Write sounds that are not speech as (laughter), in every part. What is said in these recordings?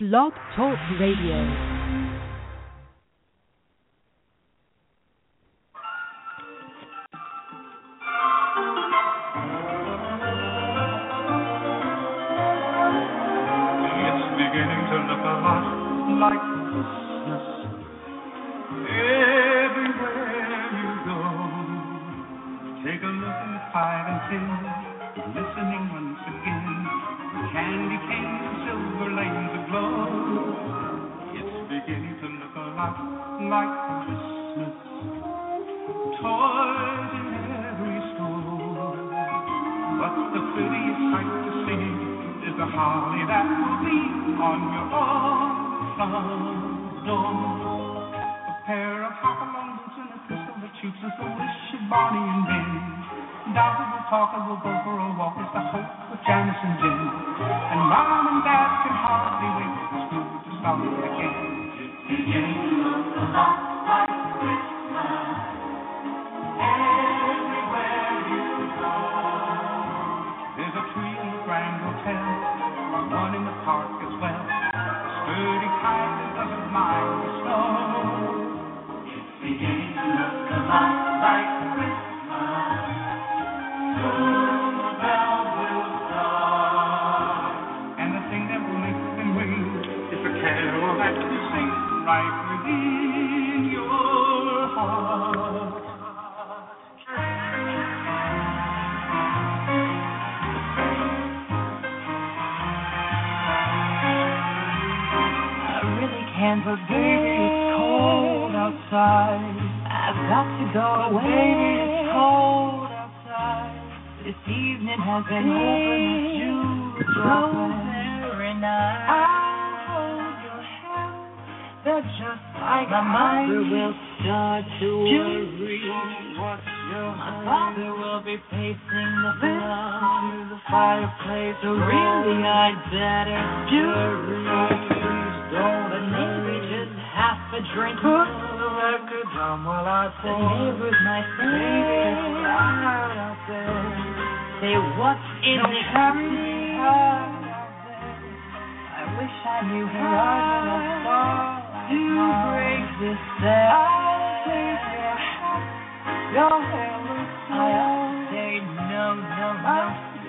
Blog Talk Radio. It's beginning to look like Christmas. Everywhere you go, take a It's beginning to look a lot like Christmas. Toys in every store. But the prettiest sight to see is the holly that will be on your own front door. A pair of hop-along boots and a pistol that shoots is the wish of Barney and Ben. To the park and we'll go for a walk is the hope of Janice and Jim. And Mom and Dad can hardly wait for school to start again. Mind the snow. It's beginning to look a lot really can't believe it's cold outside. I've got to go away. It's cold outside. This evening has been open as dropping. Very nice. I'll hold your hand. They're just like my mother will start to worry. What's your my father will be pacing the floor to the fireplace. So really, I'd better. Don't but maybe just half a drink. Put the record on while I pour. The neighbors might think out out there. Say what's in the happening out. I wish I knew how to break this down. I'll take your hand, your hair looks I'll say no, no, no.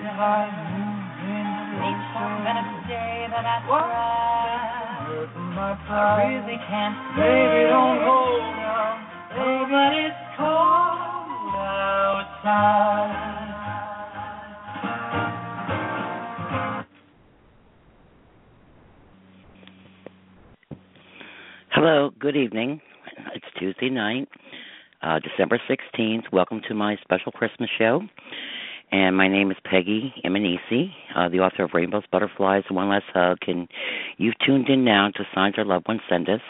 I move in closer, I'm gonna say that I tried. My I really can't say. Baby, don't hold on. Oh, but it's cold outside. Hello, good evening. It's Tuesday night, uh, December 16th. Welcome to my special Christmas show. And my name is Peggy Simmanesi, uh, the author of Rainbows, Butterflies, One Last Hug. And you've tuned in now to Signs Our Loved Ones Send Us.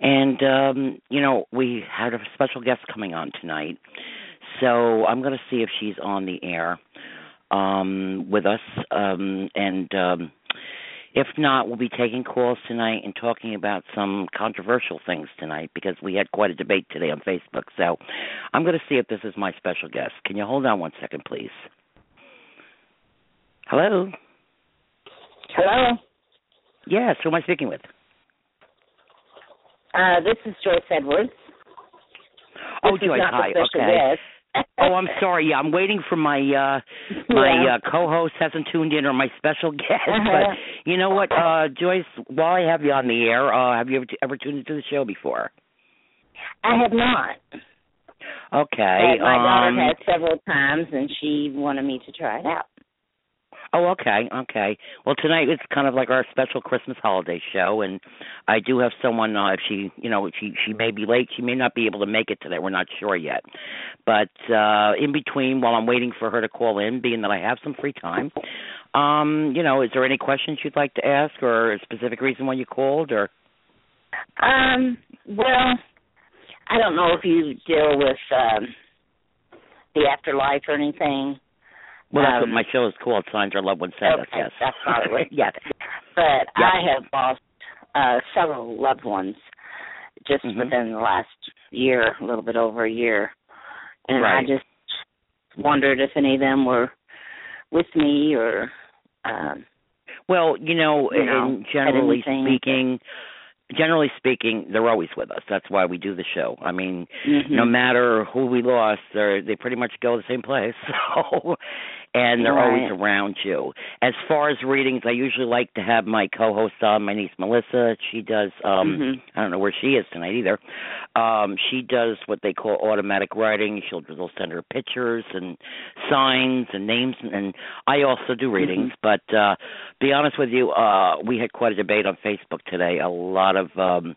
And, um, you know, we had a special guest coming on tonight. So I'm going to see if she's on the air um, with us. Um, and um, if not, we'll be taking calls tonight and talking about some controversial things tonight because we had quite a debate today on Facebook. So I'm going to see if this is my special guest. Can you hold on one second, please? Hello? Hello. Yes, who am I speaking with? Uh, this is Joyce Edwards. Oh, This is Joyce, hi. Okay. guest. Oh, I'm sorry. Yeah, I'm waiting for my uh my Yeah. uh co-host hasn't tuned in or my special (laughs) guest. Uh-huh. But you know what, uh Joyce, while I have you on the air, uh have you ever, ever tuned into the show before? I have not. Okay. but my daughter um, has several times, and she wanted me to try it out. Oh, okay, okay. Well, tonight it's kind of like our special Christmas holiday show, and I do have someone. Uh, if she, you know, she she may be late. She may not be able to make it today. We're not sure yet. But uh in between, while I'm waiting for her to call in, being that I have some free time, um, you know, is there any questions you'd like to ask, or a specific reason why you called, or? Um, well, I don't know if you deal with um the afterlife or anything. Well, that's Um, what my show is called. Signs Our Loved Ones Send Us. Yes. that's not it. (laughs) yes. But Yeah. I have lost uh several loved ones just Mhm. within the last year, a little bit over a year. And I just wondered if any of them were with me or um Well, you know, You know, generally speaking, generally speaking, they're always with us. That's why we do the show. I mean, mhm. no matter who we lost, they they pretty much go the same place. (laughs) So, and they're always around you. As far as readings, I usually like to have my co-host on, my niece Melissa. She does. um Mhm. I don't know where she is tonight either. Um She does what they call automatic writing. She'll they'll send her pictures and signs and names, and, and I also do readings. But uh be honest with you, uh we had quite a debate on Facebook today. A lot of um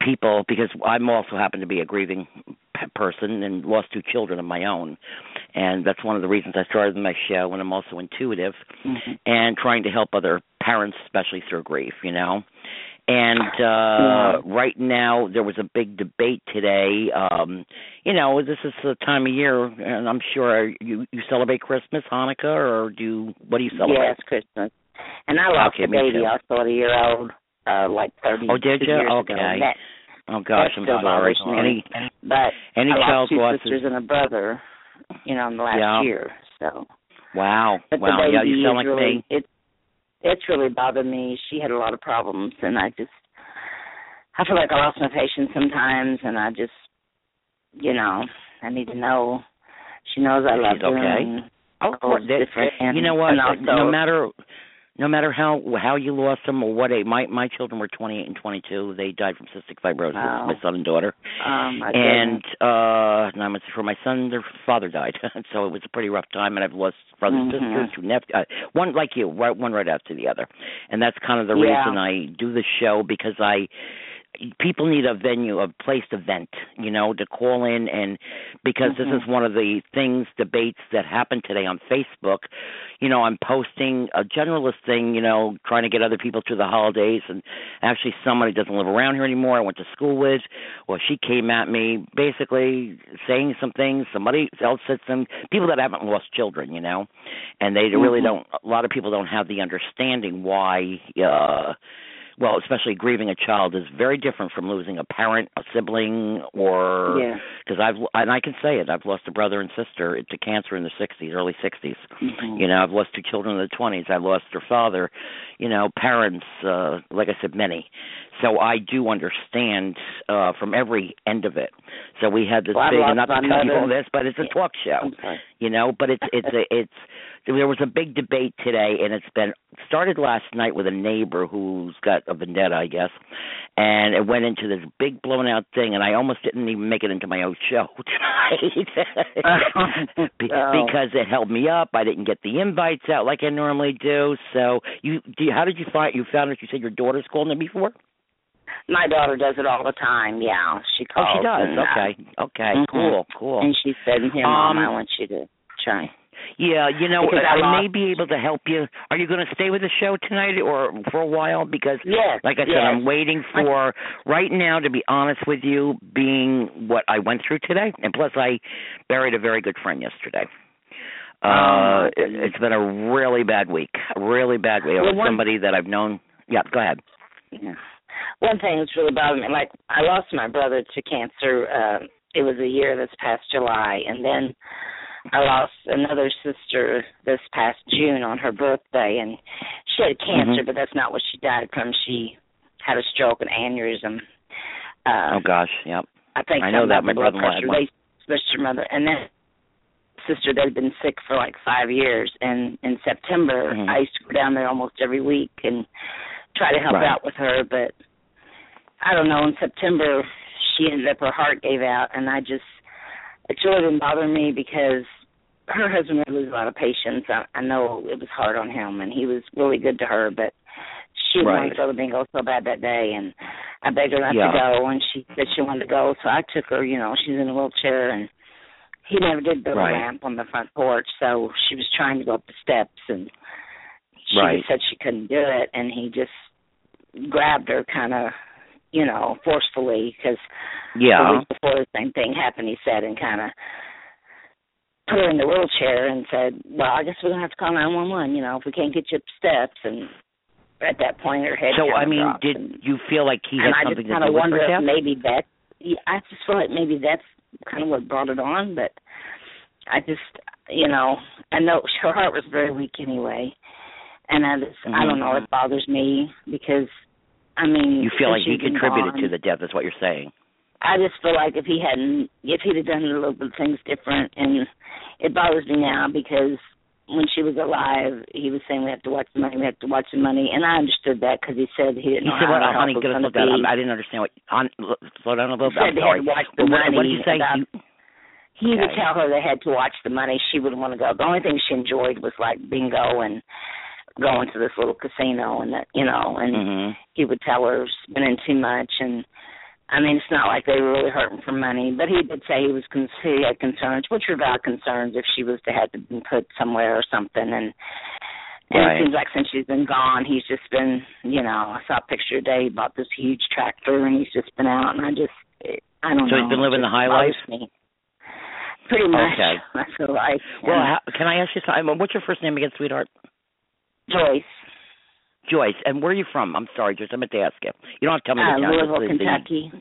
people because I'm also happen to be a grieving person and lost two children of my own, and that's one of the reasons I started my show. And I'm also intuitive Mhm. and trying to help other parents, especially through grief. You know. And uh Yeah. right now there was a big debate today. Um, you know, this is the time of year and I'm sure you you celebrate Christmas, Hanukkah or do you what do you celebrate? Yes, Christmas. And I lost Okay, a baby too. also at a year old, uh like thirty Oh, did you? ago. Okay. That, Oh gosh, that I'm still sorry. me. Any but any I lost two sisters and a brother, you know, in the last Yeah. year. So Wow. but wow. the baby Yeah, you sound like really me. it it's really bothered me. She had a lot of problems and I just I feel like I lost my patience sometimes and I just you know, I need to know she knows I love she's her okay. and Oh, of course, that- different and, you know what? also, no matter no matter how how you lost them or what age. My my children were 28 and 22. They died from cystic fibrosis. Wow. My son and daughter. um my and uh nine months before my son, their father died. (laughs) so it was a pretty rough time. And I've lost brothers, Mhm. sisters, two nephews, uh, one like you, right, one right after the other. And that's kind of the Yeah. reason I do the show because I people need a venue, a place to vent, you know, to call in and because Mhm. this is one of the things debates that happened today on Facebook. You know, I'm posting a generalist thing, you know, trying to get other people through the holidays and actually somebody doesn't live around here anymore I went to school with or she came at me basically saying some things somebody else said some people that haven't lost children, you know. And they really Mhm. don't a lot of people don't have the understanding why uh well, especially grieving a child is very different from losing a parent, a sibling, or Yeah. because I've and I can say it. I've lost a brother and sister to cancer in the '60s, early '60s. Mhm. You know, I've lost two children in the 20s. I lost their father. You know, parents. Uh, like I said, many. So I do understand uh from every end of it. So we had this Well, big, and not to tell you all this, but it's a talk show you know but it's it's a it's there was a big debate today and it's been started last night with a neighbor who's got a vendetta i guess and it went into this big blown out thing and i almost didn't even make it into my own show (laughs) tonight. (laughs) Oh. because it held me up i didn't get the invites out like i normally do so you do you, how did you find you found out you said your daughter's called in before My daughter does it all the time. Yeah, she calls. oh she does and, uh, okay okay Mhm. cool cool And she said, "Here, mom, Um, I want you to try." Yeah, you know, Because I I, may be able to help you. Are you going to stay with the show tonight or for a while? Because, Yes. like I said. I'm waiting for right now. To be honest with you, being what I went through today, and plus I buried a very good friend yesterday. Oh, Uh, it, it's been a really bad week, a really bad week. Well, one- somebody that I've known. Yeah, go ahead. Yeah. One thing that's really bothered me, like I lost my brother to cancer. Uh, it was a year this past July, and then I lost another sister this past June on her birthday, and she had cancer, Mhm. but that's not what she died from. She had a stroke, and aneurysm. Uh, oh gosh, yep. I think I know that. My the brother-in-law had one. Mother, and then sister that had been sick for like five years. And in September, Mhm. I used to go down there almost every week and try to help Right. out with her. But I don't know. In September, she ended up her heart gave out, and I just it's really been bothering me because her husband really lose a lot of patience. I, I know it was hard on him, and he was really good to her, but she Right. wanted to go to bingo so bad that day, and I begged her not Yeah. to go, and she said she wanted to go, so I took her. You know, she's in a wheelchair, and he never did build Right. a ramp on the front porch, so she was trying to go up the steps, and she Right. said she couldn't do it, and he just grabbed her, kind of, you know, forcefully, because the Yeah. week before the same thing happened, he said, and kind of put her in the wheelchair and said, "Well, I guess we're gonna have to call nine one one. You know, if we can't get you up the steps." And at that point, her head. So I mean, did and, you feel like he had and I something just to kind of wonder if maybe that. I just feel like maybe that's kind of what brought it on, but I just, you know, I know her heart was very weak anyway, and I just, I mm-hmm. don't know, it bothers me because, I mean. You feel like he contributed gone, to the death, is what you're saying. I just feel like if he hadn't, if he'd have done a little bit of things different, and it bothers me now because when she was alive, he was saying we have to watch the money, we have to watch the money, and I understood that because he said he didn't You know said, "What, her oh, honey? Get us going to slow down. be. I didn't understand what. On, slow down a little He bit. said I'm they sorry. had to watch the money. what did you say? about- You, he would tell her they had to watch the money. She wouldn't want to go. The only thing she enjoyed was like bingo and going to this little casino and that, you know. And Mhm. he would tell her spending too much and I mean, it's not like they were really hurting for money, but he did say he was con- he had concerns, which were valid concerns if she was to have to be put somewhere or something. And and Right. it seems like since she's been gone, he's just been, you know, I saw a picture today. He bought this huge tractor, and he's just been out. And I just, I don't So know. So he's been living the high life? Me. Pretty much. Okay. (laughs) I feel like. well, how, can I ask you something? What's your first name again, sweetheart? Joyce, Joyce. And where are you from? I'm sorry, just I meant to ask you. You don't have to tell me uh, the town. Louisville, the- Kentucky.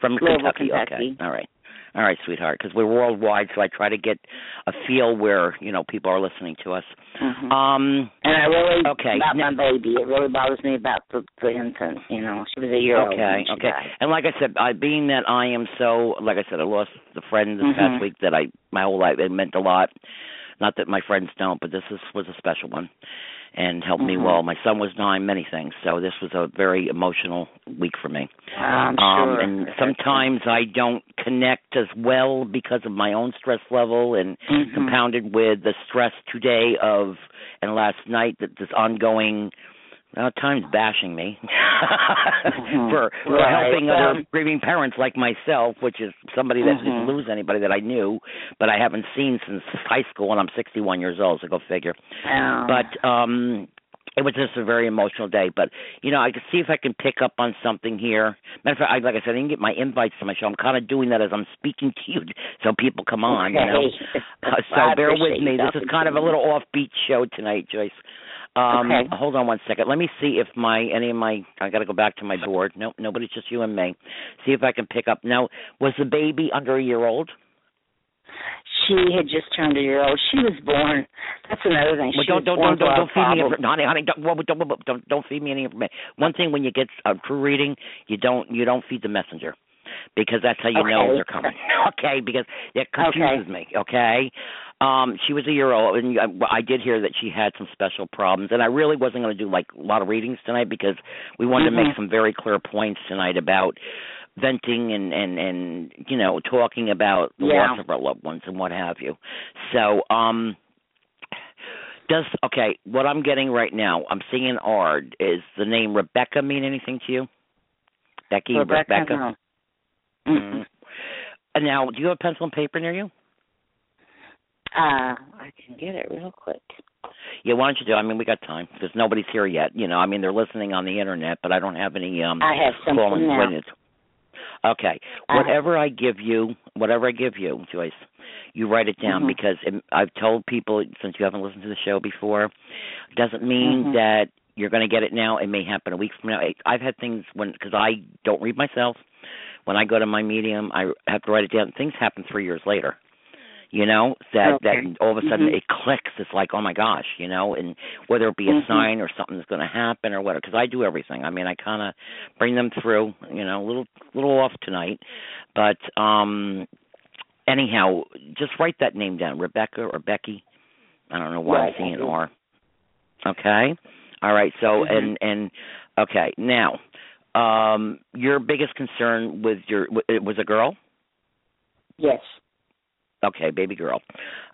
From Louisville, Kentucky. Kentucky. Okay. All right. All right, sweetheart. Because we're worldwide, so I try to get a feel where you know people are listening to us. hmm Um. And I really Okay. about Now- my baby. It really bothers me about the the infant. You know, she was a year old. Okay, okay. And like I said, I being that I am so like I said, I lost the friend this Mhm. past week that I my whole life it meant a lot. Not that my friends don't, but this is, was a special one and helped me Mhm. well. My son was dying, many things, so this was a very emotional week for me. I'm um sure. and sometimes I don't connect as well because of my own stress level and Mhm. compounded with the stress today of and last night that this ongoing well, times bashing me (laughs) (laughs) for, for Right. helping other Um, grieving parents like myself, which is somebody that Mhm. didn't lose anybody that I knew, but I haven't seen since high school, and I'm 61 years old, so go figure. um, But um it was just a very emotional day. But you know, I could see if I can pick up on something here. Matter of fact, I, like I said, I didn't get my invites to my show. I'm kind of doing that as I'm speaking to you, so people come on. You know, uh, (laughs) so I bear with me. This is kind of a little offbeat show tonight, Joyce. Um, Okay. Hold on one second. Let me see if my any of my I got to go back to my board. Nope, nobody's just you and me. See if I can pick up. Now, was the baby under a year old? She had just turned a year old. She was born. That's another thing. Well, don't don't don't don't, don't feed me problem. information, honey. Honey, don't, well, don't, don't don't don't feed me any information. One thing when you get a true reading, you don't you don't feed the messenger because that's how you know they're coming. (laughs) okay, because it confuses me. Okay. Um, she was a year old, and I, I did hear that she had some special problems. And I really wasn't going to do like a lot of readings tonight because we wanted to make some very clear points tonight about venting and and and you know talking about the Yeah. loss of our loved ones and what have you. So, um does okay, what I'm getting right now, I'm seeing Ard. Is the name Rebecca mean anything to you? Becky, Rebecca. No. Mhm. And now, do you have a pencil and paper near you? Uh, I can get it real quick. Yeah, why don't you do? I mean, we got time because nobody's here yet. You know, I mean, they're listening on the internet, but I don't have any um I have something calling now. witness. Okay, I- whatever I give you, whatever I give you, Joyce, you write it down Mhm. because it, I've told people since you haven't listened to the show before, doesn't mean Mhm. that you're going to get it now. It may happen a week from now. I've had things when because I don't read myself. When I go to my medium, I have to write it down. Things happen three years later. You know that Okay. that all of a sudden Mhm. it clicks. It's like, oh my gosh, you know, and whether it be a Mhm. sign or something that's going to happen or whatever. Because I do everything. I mean, I kind of bring them through. You know, a little little off tonight, but um anyhow, just write that name down, Rebecca or Becky. I don't know why Right, I'm seeing. R. Okay. All right. So Mhm. and and okay now, um, your biggest concern with your was a girl. Yes. Okay, baby girl.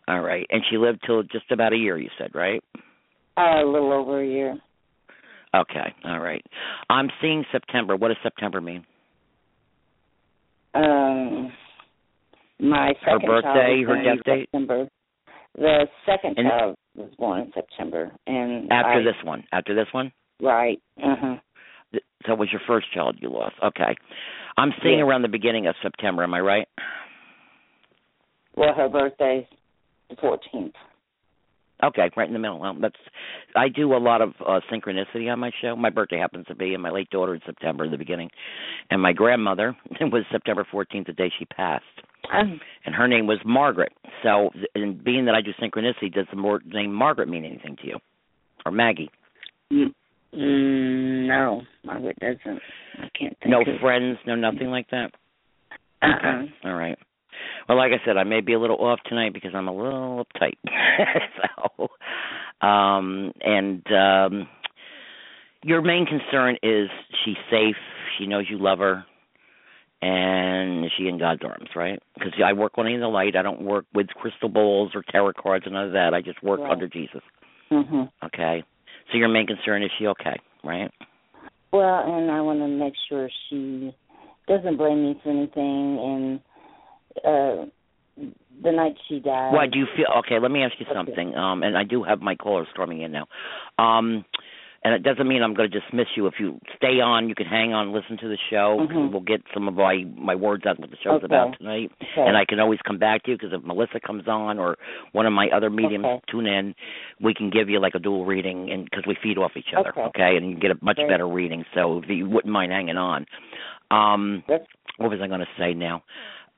All right, and she lived till just about a year. You said right? Uh, a little over a year. Okay, all right. I'm seeing September. What does September mean? Um, my Her second birthday, child was her death date? September. The second And- child was born in September, and After I, this one. After this one. right? Uh huh. So it was your first child you lost. Okay. I'm seeing Yeah. around the beginning of September. Am I right? Well, her birthday's the fourteenth. Okay, right in the middle. Well, that's. I do a lot of uh, synchronicity on my show. My birthday happens to be, and my late daughter in September in the beginning, and my grandmother (laughs) was September 14th, the day she passed, Um, and her name was Margaret. So, and being that I do synchronicity, does the more, name Margaret mean anything to you, or Maggie? mm, mm, no, Margaret doesn't. I can't think. No friends, no nothing like that. Uh-uh. All right. Well, like I said, I may be a little off tonight because I'm a little uptight. (laughs) so, um, and um, your main concern is she's safe. She knows you love her, and is she in God's arms, right? Because I work on in the light. I don't work with crystal bowls or tarot cards and none of that. I just work Right. under Jesus. Mhm. Okay. So your main concern is she okay, right? Well, and I want to make sure she doesn't blame me for anything. And uh the night she died. Why do you feel? Okay, let me ask you something. Um, and I do have my caller storming in now. Um, and it doesn't mean I'm going to dismiss you. If you stay on, you can hang on, listen to the show. Mhm. We'll get some of my my words out what the show's Okay. about tonight. Okay. And I can always come back to you because if Melissa comes on or one of my other mediums Okay. tune in, we can give you like a dual reading, and because we feed off each other, Okay. and you get a much Great. better reading. So if you wouldn't mind hanging on. Um, what was I going to say now?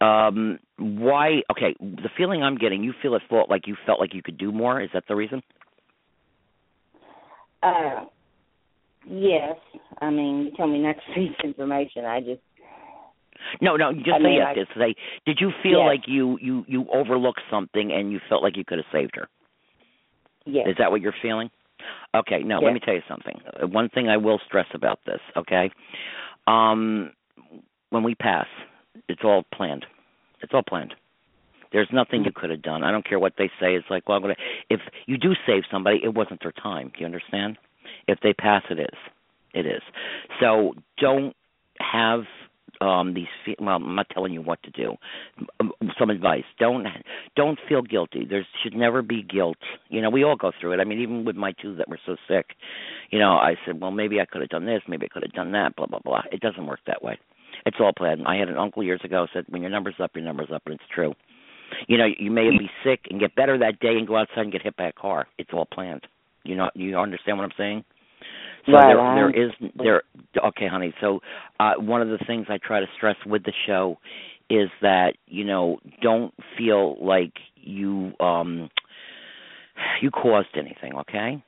Um, why? Okay, the feeling I'm getting, you feel it felt like you felt like you could do more. Is that the reason? Uh, yes. I mean, you tell me not to speak information. I just No, no. Just I say mean, yes. I- Just say. Did you feel Yes. like you you you overlooked something and you felt like you could have saved her? yes. Is that what you're feeling? Okay. No. Yes. Let me tell you something. Uh, One thing I will stress about this. Okay. Um, when we pass, it's all planned. It's all planned. There's nothing you could have done. I don't care what they say. It's like, well, I'm gonna. If you do save somebody, it wasn't their time. Do you understand? If they pass, it is. It is. So don't have um these. Fe- well, I'm not telling you what to do. Um, Some advice. Don't don't feel guilty. There should never be guilt. You know, we all go through it. I mean, even with my two that were so sick, you know, I said, well, maybe I could have done this. Maybe I could have done that. Blah blah blah. It doesn't work that way. It's all planned. I had an uncle years ago said, when your number's up, your number's up, and it's true. You know, you may be sick and get better that day and go outside and get hit by a car. It's all planned. You know, you understand what I'm saying? So Right, there, there is there. Okay, honey. So uh, one of the things I try to stress with the show is that you know don't feel like you um you caused anything. Okay.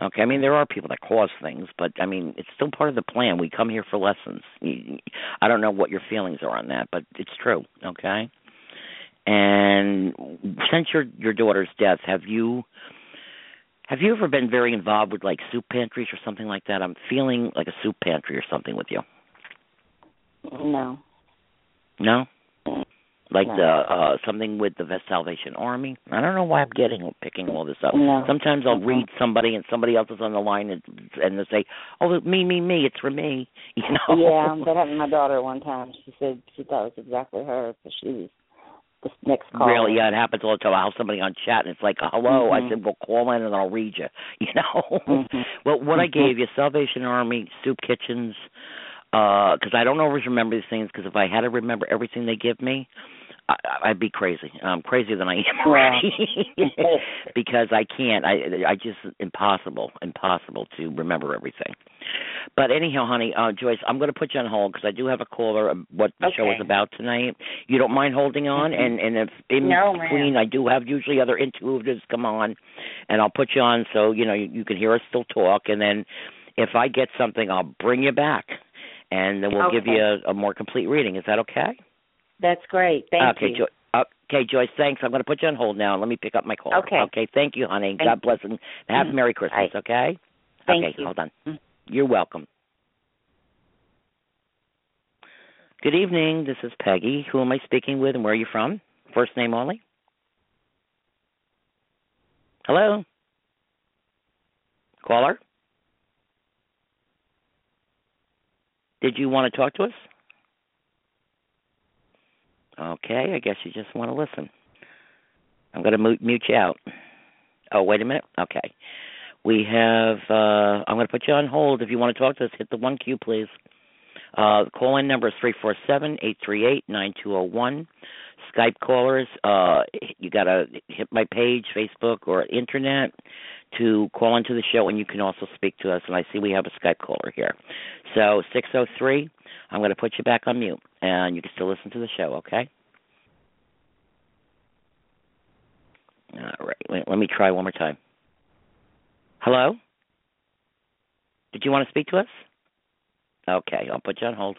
Okay, I mean there are people that cause things, but I mean it's still part of the plan. We come here for lessons. I don't know what your feelings are on that, but it's true. Okay, and since your your daughter's death, have you have you ever been very involved with like soup pantries or something like that? I'm feeling like a soup pantry or something with you. no. No, mm. Like No. the uh something with the Salvation Army. I don't know why I'm getting picking all this up. No. Sometimes I'll read somebody and somebody else is on the line and and they say, "Oh, me, me, me. It's for me." (laughs) You know. Yeah, that happened to my daughter one time. She said she thought it was exactly her because she was the next call. Really, yeah, it happens all the time. I'll have somebody on chat and it's like, "Hello," I Mhm. said, "Well, call in and I'll read you." (laughs) You know. Mhm. Well, what I Mhm. gave you, Salvation Army, soup kitchens, because I don't always remember these things. Because if I had to remember everything they give me, I, I'd be crazy. I'm crazier than I am already. (laughs) because I can't. I I just impossible, impossible to remember everything. But anyhow, honey, uh, Joyce, I'm going to put you on hold because I do have a caller. What the show is about tonight. You don't mind holding on, Mhm. and and if in No, between, I do have usually other intuitives come on, and I'll put you on so you know you, you can hear us still talk, and then if I get something, I'll bring you back, and then we'll give you a, a more complete reading. Is that okay? That's great. Thank okay, you. Jo- okay, Joyce. Thanks. I'm going to put you on hold now. Let me pick up my call. Okay. Okay. Thank you, honey. Thank God bless and have Mhm. Merry Christmas. Bye. Okay. Thank okay. you. Hold on. Mhm. You're welcome. Good evening. This is Peggy. Who am I speaking with, and where are you from? First name only. Hello? Caller? Did you want to talk to us? Okay, I guess you just want to listen. I'm going to mute you out. Oh, wait a minute. Okay. We have, uh, I'm going to put you on hold. If you want to talk to us, hit the 1Q, please. Uh, the call in number is 347 838 9201. Skype callers, uh, you got to hit my page, Facebook, or internet to call into the show, and you can also speak to us. And I see we have a Skype caller here. So 603, I'm going to put you back on mute, and you can still listen to the show, okay? All right. Let me try one more time. Hello? Did you want to speak to us? Okay, I'll put you on hold.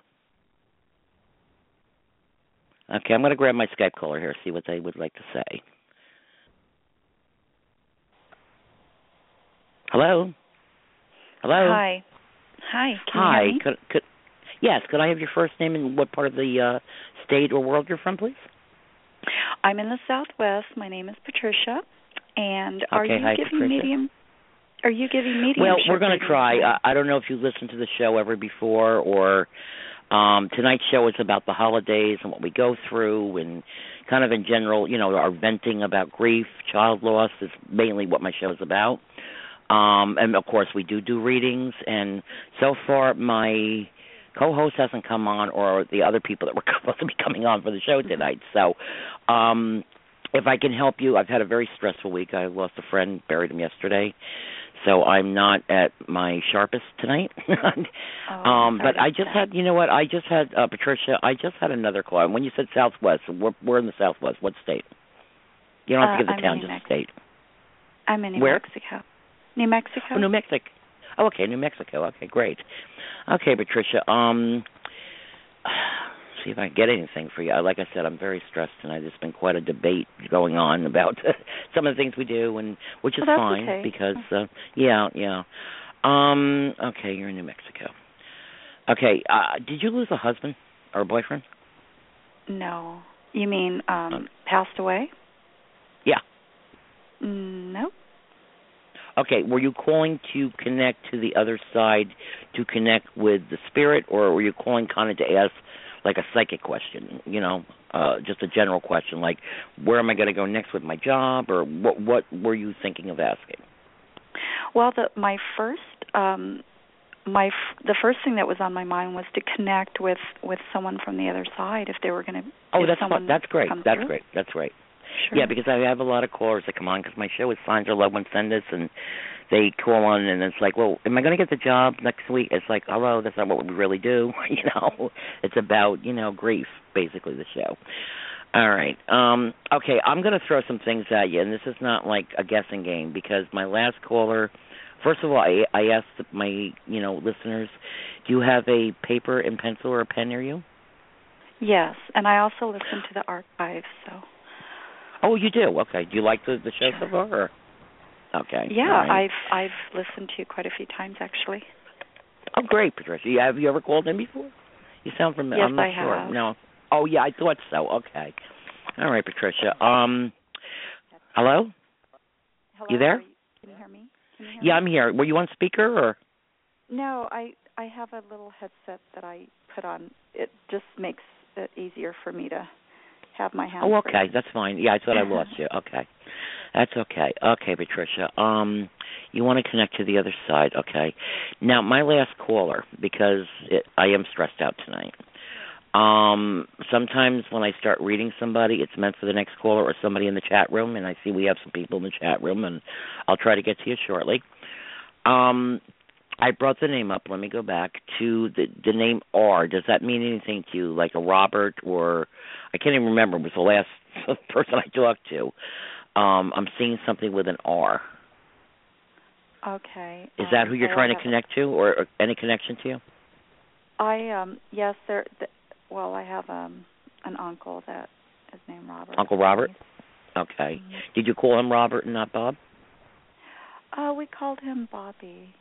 Okay, I'm going to grab my Skype caller here, see what they would like to say. Hello? Hello? Hi. Hi. Hi. You? Could, could, yes, could I have your first name and what part of the uh, state or world you're from, please? I'm in the Southwest. My name is Patricia. And are Okay, you hi, giving Patricia. medium? Are you giving medium? Well, we're going to try. I, I don't know if you've listened to the show ever before, or um, tonight's show is about the holidays and what we go through, and kind of in general, you know, our venting about grief, child loss is mainly what my show is about. Um, and of course, we do do readings, and so far my co-host hasn't come on, or the other people that were (laughs) supposed to be coming on for the show tonight. So, um, if I can help you, I've had a very stressful week. I lost a friend, buried him yesterday, so I'm not at my sharpest tonight. (laughs) Oh, um, but I just that. had, you know what? I just had uh, Patricia. I just had another call. And when you said Southwest, we're, we're in the Southwest. What state? You don't have to Uh, give the I'm town, just the state. I'm in New Where? Mexico. New Mexico. Oh, New Mexico. Oh, okay, New Mexico. Okay, great. Okay, Patricia. Um, see if I can get anything for you. Like I said, I'm very stressed tonight. There's been quite a debate going on about (laughs) some of the things we do, and which is Well, fine okay. because, uh, yeah, yeah. Um, okay, you're in New Mexico. Okay, uh, did you lose a husband or a boyfriend? No. You mean um passed away? Yeah. Mm, No. Okay, were you calling to connect to the other side to connect with the spirit, or were you calling kind of to ask like a psychic question? You know, uh, just a general question like, where am I going to go next with my job, or what? What were you thinking of asking? Well, the my first um my f- the first thing that was on my mind was to connect with with someone from the other side if they were going to Oh, that's fun. that's great. That's through. great. That's great. Sure. Yeah, because I have a lot of callers that come on because my show is Signs Your Loved Ones Send Us, and they call on and it's like, well, am I going to get the job next week? It's like, hello, that's not what we really do. (laughs) you know, it's about you know grief, basically the show. All right. Um, okay, I'm going to throw some things at you, and this is not like a guessing game because my last caller. First of all, I, I asked my you know listeners, do you have a paper and pencil or a pen near you? Yes, and I also listen to the archives. So Oh, you do. Okay. Do you like the the show so far? Or? Okay. yeah, All right. I've I've listened to you quite a few times actually. Oh, great, Patricia. Have you ever called in before? You sound familiar. Yes, I'm not I sure. have. No. Oh, yeah, I thought so. Okay. All right, Patricia. Um, hello. Hello, You there? are can you hear me? Can you hear Yeah, me? I'm here. Were you on speaker or? No, I I have a little headset that I put on. It just makes it easier for me to have my hands. Oh, okay. That's fine. Yeah, I thought I lost you. (laughs) Okay. That's okay. Okay, Patricia. Um, you want to connect to the other side, okay? Now, my last caller, because it, I am stressed out tonight. Um, sometimes when I start reading somebody, it's meant for the next caller or somebody in the chat room, and I see we have some people in the chat room, and I'll try to get to you shortly. Um, I brought the name up. Let me go back to the the name R. Does that mean anything to you, like a Robert or I can't even remember. It was the last (laughs) person I talked to. Um, I'm seeing something with an R. Okay. Is um, that who you're I trying to connect to, or, or any connection to you? I um yes there. Th- well, I have um an uncle that is named Robert. Uncle Robert? Okay. Did you call him Robert and not Bob? Uh, we called him Bobby.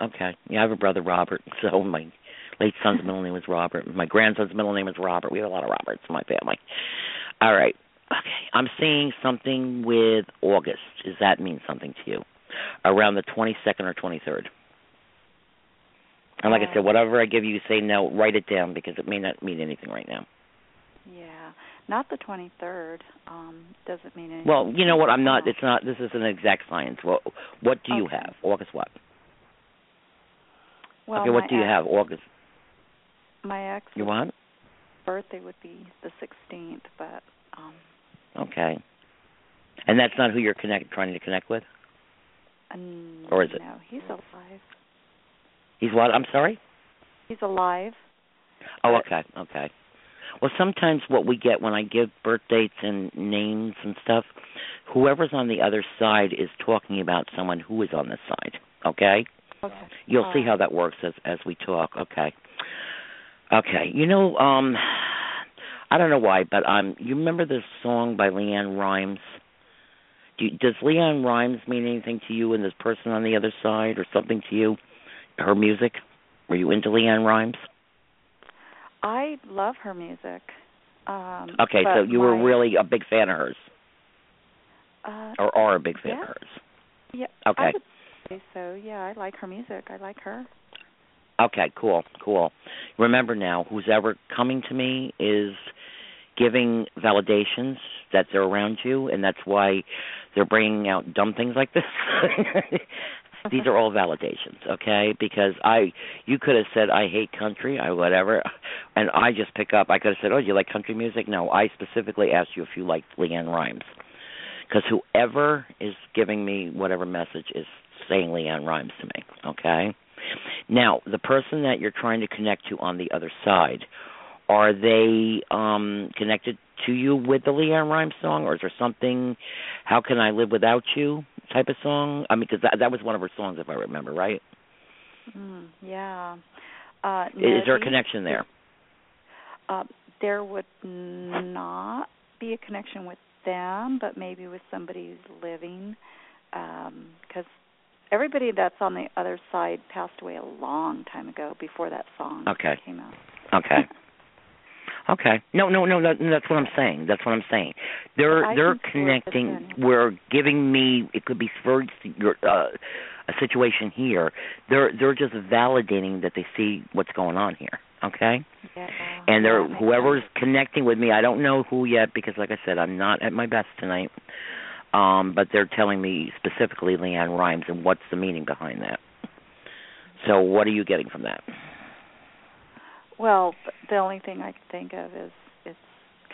Okay. Yeah, I have a brother Robert. (laughs) So my late son's middle name was Robert. My grandson's middle name is Robert. We have a lot of Roberts in my family. All right. Okay, I'm seeing something with August. Does that mean something to you? Around the 22nd or 23rd. And like I said, whatever I give you, say no. Write it down because it may not mean anything right now. Yeah, not the 23rd. Um, doesn't mean anything. Well, you know what? I'm not. It's not. This is an exact science. What What do you have? August what? Well, okay, what do you ex, have? August. My ex You want? birthday would be the 16th, but um, Okay. And that's not who you're connect trying to connect with. um, Or is it? No, he's alive. He's what? I'm sorry. He's alive. Oh, okay, okay. Well, sometimes what we get when I give birth dates and names and stuff, whoever's on the other side is talking about someone who is on this side. Okay. Okay. You'll All see right. how that works as as we talk. Okay. Okay. You know, um I don't know why, but um you remember this song by LeAnn Rimes? Do you, does LeAnn Rimes mean anything to you and this person on the other side or something to you? Her music? Were you into LeAnn Rimes? I love her music. Um, Okay, so you were really a big fan of hers uh, or are a big fan yeah. of hers. Yeah. Okay. I would say so. Yeah, I like her music. I like her. Okay, cool, cool. Remember now, who's ever coming to me is giving validations that they're around you, and that's why they're bringing out dumb things like this. (laughs) These are all validations, okay? Because I, you could have said I hate country, I whatever, and I just pick up. I could have said, oh, do you like country music? No, I specifically asked you if you liked LeAnn Rimes, because whoever is giving me whatever message is saying LeAnn Rimes to me, okay? Now, the person that you're trying to connect to on the other side, are they um connected to you with the LeAnn Rimes song, or is there something? How can I live without you? Type of song. I mean, because that that was one of her songs, if I remember right. Mm, yeah. Uh, Is, is there a connection there? Uh, there would not be a connection with them, but maybe with somebody who's living, because everybody that's on the other side passed away a long time ago before that song Okay. came out. Okay. (laughs) Okay. No, no, no, no. That's what I'm saying. That's what I'm saying. They're I they're can see where it's connecting. We're giving me. It could be for your uh, a situation here. They're they're just validating that they see what's going on here. Okay. Yeah. And they're that makes whoever's connecting with me. I don't know who yet because, like I said, I'm not at my best tonight. Um, but they're telling me specifically LeAnn Rimes and what's the meaning behind that. So, what are you getting from that? Well, the only thing I can think of is it's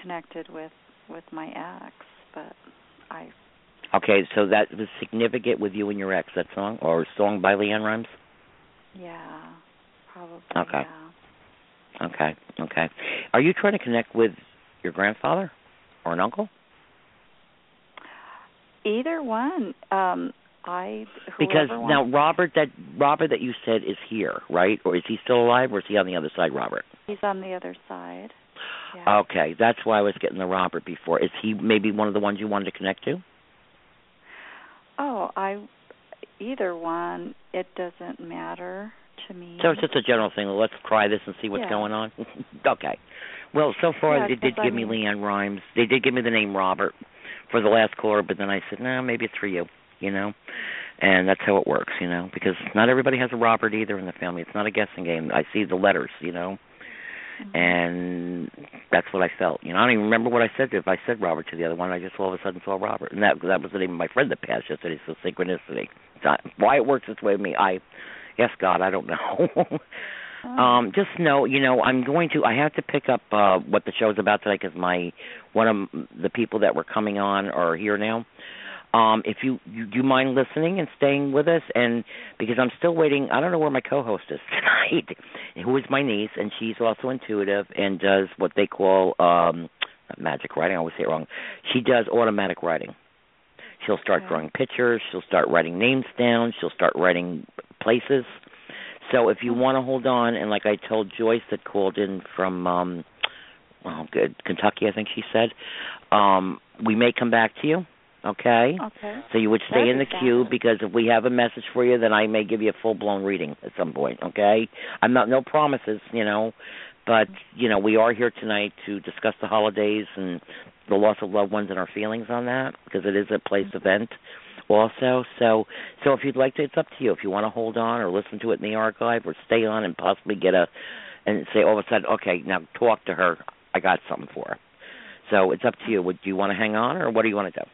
connected with with my ex, but I Okay, so that was significant with you and your ex, that song, or song by LeAnn Rimes? yeah, probably Okay. yeah. Okay, okay. Are you trying to connect with your grandfather or an uncle? Either one. Um I Because whoever now wants- Robert that Robert that you said is here, right? Or is he still alive or is he on the other side, Robert? he's on the other side. Yeah. Okay, that's why I was getting the Robert before. Is he maybe one of the ones you wanted to connect to? Oh, I either one. It doesn't matter to me. So it's just a general thing. Let's try this and see what's Yeah. going on. (laughs) okay. Well, so far Yeah, they did I give me mean- LeAnn Rimes. They did give me the name Robert for the last caller, but then I said, no, maybe it's for you. You know, and that's how it works. You know, because not everybody has a Robert either in the family. It's not a guessing game. I see the letters. You know. Mm-hmm. And that's what I felt. You know, I don't even remember what I said. To if I said Robert to the other one, I just all of a sudden saw Robert, and that that was the name of my friend that passed yesterday. So synchronicity. It's not, why it works this way with me, I, yes, God, I don't know. (laughs) Oh. Um, just know, you know, I'm going to. I have to pick up uh what the show's about today because my one of the people that were coming on are here now. Um, if you, you do you mind listening and staying with us, and because I'm still waiting. I don't know where my co-host is (laughs) tonight, who is my niece, and she's also intuitive and does what they call um magic writing. I always say it wrong. She does automatic writing. She'll start Okay. drawing pictures. She'll start writing names down. She'll start writing places. So if you want to hold on, and like I told Joyce that called in from, um, well, good Kentucky, I think she said, um, we may come back to you. Okay. Okay. So you would stay That'd in the be queue because if we have a message for you, then I may give you a full blown reading at some point. Okay. I'm not no promises, you know, but you know we are here tonight to discuss the holidays and the loss of loved ones and our feelings on that because it is a place event also. So so if you'd like to, it's up to you. If you want to hold on or listen to it in the archive or stay on and possibly get a and say all of a sudden, okay, now talk to her. I got something for her. So it's up to you. Would do you want to hang on or what do you want to do?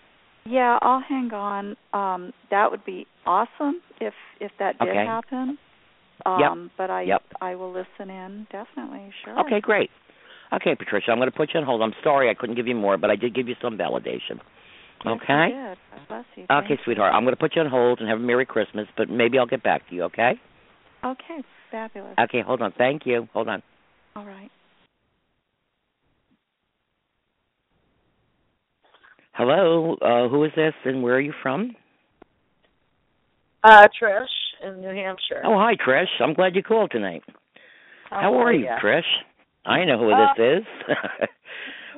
Yeah, I'll hang on. Um, that would be awesome if if that did Okay. happen. Um, Yep. But I Yep. I will listen in definitely. Sure. Okay, great. Okay, Patricia, I'm going to put you on hold. I'm sorry I couldn't give you more, but I did give you some validation. Yes, Okay. you bless you. Thank Okay, you. sweetheart. I'm going to put you on hold and have a Merry Christmas, but maybe I'll get back to you, okay? Okay, fabulous. Okay, hold on. Thank you. Hold on. All right. Hello, uh, who is this and where are you from? Uh, Trish in New Hampshire. Oh, hi, Trish. I'm glad you called tonight. How are you, ya? Trish? I know who Uh, this is. (laughs)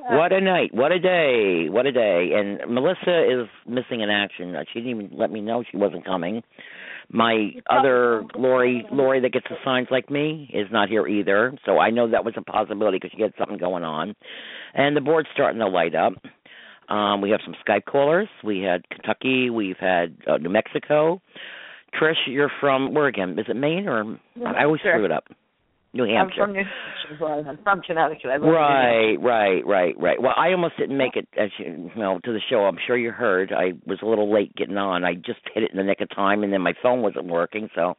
what a night. What a day. What a day. And Melissa is missing in action. Uh, She didn't even let me know she wasn't coming. My other Lori, Lori that gets the signs like me, is not here either. So I know that was a possibility because she had something going on. And the board's starting to light up. Um, we have some Skype callers. We had Kentucky. We've had uh, New Mexico. Trish, you're from where again? Is it Maine or I always Hampshire. screw it up. New Hampshire. I'm from New Hampshire. I'm from Connecticut. I live in New Right, right, right, right. Well, I almost didn't make it as you know to the show. I'm sure you heard. I was a little late getting on. I just hit it in the nick of time, and then my phone wasn't working. So,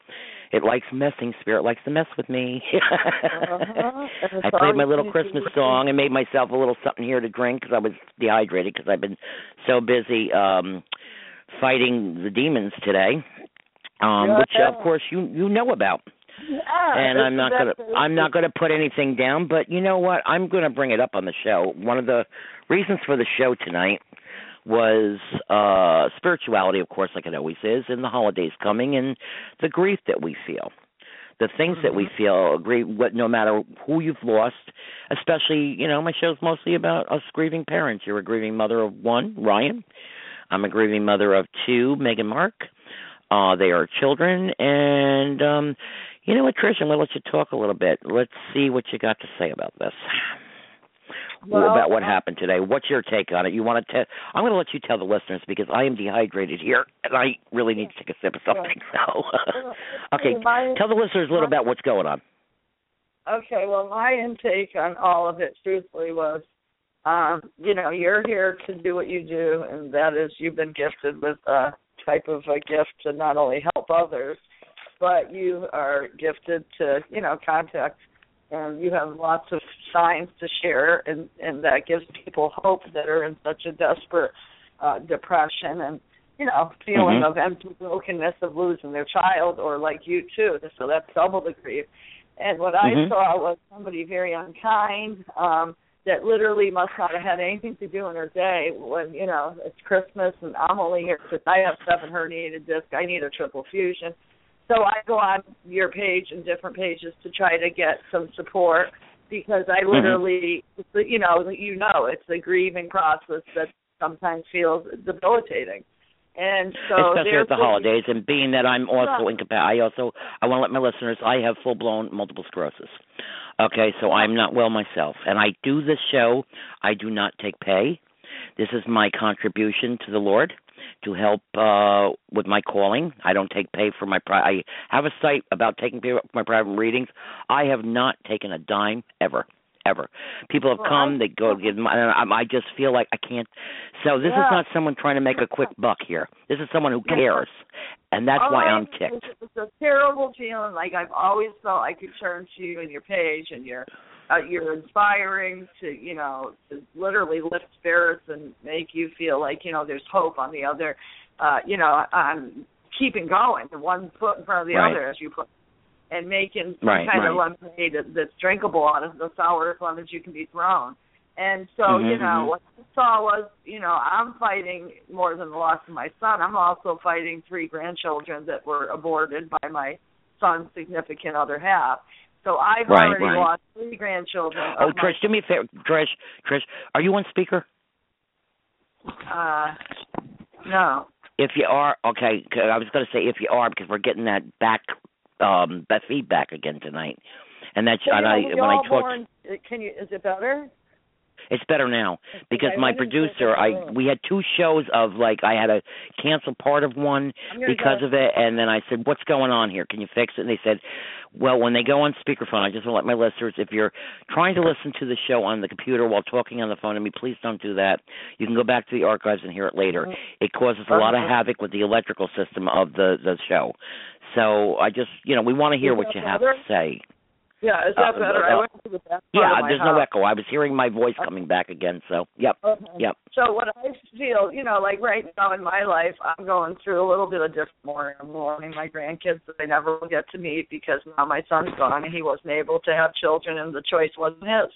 it likes messing. Spirit likes to mess with me. Uh-huh. (laughs) I played my little Christmas song and made myself a little something here to drink because I was dehydrated because I've been so busy um fighting the demons today, um, which of course you you know about Yeah, and I'm not gonna I'm not gonna put anything down, but you know what? I'm gonna bring it up on the show. One of the reasons for the show tonight was uh spirituality, of course, like it always is, and the holidays coming and the grief that we feel. The things that we feel, grief what no matter who you've lost, especially, you know, my show's mostly about us grieving parents. You're a grieving mother of one, Ryan. I'm a grieving mother of two, Megan Mark. Uh, they are children, and um, you know what, Trish? I'm going to let you talk a little bit. Let's see what you got to say about this. (sighs) Well, about what uh, happened today. What's your take on it? You want to tell? I'm going to let you tell the listeners because I am dehydrated here, and I really need to take a sip of something. (laughs) So, (laughs) okay, tell the listeners a little about what's going on. Okay, well, my intake on all of it, truthfully, was, um, you know, you're here to do what you do, and that is you've been gifted with a type of a gift to not only help others, but you are gifted to, you know, contact, and you have lots of signs to share, and and that gives people hope that are in such a desperate uh, depression and you know feeling Mhm. of empty brokenness of losing their child, or like you too. So that's double the grief. And what I Mhm. saw was somebody very unkind, um, that literally must not have had anything to do in her day when, you know, it's Christmas and I'm only here because I have seven herniated discs. I need a triple fusion. So I go on your page and different pages to try to get some support because I Mm-hmm. literally, you know, you know, it's a grieving process that sometimes feels debilitating. And so Especially at the holidays, and being that I'm also incapacitated, I also I want to let my listeners. I have full blown multiple sclerosis. Okay, so I'm not well myself, and I do this show. I do not take pay. This is my contribution to the Lord to help uh with my calling. I don't take pay for my. Pri- I have a site about taking pay for my private readings. I have not taken a dime ever. Ever, people have Well, come. I- They go give them. I, I just feel like I can't. So this Yeah. is not someone trying to make a quick buck here. This is someone who cares, and that's All why I'm ticked. It's, a terrible feeling. Like I've always felt I could turn to you and your page, and you're uh, you're inspiring to you know to literally lift spirits and make you feel like you know there's hope on the other, uh, you know, on keeping going, the one foot in front of the Right. other, as you put, and making some Right, kind of lemonade that's drinkable out of the sourest lemons you can be thrown. And so, Mhm, you know, mhm. what I saw was, you know, I'm fighting more than the loss of my son. I'm also fighting three grandchildren that were aborted by my son's significant other half. So I've Right, already right. lost three grandchildren. Oh, Trish, do me a favor. Trish, Trish, are you on speaker? Uh, no. If you are, okay. I was going to say if you are because we're getting that back, um, that feedback again tonight, and that's Can and I when I talked. born, can you? Is it better? It's better now because Okay, my let me take producer, I we had two shows of like I had to cancel part of one because go- of it, and then I said, "What's going on here? Can you fix it?" And they said, "Well, when they go on speakerphone, I just want to let my listeners, if you're trying to listen to the show on the computer while talking on the phone to me, please don't do that. You can go back to the archives and hear it later. It causes a lot of havoc with the electrical system of the the show. So I just, you know, we want to hear what you have to say." Yeah, is that Uh, better? uh, I went to the back Yeah, there's house. no echo. I was hearing my voice coming back again. So, yep, Okay. yep. So what I feel, you know, like right now in my life, I'm going through a little bit of different mourning. I'm mourning my grandkids that I never will get to meet because now my son's gone and he wasn't able to have children and the choice wasn't his.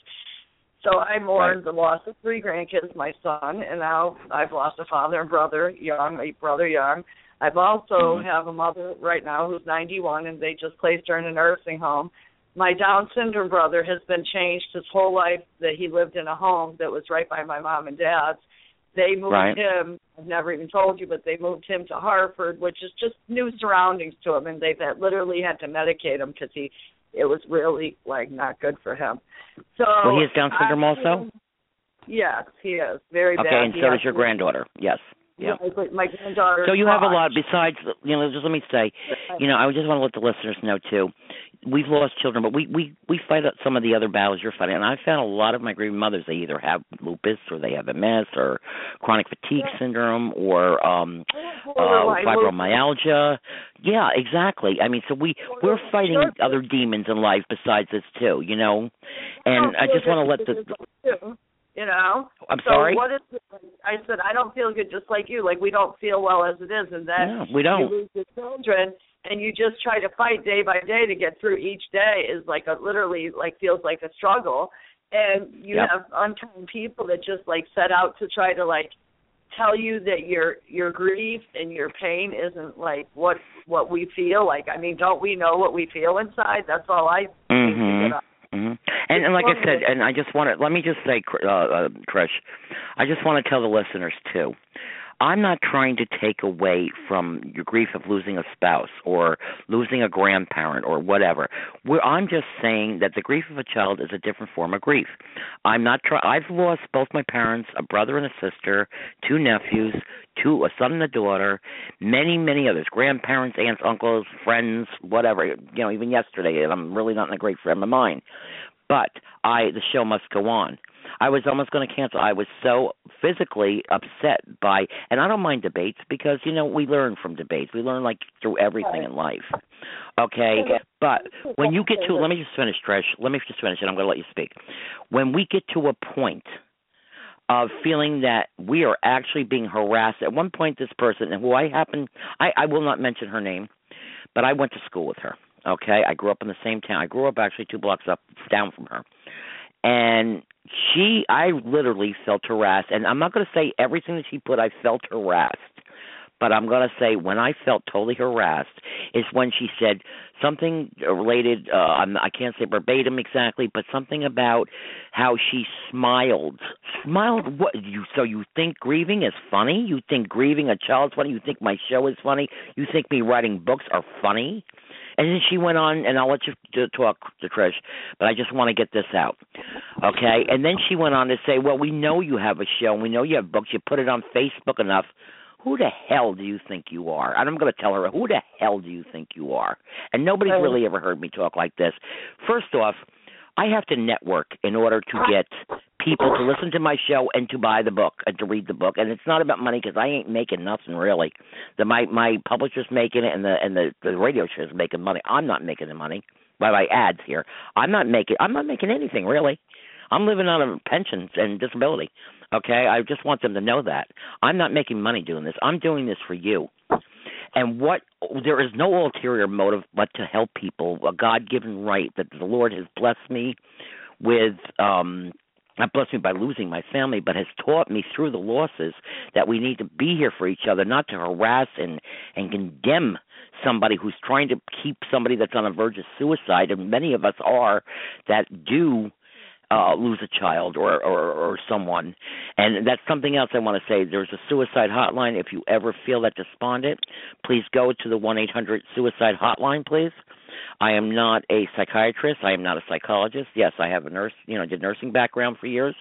So I mourned the loss of three grandkids, my son, and now I've lost a father and brother young, a brother young. I've also Mhm. have a mother right now who's 91 and they just placed her in a nursing home. My Down syndrome brother has been changed his whole life that he lived in a home that was right by my mom and dad's. They moved Right. him. I've never even told you, but they moved him to Hartford, which is just new surroundings to him, and they've had, literally had to medicate him because he, it was really like not good for him. So Well, he has Down syndrome I- also. Yes, he is very Okay, bad. and He so does your granddaughter. Yes. Yeah. Yeah, my granddaughter. So you have a lot besides, you know. Just let me say, you know, I just want to let the listeners know too. We've lost children, but we we we fight out some of the other battles you're fighting. And I found a lot of my grieving mothers. They either have lupus or they have MS or chronic fatigue syndrome or um uh fibromyalgia. Yeah, exactly. I mean, so we we're fighting other demons in life besides this too, you know. And I just want to let the you know. I'm so sorry? What is? I said I don't feel good, just like you. Like we don't feel well as it is, and then No, we don't. You lose your children, and you just try to fight day by day to get through each day. Is like a literally like feels like a struggle, and you Yep. have unkind people that just like set out to try to like tell you that your your grief and your pain isn't like what what we feel like. I mean, don't we know what we feel inside? That's all I think to Mhm. get out. hmm And, and like I said, and I just want to let me just say, uh, uh, Trish, I just want to tell the listeners too. I'm not trying to take away from your grief of losing a spouse or losing a grandparent or whatever. We're, I'm just saying that the grief of a child is a different form of grief. I'm not try. I've lost both my parents, a brother and a sister, two nephews, two a son and a daughter, many many others, grandparents, aunts, uncles, friends, whatever. You know, even yesterday, I'm really not in a great frame of mind. But I, the show must go on. I was almost going to cancel. I was so physically upset by, and I don't mind debates because you know we learn from debates. We learn like through everything in life. Okay, but when you get to, let me just finish, Trish. Let me just finish, and I'm going to let you speak. When we get to a point of feeling that we are actually being harassed. At one point, this person, who I happen, I, I will not mention her name, but I went to school with her. Okay, I grew up in the same town. I grew up actually two blocks up down from her, and she, I literally felt harassed. And I'm not going to say everything that she put. I felt harassed, but I'm going to say when I felt totally harassed is when she said something related. Uh, I'm, I can't say verbatim exactly, but something about how she smiled. Smiled. What you? So you think grieving is funny? You think grieving a child's funny? You think my show is funny? You think me writing books are funny? And then she went on, and I'll let you to talk to Trish, but I just want to get this out, okay? And then she went on to say, "Well, we know you have a show, and we know you have books. You put it on Facebook enough. Who the hell do you think you are?" And I'm going to tell her, "Who the hell do you think you are?" And nobody's Oh. really ever heard me talk like this. First off, I have to network in order to get people to listen to my show and to buy the book and to read the book. And it's not about money because I ain't making nothing really. The my my publisher's making it and the and the the radio show's making money. I'm not making the money by my ads here. I'm not making I'm not making anything really. I'm living on a pensions and disability. Okay, I just want them to know that I'm not making money doing this. I'm doing this for you. And what there is no ulterior motive but to help people, a God given right that the Lord has blessed me with um not blessed me by losing my family, but has taught me through the losses that we need to be here for each other, not to harass and and condemn somebody who's trying to keep somebody that's on the verge of suicide, and many of us are that do uh, lose a child or, or or someone, and that's something else I want to say. There's a suicide hotline. If you ever feel that despondent, please go to the one eight hundred suicide hotline, please. I am not a psychiatrist. I am not a psychologist. Yes, I have a nurse, you know, did nursing background for years.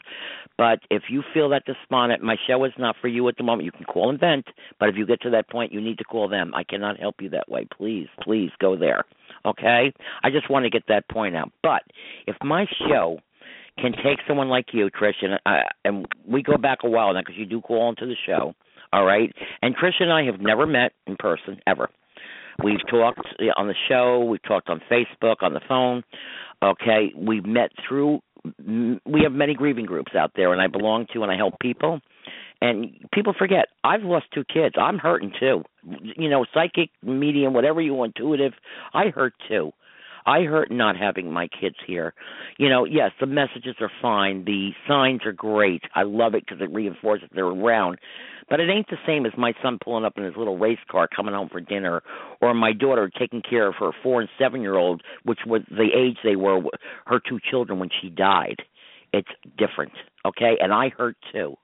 But if you feel that despondent, my show is not for you at the moment. You can call and vent, but if you get to that point, you need to call them. I cannot help you that way. Please, please go there. Okay? I just want to get that point out. But if my show can take someone like you, Trish, and uh, and we go back a while now because you do call into the show. All right, and Trish and I have never met in person ever. We've talked on the show. We've talked on Facebook, on the phone. Okay, we've met through. We have many grieving groups out there, and I belong to, and I help people. And people forget I've lost two kids. I'm hurting too. You know, psychic, medium, whatever you want, intuitive. I hurt too. I hurt not having my kids here. You know, yes, the messages are fine. The signs are great. I love it because it reinforces they're around. But it ain't the same as my son pulling up in his little race car coming home for dinner, or my daughter taking care of her four and seven year old, which was the age they were, her two children when she died. It's different, okay? And I hurt too.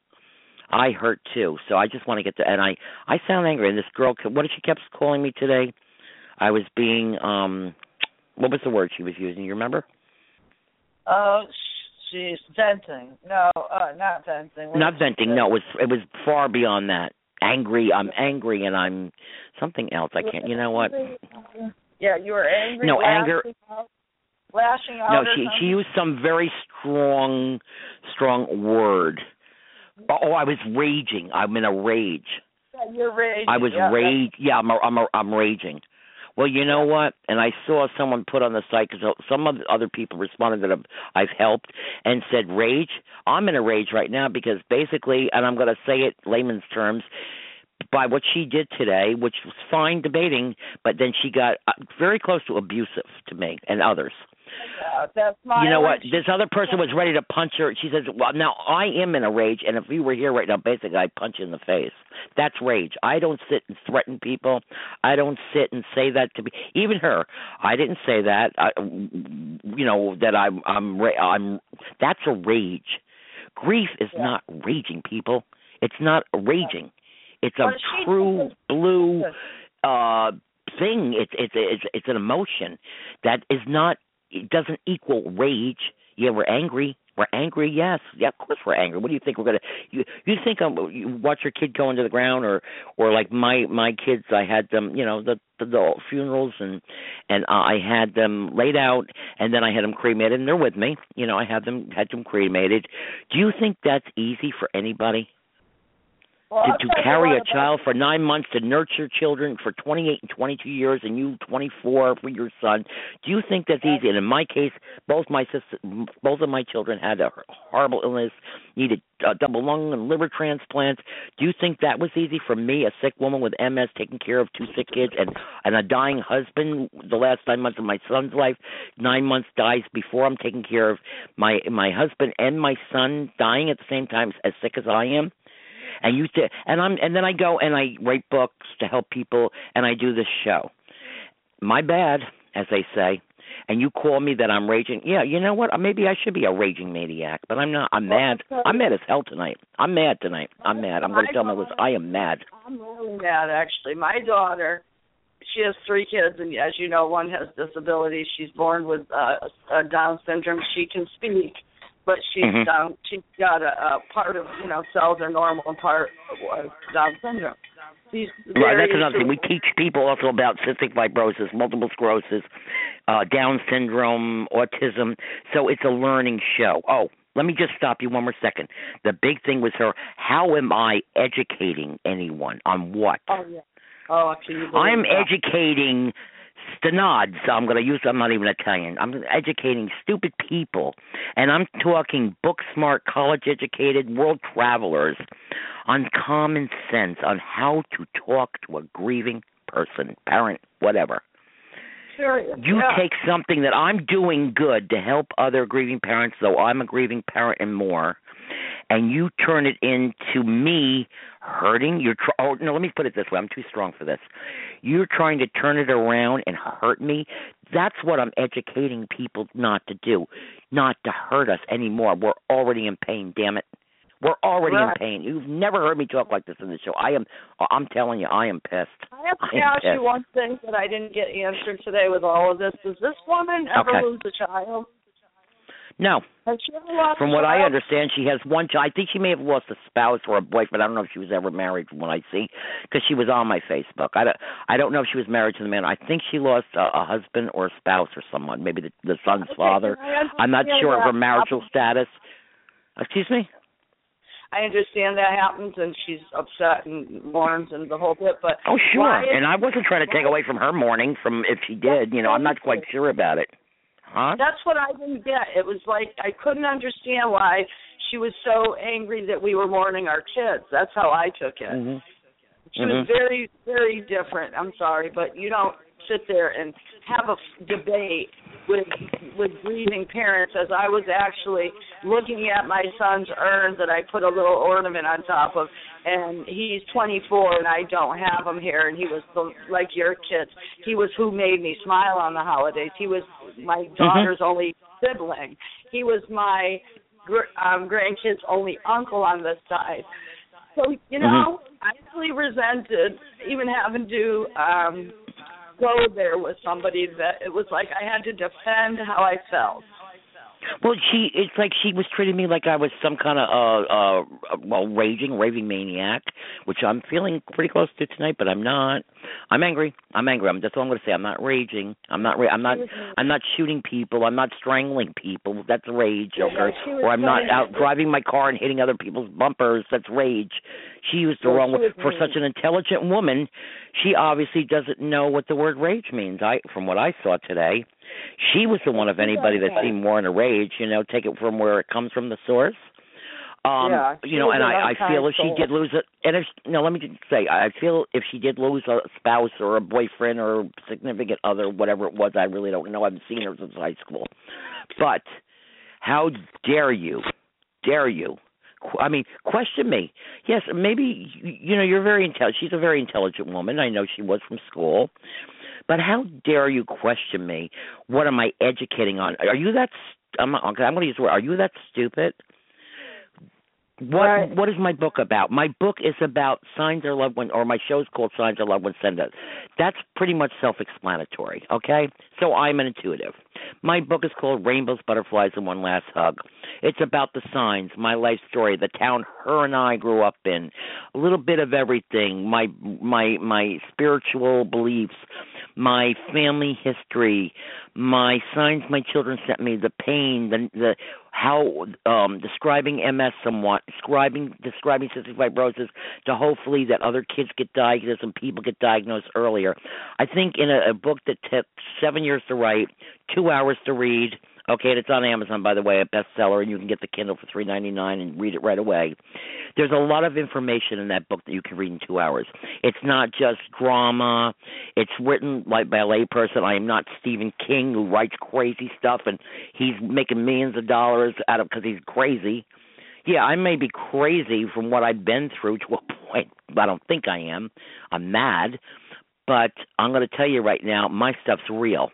I hurt too. So I just want to get to and I I sound angry. And this girl, what did she kept calling me today? I was being um what was the word she was using? You remember? Oh, she's venting. No, uh, not venting. What Not venting. No, it was it was far beyond that. Angry. I'm angry, and I'm something else. I can't. You know what? Yeah, you were angry. No, anger- Out, lashing out. No, she she used some very strong strong word. Oh, I was raging. I'm in a rage. Yeah, you're raging. I was yeah, rage. Yeah, I'm a, I'm a, I'm raging. Well, you know what? And I saw someone put on the site because some of the other people responded that I've, I've helped and said rage. I'm in a rage right now because basically, and I'm going to say it layman's terms, by what she did today, which was fine debating, but then she got uh, very close to abusive to me and others. Yeah, that's my. You know what? This other person was ready to punch her. She says, "Well, now I am in a rage, and if you were here right now, basically I'd punch you in the face. That's rage. I don't sit and threaten people. I don't sit and say that to be even her. I didn't say that. I, you know that I'm I'm I'm. That's a rage. Grief is Yeah. not raging, people. It's not raging. It's a true blue uh thing. It's it's it's it's an emotion that is not it doesn't equal rage. Yeah, we're angry. We're angry. Yes, yeah, of course we're angry. What do you think we're gonna? You you think um you watch your kid go into the ground or or like my my kids? I had them, you know, the the, the funerals and and I had them laid out and then I had them cremated and they're with me. You know, I had them had them cremated. Do you think that's easy for anybody? Well, to, to you carry a child for nine months to nurture children for 28 and 22 years and you 24 for your son? Do you think that's easy? And in my case both my sister both of my children had a horrible illness needed a double lung and liver transplants. Do you think that was easy for me a sick woman with ms taking care of two sick kids and and a dying husband the last nine months of my son's life? Nine months dies before i'm taking care of my my husband and my son dying at the same time as sick as i am and you th- and I'm and then I go and I write books to help people and I do this show. My bad, as they say. And you call me that I'm raging. Yeah, you know what? Maybe I should be a raging maniac, but I'm not. I'm mad. I'm mad as hell tonight. I'm mad tonight. I'm mad. I'm going to tell my list. I am mad. I'm really mad actually. My daughter, she has three kids, and as you know, one has disabilities. She's born with uh, uh, Down syndrome. She can speak, but she's Mhm. down. She's got a, a part of you know cells are normal and part was Down syndrome. She's Right, that's another thing. We teach people also about cystic fibrosis, multiple sclerosis, uh, Down syndrome, autism. So it's a learning show. Oh, let me just stop you one more second. The big thing was her. How am I educating anyone on what? Oh yeah. Oh, believe I'm that? educating stenods. I'm going to use. I'm not even Italian. I'm educating stupid people, and I'm talking book smart, college educated, world travelers on common sense on how to talk to a grieving person, parent, whatever. Serious. You yeah. take something that I'm doing good to help other grieving parents, though I'm a grieving parent and more, and you turn it into me hurting. You're tr- oh no, let me put it this way. I'm too strong for this. You're trying to turn it around and hurt me. That's what I'm educating people not to do, not to hurt us anymore. We're already in pain. Damn it. We're already Right. in pain. You've never heard me talk like this in the show. I am. I'm telling you, I am pissed. I have to ask you one thing that I didn't get answered today with all of this. Does this woman ever Okay. lose a child? No, Has she ever lost from what I understand, she has one child. I think she may have lost a spouse or a boyfriend. I don't know if she was ever married, from what I see, because she was on my Facebook. I don't. I don't know if she was married to the man. I think she lost a, a husband or a spouse or someone, maybe the, the son's Okay, father. I'm not sure of her marital status. Excuse me. I understand that happens, and she's upset and mourns and the whole bit. But Oh, sure. And I wasn't trying to take away from her mourning from if she did. You know, I'm not quite sure about it. Huh? That's what I didn't get. It was like I couldn't understand why she was so angry that we were mourning our kids. That's how I took it. Mhm. She was Mhm. very, very different. I'm sorry, but you don't sit there and have a debate with with grieving parents. As I was actually looking at my son's urn that I put a little ornament on top of, and he's 24 and I don't have him here. And he was the, like your kids. He was who made me smile on the holidays. He was my daughter's only sibling. He was my gr- um grandkids' only uncle on this side. So you know, I really resented even having to um go there with somebody that it was like I had to defend how I felt. Well, she it's like she was treating me like I was some kind of uh uh well raging raving maniac, which I'm feeling pretty close to tonight, but I'm not. I'm angry. I'm angry. I'm that's all I'm going to say. I'm not raging. I'm not ra- I'm not I'm not shooting people. I'm not strangling people. That's rage, okay? she was Or I'm not out driving my car and hitting other people's bumpers. That's rage. She used the wrong word for such an intelligent woman. She obviously doesn't know what the word rage means. I from what I saw today. She was the one of anybody that seemed more in a rage, you know, take it from where it comes from the source. Um Yeah, you know, and I, I feel if she did lose it, and if no, let me just say, I feel if she did lose a spouse or a boyfriend or a significant other, whatever it was, I really don't know. I haven't seen her since high school. But how dare you? Dare you? Qu- I mean, question me. Yes, maybe you know you're very intelligent. She's a very intelligent woman. I know she was from school. But how dare you question me? What am I educating on? Are you that? st- I'm, I'm going to use the word. Are you that stupid? What Right. What is my book about? My book is about signs our loved ones, or my show's called Signs Our Loved Ones Send Us. That's pretty much self-explanatory. Okay, so I'm an intuitive. My book is called Rainbows, Butterflies, and One Last Hug. It's about the signs, my life story, the town her and I grew up in, a little bit of everything, my my my spiritual beliefs, my family history, my signs my children sent me, the pain, the the how um describing MS somewhat, describing describing cystic fibrosis to hopefully that other kids get diagnosed and people get diagnosed earlier. I think in a, a book that took seven years to write, two hours to read. Okay, and it's on Amazon by the way, a bestseller, and you can get the Kindle for three ninety nine and read it right away. There's a lot of information in that book that you can read in two hours. It's not just drama. It's written like by a layperson. I am not Stephen King who writes crazy stuff and he's making millions of dollars out of because he's crazy. Yeah, I may be crazy from what I've been through to a (laughs) point. I don't think I am. I'm mad, but I'm going to tell you right now, my stuff's real.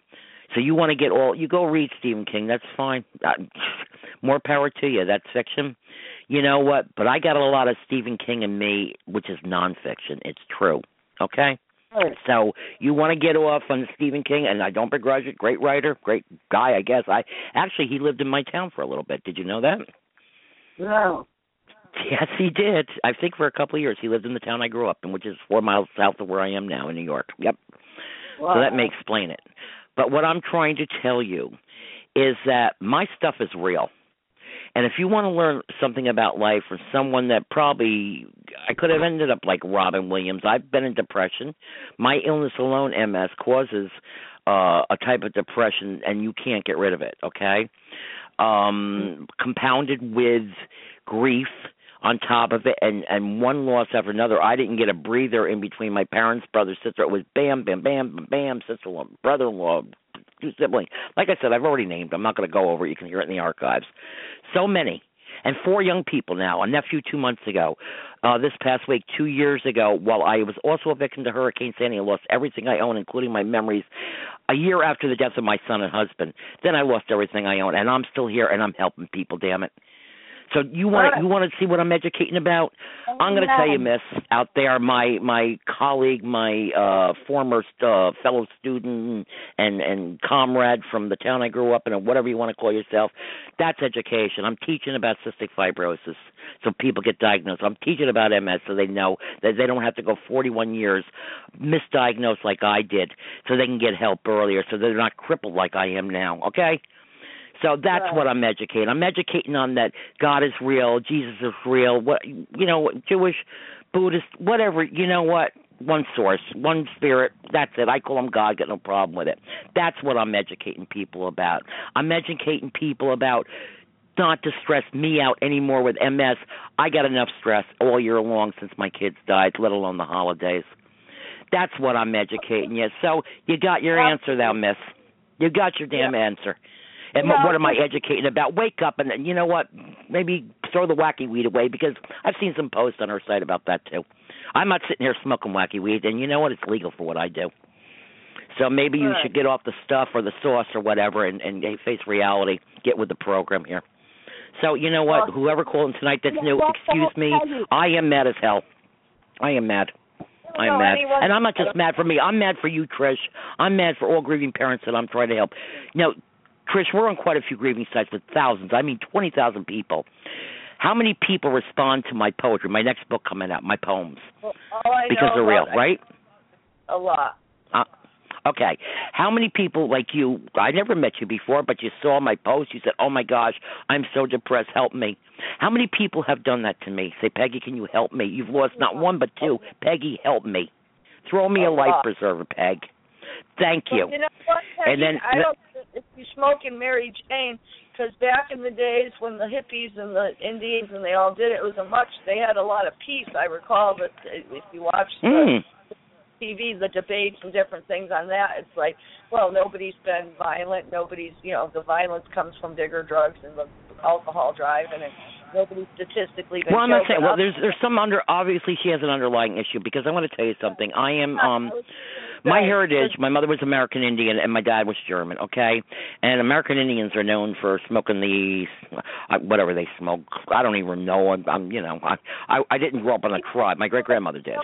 So you want to get all you go read Stephen King. That's fine. Uh, (laughs) more power to you. That's fiction. You know what? But I got a lot of Stephen King in me, which is nonfiction. It's true. Okay. Right. So you want to get off on Stephen King, and I don't begrudge it. Great writer, great guy, I guess. I actually he lived in my town for a little bit. Did you know that? No. (laughs) Yes, he did. I think for a couple of years he lived in the town I grew up in, which is four miles south of where I am now in New York. Yep. Wow. So that may explain it. But what I'm trying to tell you is that my stuff is real. And if you want to learn something about life from someone that probably I could have ended up like Robin Williams. I've been in depression. My illness alone, MS, causes uh a type of depression and you can't get rid of it, okay? Um compounded with grief on top of it and and one loss after another. I didn't get a breather in between my parents, brother, sister. It was bam, bam, bam, bam, sister-in-law, brother-in-law, two siblings. Like I said, I've already named. I'm not going to go over. it. You can hear it in the archives. So many. And four young people now. A nephew two months ago. Uh, this past week, two years ago, while I was also a victim to Hurricane Sandy and lost everything I own, including my memories, a year after the death of my son and husband. Then I lost everything I own, and I'm still here and I'm helping people, damn it. So you want to, you want to see what I'm educating about? I'm going to tell you, Miss, out there, my my colleague, my uh former uh, fellow student and and comrade from the town I grew up in, or whatever you want to call yourself. That's education. I'm teaching about cystic fibrosis, so people get diagnosed. I'm teaching about MS, so they know that they don't have to go 41 years misdiagnosed like I did, so they can get help earlier, so they're not crippled like I am now. Okay. So that's Right. what I'm educating. I'm educating on that God is real, Jesus is real. What you know, Jewish, Buddhist, whatever. You know what? One source, one spirit. That's it. I call him God. Got no problem with it. That's what I'm educating people about. I'm educating people about not to stress me out anymore with MS. I got enough stress all year long since my kids died, let alone the holidays. That's what I'm educating you. So you got your answer, thou miss. You got your damn answer. And Yeah. what am I educating about? Wake up and you know what? Maybe throw the wacky weed away because I've seen some posts on her site about that too. I'm not sitting here smoking wacky weed, and you know what? It's legal for what I do. So maybe you Right. should get off the stuff or the sauce or whatever and, and face reality. Get with the program here. So you know what? Well- Whoever called in tonight that's Yeah, new, excuse me. I am mad as hell. I am mad. I am mad. And I'm not just mad for me. I'm mad for you, Trish. I'm mad for all grieving parents that I'm trying to help. Now, Trish, we're on quite a few grieving sites with thousands. I mean, 20,000 people. How many people respond to my poetry, my next book coming out, my poems? Well, Because know they're real, right? A lot. Uh, okay. How many people like you? I never met you before, but you saw my post. You said, "Oh my gosh, I'm so depressed. Help me." How many people have done that to me? Say, Peggy, can you help me? You've lost not one but two. Peggy, help me. Throw me a, A life preserver, Peg. Thank you. you know what? Peggy? And then- I don't. If you smoke in Mary Jane, because back in the days when the hippies and the Indians and they all did it, it was a much. They had a lot of peace. I recall that if you watch the Mm. TV, the debates and different things on that, it's like, well, nobody's been violent. Nobody's, you know, the violence comes from bigger drugs and the alcohol driving, and nobody's statistically been Well, I'm not saying. Well, there's there's some under. Obviously, she has an underlying issue because I want to tell you something. I am um. My heritage, my mother was American Indian and my dad was German, okay? And American Indians are known for smoking the uh, whatever they smoke. I don't even know. I'm, I'm you know, I, I I didn't grow up on a tribe. My great grandmother did.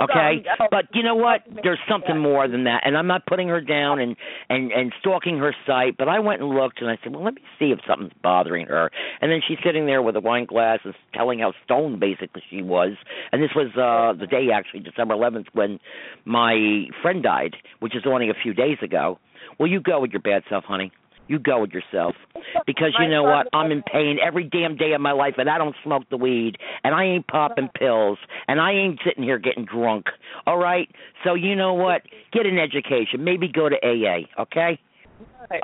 Okay, um, but you know what? There's something more than that, and I'm not putting her down and and and stalking her site. But I went and looked, and I said, well, let me see if something's bothering her. And then she's sitting there with a wine glass and telling how stoned basically she was. And this was uh the day actually, December 11th, when my friend died, which is only a few days ago. Well, you go with your bad self, honey. You go with yourself. Because you know what? I'm in pain every damn day of my life and I don't smoke the weed and I ain't popping pills and I ain't sitting here getting drunk. All right? So you know what? Get an education. Maybe go to AA, okay?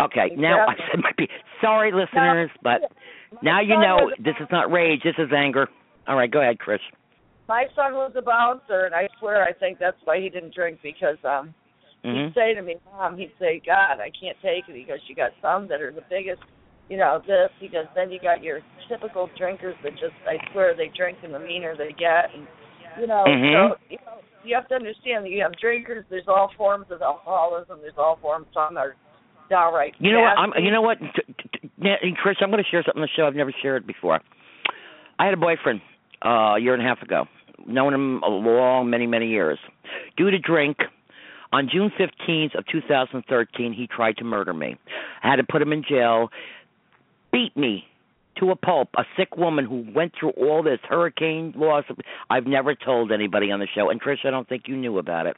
Okay. Now (laughs) I said might be sorry listeners, but now you know this is not rage, this is anger. All right, go ahead, Chris. My son was a bouncer, and I swear I think that's why he didn't drink because um Mhm. he'd say to me, Mom, he'd say, God, I can't take it because you got some that are the biggest, you know, this because then you got your typical drinkers that just I swear they drink and the meaner they get and you know, Mhm. so you know you have to understand that you have drinkers, there's all forms of alcoholism, there's all forms some are downright You know what? I'm. You know what, Chris? I'm going to share something on the show I've never shared before. I had a boyfriend uh, a year and a half ago. Known him a long, many, many years. Due to drink, on June 15th of 2013, he tried to murder me. I had to put him in jail. Beat me to a pulp. A sick woman who went through all this hurricane loss. I've never told anybody on the show, and Trish, I don't think you knew about it.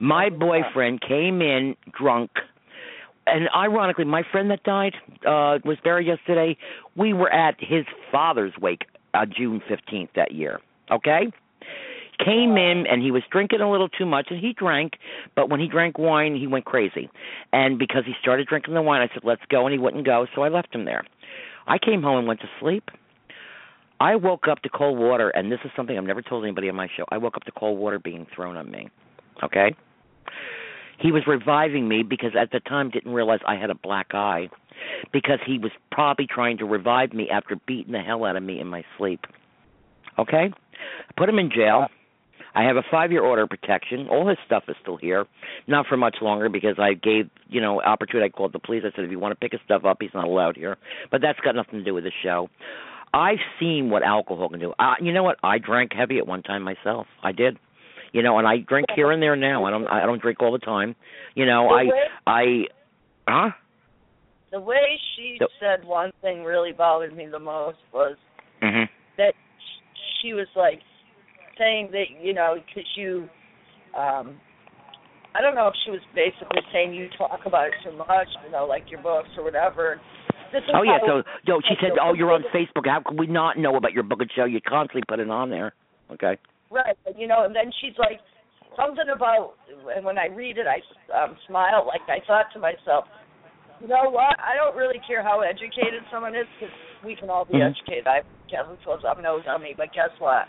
My boyfriend came in drunk and ironically, my friend that died uh was buried yesterday. We were at his father's wake uh, June fifteenth that year. Okay, came in and he was drinking a little too much, and he drank. But when he drank wine, he went crazy. And because he started drinking the wine, I said, "Let's go," and he wouldn't go, so I left him there. I came home and went to sleep. I woke up to cold water, and this is something I've never told anybody on my show. I woke up to cold water being thrown on me. Okay? He was reviving me because at the time didn't realize I had a black eye because he was probably trying to revive me after beating the hell out of me in my sleep. Okay? I put him in jail. I have a five year order of protection. All his stuff is still here. Not for much longer because I gave, you know, opportunity. I called the police. I said, if you want to pick his stuff up, he's not allowed here. But that's got nothing to do with the show. I've seen what alcohol can do. Uh, you know what? I drank heavy at one time myself. I did. You know, and I drink here and there now. I don't. I don't drink all the time. You know, The I. way- I. Huh? The way she So- said one thing really bothered me the most was Mhm. that she was like saying that you know because you um I don't know if she was basically saying you talk about it too much, you know, like your books or whatever. Oh yeah. So, yo, she said, "Oh, you're on Facebook. How could we not know about your book and show? You constantly put it on there." Okay. Right, and you know, and then she's like something about, and when I read it, I um, smile. Like I thought to myself, you know what? I don't really care how educated someone is because we can all be Mhm. educated. I Kevin up nose on me, but guess what?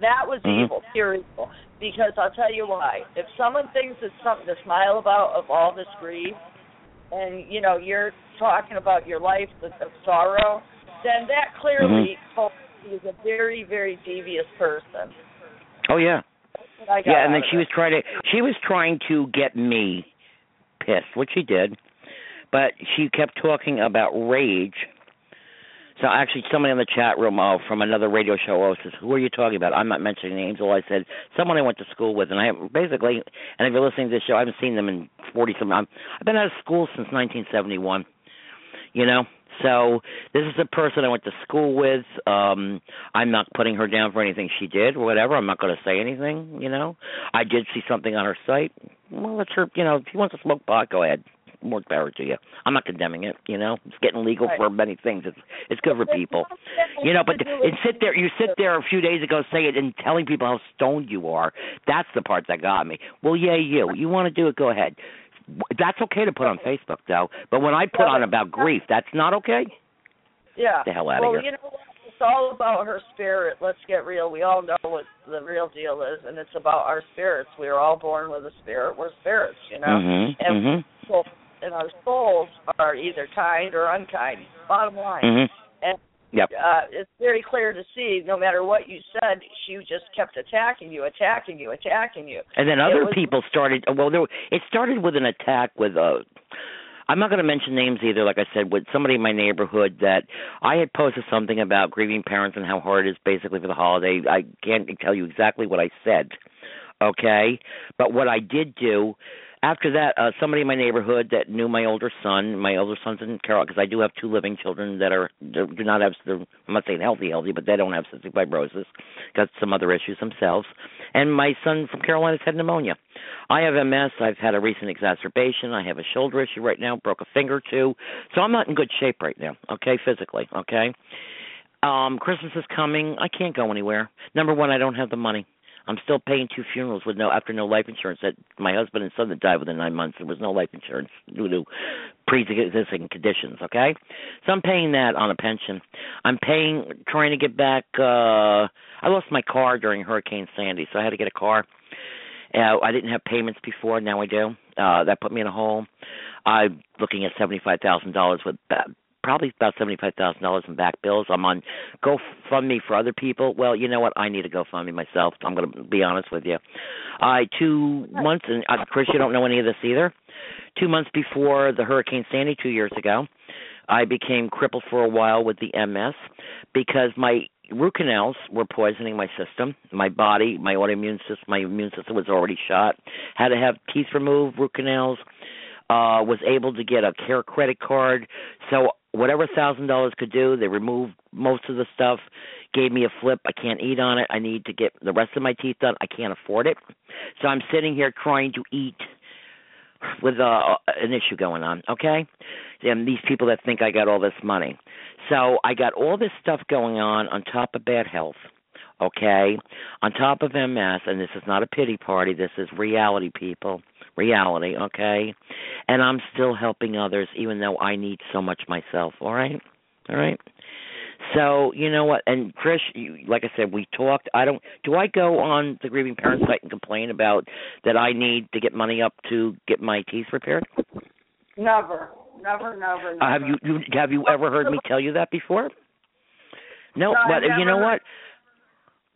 That was Mhm. evil, pure evil. Because I'll tell you why. If someone thinks it's something to smile about of all this grief, and you know you're talking about your life of, of sorrow, then that clearly Mm-hmm. is a very, very devious person. Oh yeah. That's what I got Yeah, and then she was trying to she was trying to get me pissed, which she did. But she kept talking about rage. So actually, somebody in the chat room uh, from another radio show oh, says, "Who are you talking about?" I'm not mentioning names. All I said, someone I went to school with, and I basically, and if you're listening to this show, I haven't seen them in 40 some. I'm, I've been out of school since 1971. You know, so this is a person I went to school with. Um I'm not putting her down for anything she did or whatever. I'm not going to say anything. You know, I did see something on her site. Well, that's her. You know, if you want to smoke pot, go ahead. More power to you. I'm not condemning it. You know, it's getting legal for many things. It's it's good for people. You know, but and sit there. You sit there a few days ago saying it and telling people how stoned you are. That's the part that got me. Well, yeah, you. You want to do it? Go ahead. That's okay to put on Facebook though. But when I put on about grief, that's not okay. Yeah. The hell outta well, here. you know what? It's all about her spirit. Let's get real. We all know what the real deal is, and it's about our spirits. We are all born with a spirit. We're spirits, you know. Mm-hmm. And Mhm. so, and our souls are either kind or unkind. Bottom line. Mm-hmm. And Yep. uh, it's very clear to see. No matter what you said, she just kept attacking you, attacking you, attacking you. And then other was- people started. Well, there, it started with an attack with Uh, I'm not going to mention names either. Like I said, with somebody in my neighborhood that I had posted something about grieving parents and how hard it is basically for the holiday. I can't tell you exactly what I said. Okay, but what I did do after that, uh, somebody in my neighborhood that knew my older son, my older son's in Carol, because I do have two living children that are do not have. I'm not saying healthy, healthy, but they don't have cystic fibrosis, got some other issues themselves. And my son from Carolina's had pneumonia. I have MS. I've had a recent exacerbation. I have a shoulder issue right now. Broke a finger too. So I'm not in good shape right now. Okay, physically. Okay. Um, Christmas is coming. I can't go anywhere. Number one, I don't have the money. I'm still paying two funerals with no after no life insurance. That my husband and son that died within nine months. There was no life insurance due to pre-existing conditions. Okay, so I'm paying that on a pension. I'm paying trying to get back. uh I lost my car during Hurricane Sandy, so I had to get a car. Uh, I didn't have payments before. Now I do. Uh, that put me in a hole. I'm looking at seventy-five thousand dollars with ba- probably about seventy-five thousand dollars in back bills. I'm on GoFundMe for other people. Well, you know what? I need to GoFundMe myself. I'm going to be honest with you. I two months, and uh, Chris, you don't know any of this either. Two months before the Hurricane Sandy, two years ago, I became crippled for a while with the MS because my root canals were poisoning my system, my body, my autoimmune system. My immune system was already shot. Had to have teeth removed, root canals. Uh, was able to get a care credit card. So whatever thousand dollars could do, they removed most of the stuff. Gave me a flip. I can't eat on it. I need to get the rest of my teeth done. I can't afford it. So I'm sitting here trying to eat with uh, an issue going on, okay? And these people that think I got all this money. So I got all this stuff going on on top of bad health, okay? On top of MS, and this is not a pity party, this is reality, people. Reality, okay? And I'm still helping others even though I need so much myself, all right? All right? So you know what? And Chris, you, like I said, we talked. I don't. Do I go on the grieving parents site and complain about that I need to get money up to get my teeth repaired? Never, never, never, never. Uh, have you, you have you ever heard me tell you that before? No, No, but you know what?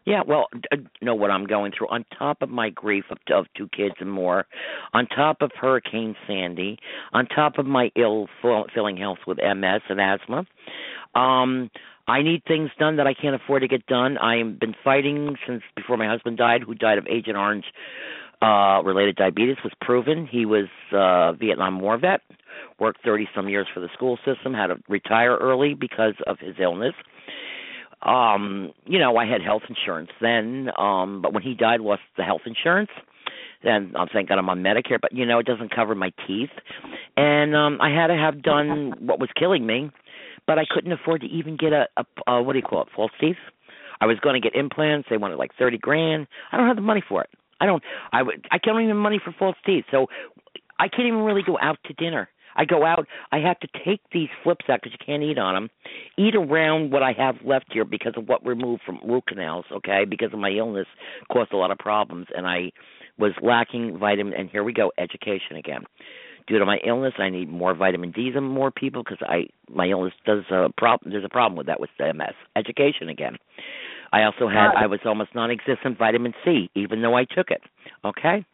Yeah, well, uh, know what I'm going through. On top of my grief of, of two kids and more, on top of Hurricane Sandy, on top of my ill feeling health with MS and asthma, um, I need things done that I can't afford to get done. I've been fighting since before my husband died, who died of Agent Orange uh related diabetes was proven. He was uh Vietnam War vet, worked 30 some years for the school system, had to retire early because of his illness. Um, you know, I had health insurance then, um but when he died lost the health insurance. Then I'm thank God I'm on Medicare, but you know, it doesn't cover my teeth. And um I had to have done what was killing me, but I couldn't afford to even get a, a, a what do you call it, false teeth. I was going to get implants. They wanted like thirty grand. I don't have the money for it. I don't. I would. I can't even money for false teeth. So I can't even really go out to dinner. I go out. I have to take these flips out because you can't eat on them. Eat around what I have left here because of what removed from root canals. Okay, because of my illness caused a lot of problems, and I was lacking vitamin. And here we go, education again. Due to my illness, I need more vitamin D than more people because I my illness does a problem. There's a problem with that with MS. Education again. I also had I was almost non-existent vitamin C, even though I took it. Okay,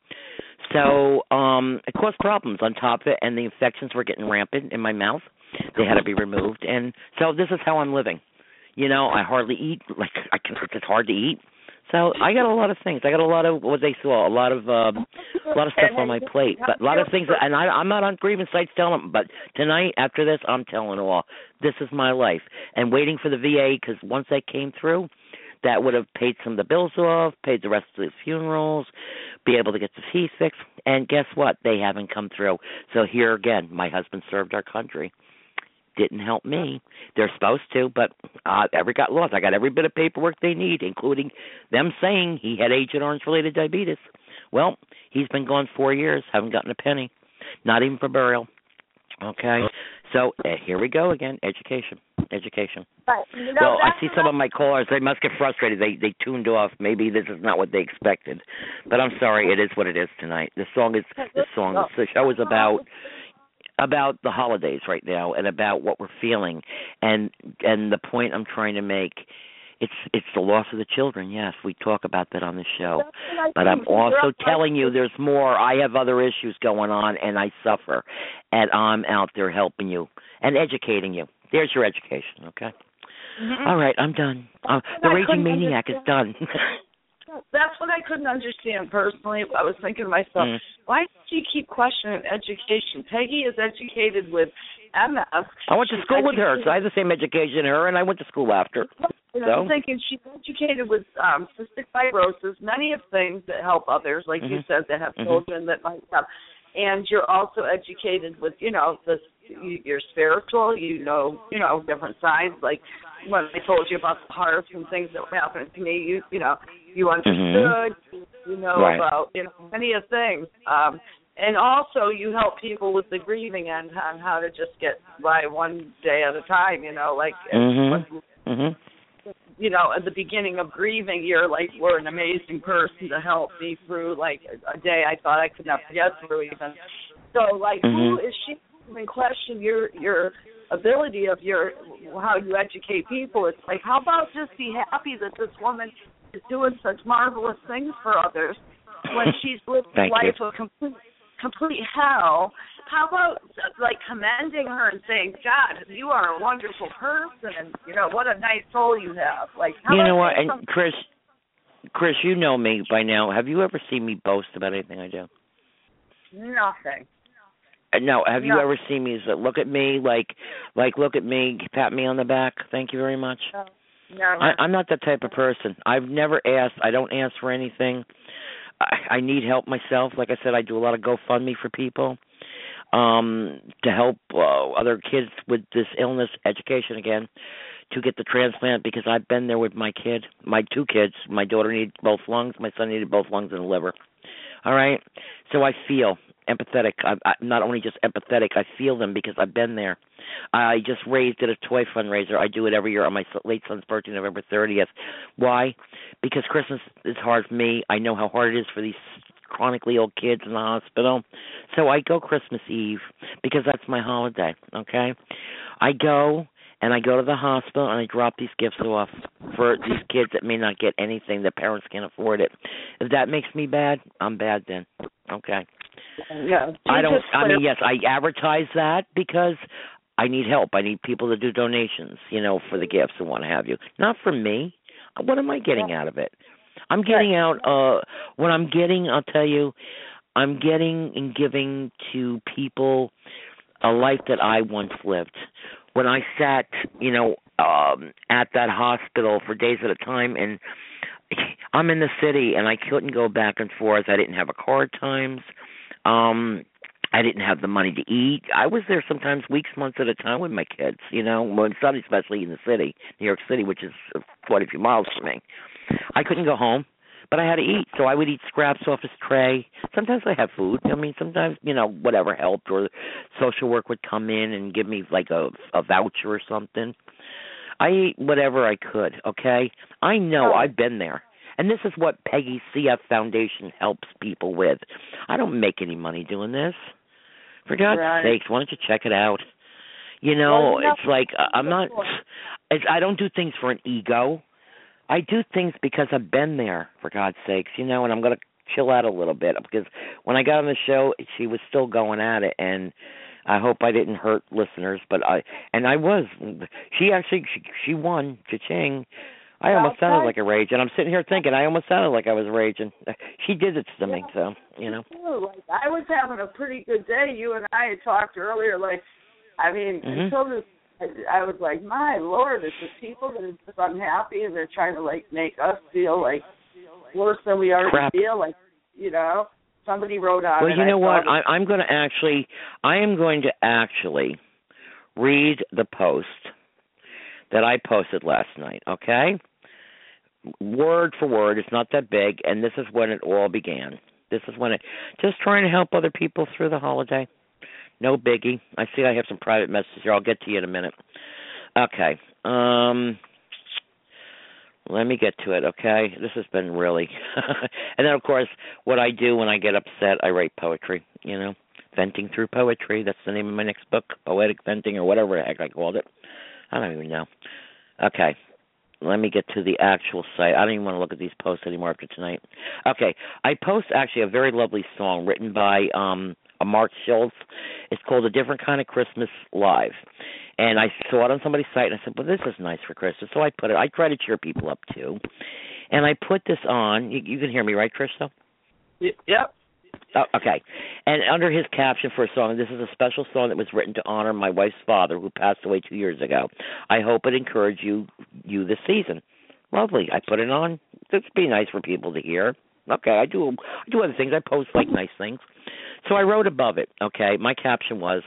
so um it caused problems on top of it, and the infections were getting rampant in my mouth. They had to be removed, and so this is how I'm living. You know, I hardly eat. Like I can, it's hard to eat. So I got a lot of things. I got a lot of what they saw, a lot of um, a lot of stuff on my plate, but a lot of things. And I, I'm not on grievance sites telling them. But tonight, after this, I'm telling all. This is my life, and waiting for the VA because once that came through, that would have paid some of the bills off, paid the rest of the funerals, be able to get the fees fixed. And guess what? They haven't come through. So here again, my husband served our country. Didn't help me. They're supposed to, but uh ever got lost. I got every bit of paperwork they need, including them saying he had Agent Orange related diabetes. Well, he's been gone four years, haven't gotten a penny. Not even for burial. Okay. So uh, here we go again. Education. Education. But, you know, well, I see some of my callers. They must get frustrated. They they tuned off. Maybe this is not what they expected. But I'm sorry. It is what it is tonight. The song is the song. The show is about about the holidays right now and about what we're feeling. And and the point I'm trying to make. It's it's the loss of the children. Yes, we talk about that on the show. But I'm also telling you there's more. I have other issues going on and I suffer. And I'm out there helping you and educating you. There's your education, okay? Mhm. All right, I'm done. Uh, the Raging Maniac is done. (laughs) That's what I couldn't understand personally. I was thinking to myself, Mm. why does she keep questioning education? Peggy is educated with MS. I went to She's school with her, so I have the same education as her, and I went to school after. And So? I'm thinking she's educated with um, cystic fibrosis, many of things that help others, like you Mhm. said, that have Mhm. children that might have. And you're also educated with, you know, the you- you're spiritual. You know, you know, different sides. Like when I told you about the hearts and things that were happening to me, you you know, you understood. You know Mm-hmm. Right. about you know many of things. Um, and also you help people with the grieving and on how to just get by one day at a time. You know, like Mhm. Mhm. you know, at the beginning of grieving, you're like, we're an amazing person to help me through like a, a day I thought I could never get through even. So like, who Mhm. is she even question your your ability of your how you educate people? It's like, how about just be happy that this woman is doing such marvelous things for others when (laughs) she's lived a life you. of complete complete hell. How about like commending her and saying, God, you are a wonderful person, and you know what a nice soul you have. Like, how You know what? And something- Chris, Chris, you know me by now. Have you ever seen me boast about anything I do? nothing. Uh, No. Have you ever seen me say, look at me, like, like, look at me, pat me on the back? Thank you very much. No. I, I'm not that type of person. I've never asked. I don't ask for anything. I, I need help myself. Like I said, I do a lot of GoFundMe for people um, to help uh, other kids with this illness, education again, to get the transplant because I've been there with my kid, my two kids. My daughter needed both lungs. My son needed both lungs and a liver. All right, so I feel empathetic. I, I'm not only just empathetic, I feel them because I've been there. I just raised at a toy fundraiser. I do it every year on my late son's birthday, November 30th. Why? Because Christmas is hard for me. I know how hard it is for these chronically ill kids in the hospital. So I go Christmas Eve because that's my holiday, okay? I go and I go to the hospital and I drop these gifts off for these kids that may not get anything. Their parents can't afford it. If that makes me bad, I'm bad then. Okay. Yeah. I don't. I mean, yes, I advertise that because I need help. I need people to do donations, you know, for the gifts and what have you. Not for me. What am I getting out of it? I'm getting out uh what I'm getting, I'll tell you, I'm getting and giving to people a life that I once lived. When I sat, you know, um at that hospital for days at a time and (laughs) I'm in the city and I couldn't go back and forth. I didn't have a car at times. Um I didn't have the money to eat. I was there sometimes weeks, months at a time with my kids, you know, when sun especially in the city, New York City, which is quite a few miles from me. I couldn't go home, but I had to eat, so I would eat scraps off his tray. Sometimes I had food. I mean, sometimes you know whatever helped, or social work would come in and give me like a a voucher or something. I ate whatever I could. Okay, I know I've been there. And this is what Peggy CF Foundation helps people with. I don't make any money doing this. For God's Right. sakes, why don't you check it out? You know, Well, it's like I'm not. It's, I don't do things for an ego. I do things because I've been there. For God's sakes, you know, and I'm gonna chill out a little bit because when I got on the show, she was still going at it, and I hope I didn't hurt listeners, but I and I was. She actually she, she won. Cha-ching. I almost sounded like a rage, and I'm sitting here thinking I almost sounded like I was raging. (laughs) She did it to me, so you know. too. Like I was having a pretty good day. You and I had talked earlier. Like, I mean, Mhm. until this, I, I was like, my lord, it's the people that are just unhappy and they're trying to like make us feel like worse than we already Crap. feel. Like, you know, somebody wrote on. Well, you I know what? I, I'm going to actually, I am going to actually read the post that I posted last night. Okay, word for word. It's not that big, and this is when it all began. This is when it just trying to help other people through the holiday. No biggie. I see I have some private messages here. I'll get to you in a minute. Okay. Um let me get to it, okay? This has been really (laughs) and then of course what I do when I get upset, I write poetry, you know. Venting through poetry. That's the name of my next book, Poetic Venting or whatever the heck I called it. I don't even know. Okay. Let me get to the actual site. I don't even want to look at these posts anymore after tonight. Okay. I post actually a very lovely song written by um Mark Schultz. It's called A Different Kind of Christmas Live. And I saw it on somebody's site and I said, Well this is nice for Christmas. So I put it I try to cheer people up too. And I put this on you, you can hear me, right, Crystal? Y- Yep. Oh, okay. And under his caption for a song, this is a special song that was written to honor my wife's father, who passed away two years ago. I hope it encouraged you you this season. Lovely. I put it on. It'd be nice for people to hear. Okay, I do I do other things. I post like nice things. So I wrote above it. Okay, my caption was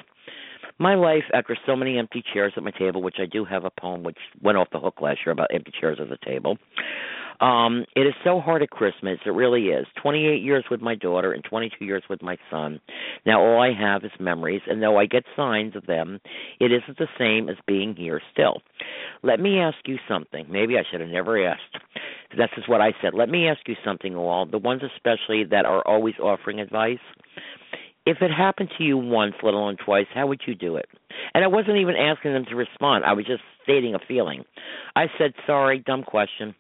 my life after so many empty chairs at my table, which I do have a poem which went off the hook last year about empty chairs at the table. Um, it is so hard at Christmas. It really is. 28 years with my daughter and 22 years with my son. Now all I have is memories, and though I get signs of them, it isn't the same as being here still. Let me ask you something. Maybe I should have never asked. This is what I said. Let me ask you something, all the ones especially that are always offering advice. If it happened to you once, let alone twice, how would you do it? And I wasn't even asking them to respond. I was just stating a feeling. I said, "Sorry, dumb question."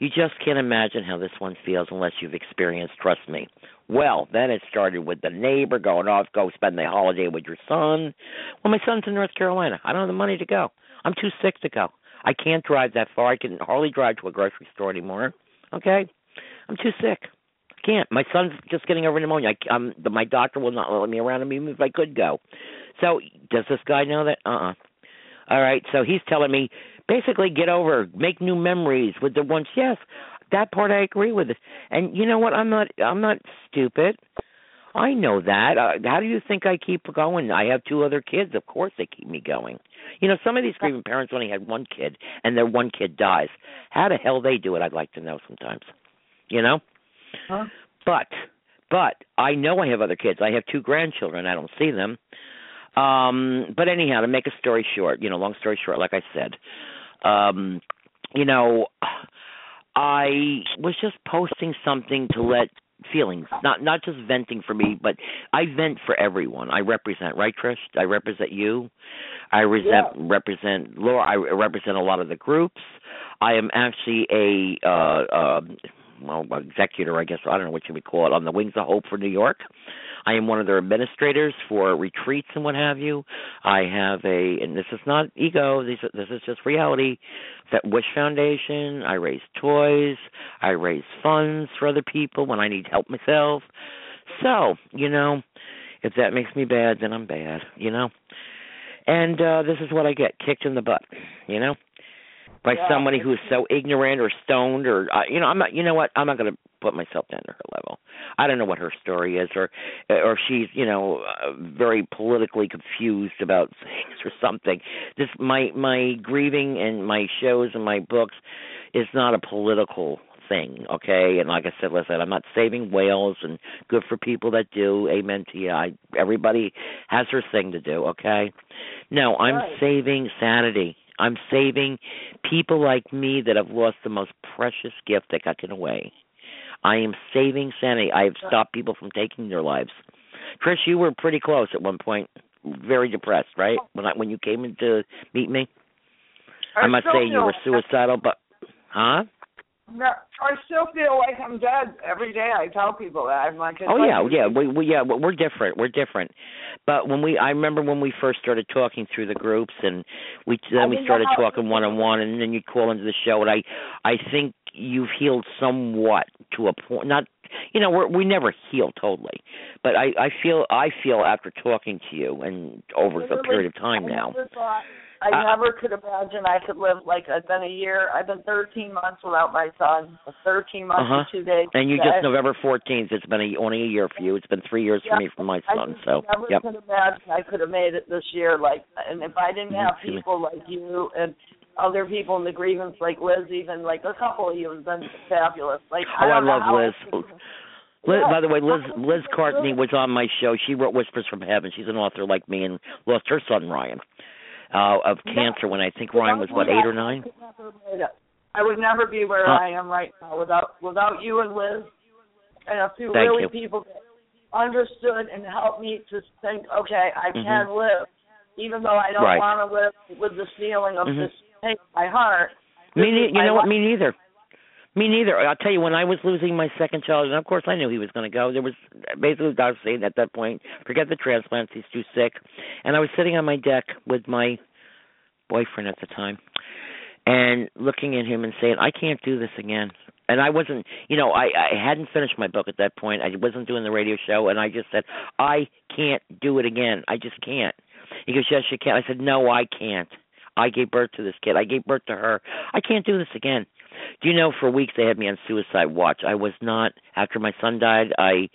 You just can't imagine how this one feels unless you've experienced, trust me. Well, then it started with the neighbor going off, go spend the holiday with your son. Well, my son's in North Carolina. I don't have the money to go. I'm too sick to go. I can't drive that far. I can hardly drive to a grocery store anymore. Okay? I'm too sick. I can't. My son's just getting over pneumonia. I, um, my doctor will not let me around him even if I could go. So, does this guy know that? Uh-uh. All right, so he's telling me basically get over, make new memories with the ones. Yes, that part I agree with. And you know what? I'm not. I'm not stupid. I know that. Uh, how do you think I keep going? I have two other kids. Of course, they keep me going. You know, some of these grieving parents only had one kid, and their one kid dies. How the hell they do it? I'd like to know sometimes. You know. Huh? But, but I know I have other kids. I have two grandchildren. I don't see them. Um, but anyhow, to make a story short, you know, long story short, like I said, um, you know, I was just posting something to let feelings, not not just venting for me, but I vent for everyone. I represent, right, Trish? I represent you. I resent, represent Laura. I represent a lot of the groups. I am actually a uh, uh, well executor, I guess. I don't know what you would call it on the Wings of Hope for New York. I am one of their administrators for retreats and what have you. I have a, and this is not ego. This this is just reality. That Wish Foundation. I raise toys. I raise funds for other people when I need help myself. So you know, if that makes me bad, then I'm bad. You know. And uh this is what I get kicked in the butt, you know? By Yeah. somebody who's so ignorant or stoned or uh, you know i'm not you know what? I'm not going to put myself down to her level. I don't know what her story is or or she's you know uh, very politically confused about things or something. This my my grieving and my shows and my books is not a political thing okay? And like i said listen i'm not saving whales and good for people that do. Amen to you i everybody has their thing to do okay? No i'm Right. saving sanity i'm saving people like me that have lost the most precious gift that got taken away. I am saving sanity. I have stopped people from taking their lives. Trish, you were pretty close at one point, very depressed, right? When I when you came in to meet me, I I'm not you were suicidal, but huh? No, I still feel like I'm dead every day. I tell people that. I'm like, Oh yeah, yeah, we, we yeah, we- we're different. We're different. But when we, I remember when we first started talking through the groups, and we I then we started talking one on one, and then you call into the show, and I, I think you've healed somewhat to a point. Not, you know, we're, we never heal totally, but I, I feel, I feel after talking to you and over the Literally, period of time I now. I Uh, never could imagine I could live like I've been a year. I've been 13 months without my son. 13 months Uh-huh. and two days. And you just November 14th. It's been a, only a year for you. It's been three years Yeah, for me for my I son. just So, never yep. could imagine I could have made it this year. Like, and if I didn't Mhm, have people like you and other people in the grievance, like Liz, even like a couple of you have been fabulous. Like, Oh, I don't love Liz. Liz, by the way, Liz Liz Courtney was on my show. She wrote Whispers from Heaven. She's an author like me and lost her son Ryan uh of cancer when I think Ryan was what eight or nine. I would never be where Huh. I am right now without without you and Liz and a few Thank really you. people that understood and helped me to think, okay, I Mhm. can live, even though I don't Right. want to live with the feeling of Mhm. this pain in my heart. Me, ne- you know what? Me neither. Me neither. I'll tell you, when I was losing my second child, and of course I knew he was going to go. There was basically the doctor saying at that point, forget the transplants. He's too sick. And I was sitting on my deck with my boyfriend at the time, and looking at him and saying, I can't do this again. And I wasn't, you know, I I hadn't finished my book at that point. I wasn't doing the radio show, and I just said, I can't do it again. I just can't. He goes, Yes, you can. I said, No, I can't. I gave birth to this kid. I gave birth to her. I can't do this again. Do you know for weeks they had me on suicide watch. I was not after my son died, I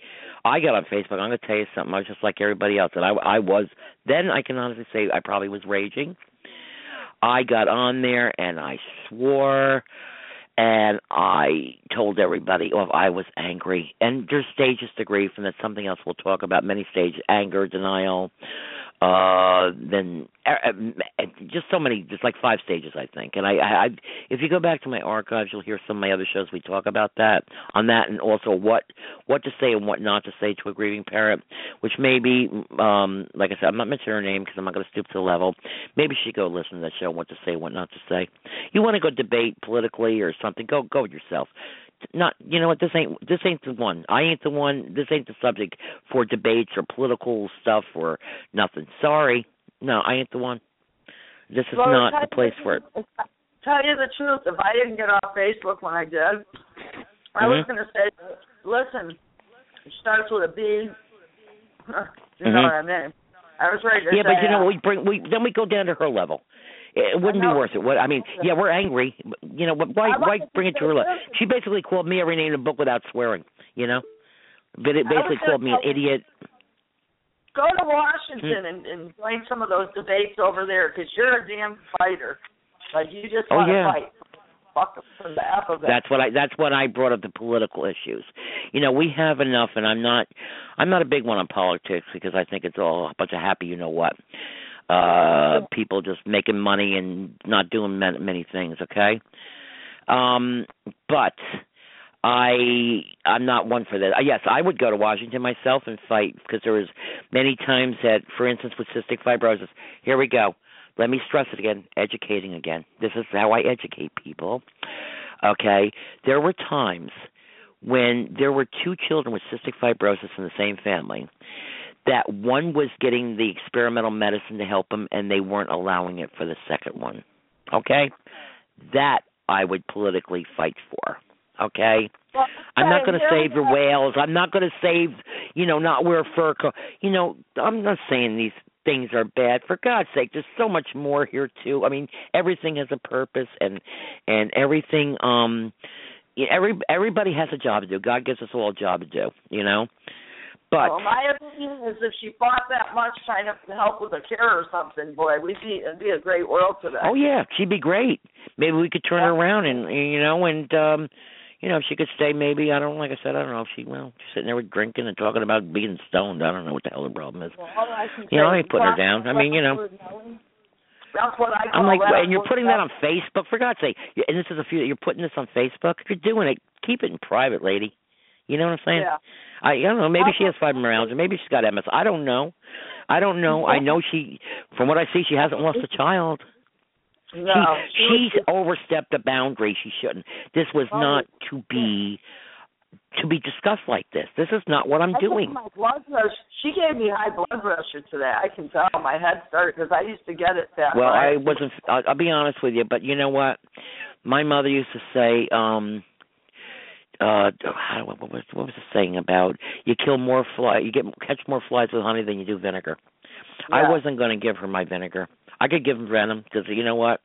I got on Facebook. I'm going to tell you something. I was just like everybody else and I I was then I can honestly say I probably was raging. I got on there and I swore and I told everybody oh, I was angry. And there's stages to grief, and that's something else we'll talk about. Many stages: anger, denial, uh, then uh, uh, just so many. There's like five stages, I think. And I, I, if you go back to my archives, you'll hear some of my other shows. We talk about that on that, and also what what to say and what not to say to a grieving parent. Which maybe, um, like I said, I'm not mentioning her name because I'm not going to stoop to the level. Maybe she go listen to that show, what to say, what not to say. You want to go debate politically or something? Go go yourself. Not you know what this ain't this ain't the one. I ain't the one. This ain't the subject for debates or political stuff or nothing. Sorry, no, I ain't the one. This is Well, not the place for it. Tell you the truth, if I didn't get off Facebook when I did, I was Mhm. going to say, listen, it starts with a B. (laughs) you know Mhm. what I mean? I was ready to Yeah, say, but you know we bring we then we go down to her level. It wouldn't be worth it. What I mean, yeah, we're angry. You know, but why why bring it to her level? She basically called me every name in the book without swearing. You know, but it basically called me an idiot. go to Washington and, and join some of those debates over there because you're a damn fighter. Like you just Oh, want to yeah. fight. Fuck for the F of it. That's what I that's what I brought up the political issues. You know, we have enough and I'm not I'm not a big one on politics because I think it's all a bunch of happy you know what. Uh people just making money and not doing many, many things, okay? Um but I I'm not one for that. Uh, yes, I would go to Washington myself and fight because there was many times that for instance with cystic fibrosis. Here we go. Let me stress it again, educating again. This is how I educate people. Okay? There were times when there were two children with cystic fibrosis in the same family that one was getting the experimental medicine to help them and they weren't allowing it for the second one. Okay? That I would politically fight for. Okay? Well, I'm not going to save the whales. I'm not going to save, you know, not wear fur coat. You know, I'm not saying these things are bad. For God's sake, there's so much more here too. I mean, everything has a purpose, and and everything. Um, every everybody has a job to do. God gives us all a job to do. You know, but well, my opinion is if she fought that much trying to help with a cure or something, boy, we'd be it'd be a great world today. oh yeah, she'd be great. Maybe we could turn her around, and you know, and um you know, if she could stay, maybe I don't. Like I said, I don't know if she. Well, she's sitting there drinking and talking about being stoned. I don't know what the hell the problem is. Well, all I can You know, I ain't putting her down. I mean, you know. That's what I. I'm like, that. and you're putting that on Facebook for God's sake. And this is a few. You're putting this on Facebook. If you're doing it, keep it in private, lady. You know what I'm saying? Yeah. I, I don't know. Maybe she has fibromyalgia. Maybe she's got MS. I don't know. I don't know. I know she. From what I see, she hasn't lost a child. No, she, she's overstepped the boundary. She shouldn't. This was not to be to be discussed like this. This is not what I'm I doing. My blood pressure. She gave me high blood pressure today. I can tell. My head started because I used to get it that. Well, high. I wasn't. I'll, I'll be honest with you, but you know what? My mother used to say, um uh what was what was the saying about you kill more fly you get catch more flies with honey than you do vinegar. I wasn't going to give her my vinegar. I could give him venom because you know what?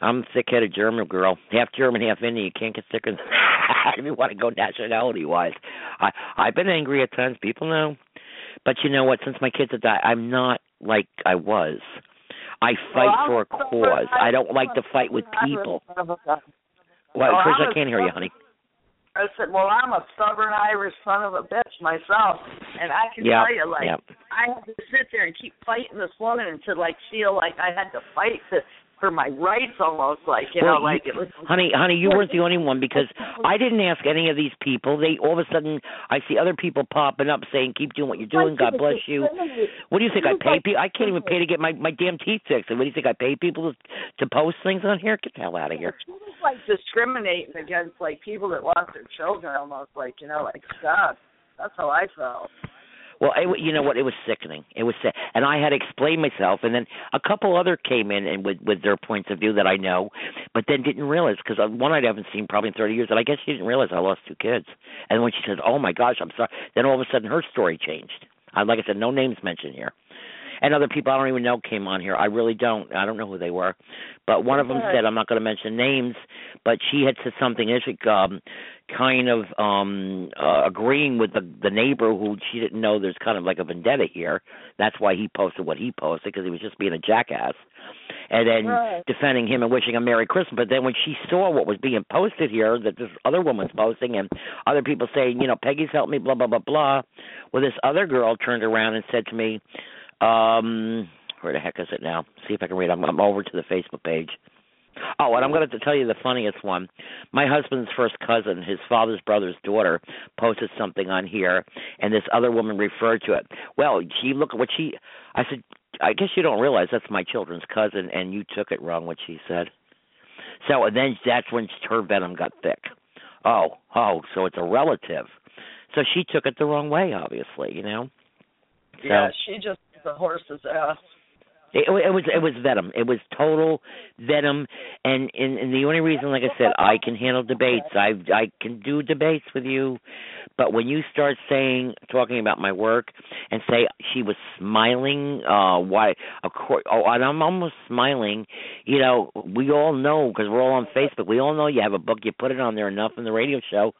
I'm a thick-headed German girl, half German, half Indian. You can't get thicker. Than (laughs) if you want to go nationality-wise, I I've been angry at times. People know, but you know what? Since my kids have died, I'm not like I was. I fight Well, for a cause. I don't like to fight with people. Well, Chris, I can't hear you, honey. I said, well, I'm a stubborn Irish son of a bitch myself, and I can Yeah, tell you, like, yeah. I had to sit there and keep fighting this woman until like feel like I had to fight to, for my rights, almost like you well, know, like you, it was. honey, honey, you weren't the only one because (laughs) I didn't ask any of these people. They all of a sudden, I see other people popping up saying, "Keep doing what you're doing. God bless you." What do you think? I pay people? I can't even pay to get my my damn teeth fixed. And what do you think? I pay people to to post things on here? Get the hell out of here. She was like discriminating against like people that lost their children, almost like you know, like God. That's how I felt. Well, it, you know what? It was sickening. It was, sick. and I had to explain myself. And then a couple other came in and with with their points of view that I know, but then didn't realize because uh, one I haven't seen probably in 30 years. And I guess she didn't realize I lost two kids. And when she said, "Oh my gosh, I'm sorry," then all of a sudden her story changed. I, like I said, no names mentioned here. And other people I don't even know came on here. I really don't. I don't know who they were, but one of them said I'm not going to mention names, but she had said something is um, kind of um uh, agreeing with the the neighbor who she didn't know there's kind of like a vendetta here. That's why he posted what he posted because he was just being a jackass, and then Right. defending him and wishing him Merry Christmas. But then when she saw what was being posted here, that this other woman's posting and other people saying, you know, Peggy's helped me, blah blah blah blah. Well, this other girl turned around and said to me, um, where the heck is it now? See if I can read. I'm, I'm over to the Facebook page. Oh, and I'm going to tell you the funniest one. My husband's first cousin, his father's brother's daughter, posted something on here, and this other woman referred to it. Well, she look at what she. I said, I guess you don't realize that's my children's cousin, and you took it wrong. What she said. So and then that's when her venom got thick. Oh, oh, so it's a relative. So she took it the wrong way, obviously. You know. So, Yeah, she just the horse's ass. it, it was it was venom. It was total venom, and, and and the only reason, like I said, I can handle debates. I I can do debates with you, but when you start saying talking about my work and say she was smiling, uh, why? Of course, oh, and I'm almost smiling. You know, we all know because we're all on Facebook. We all know you have a book. You put it on there enough in the radio show.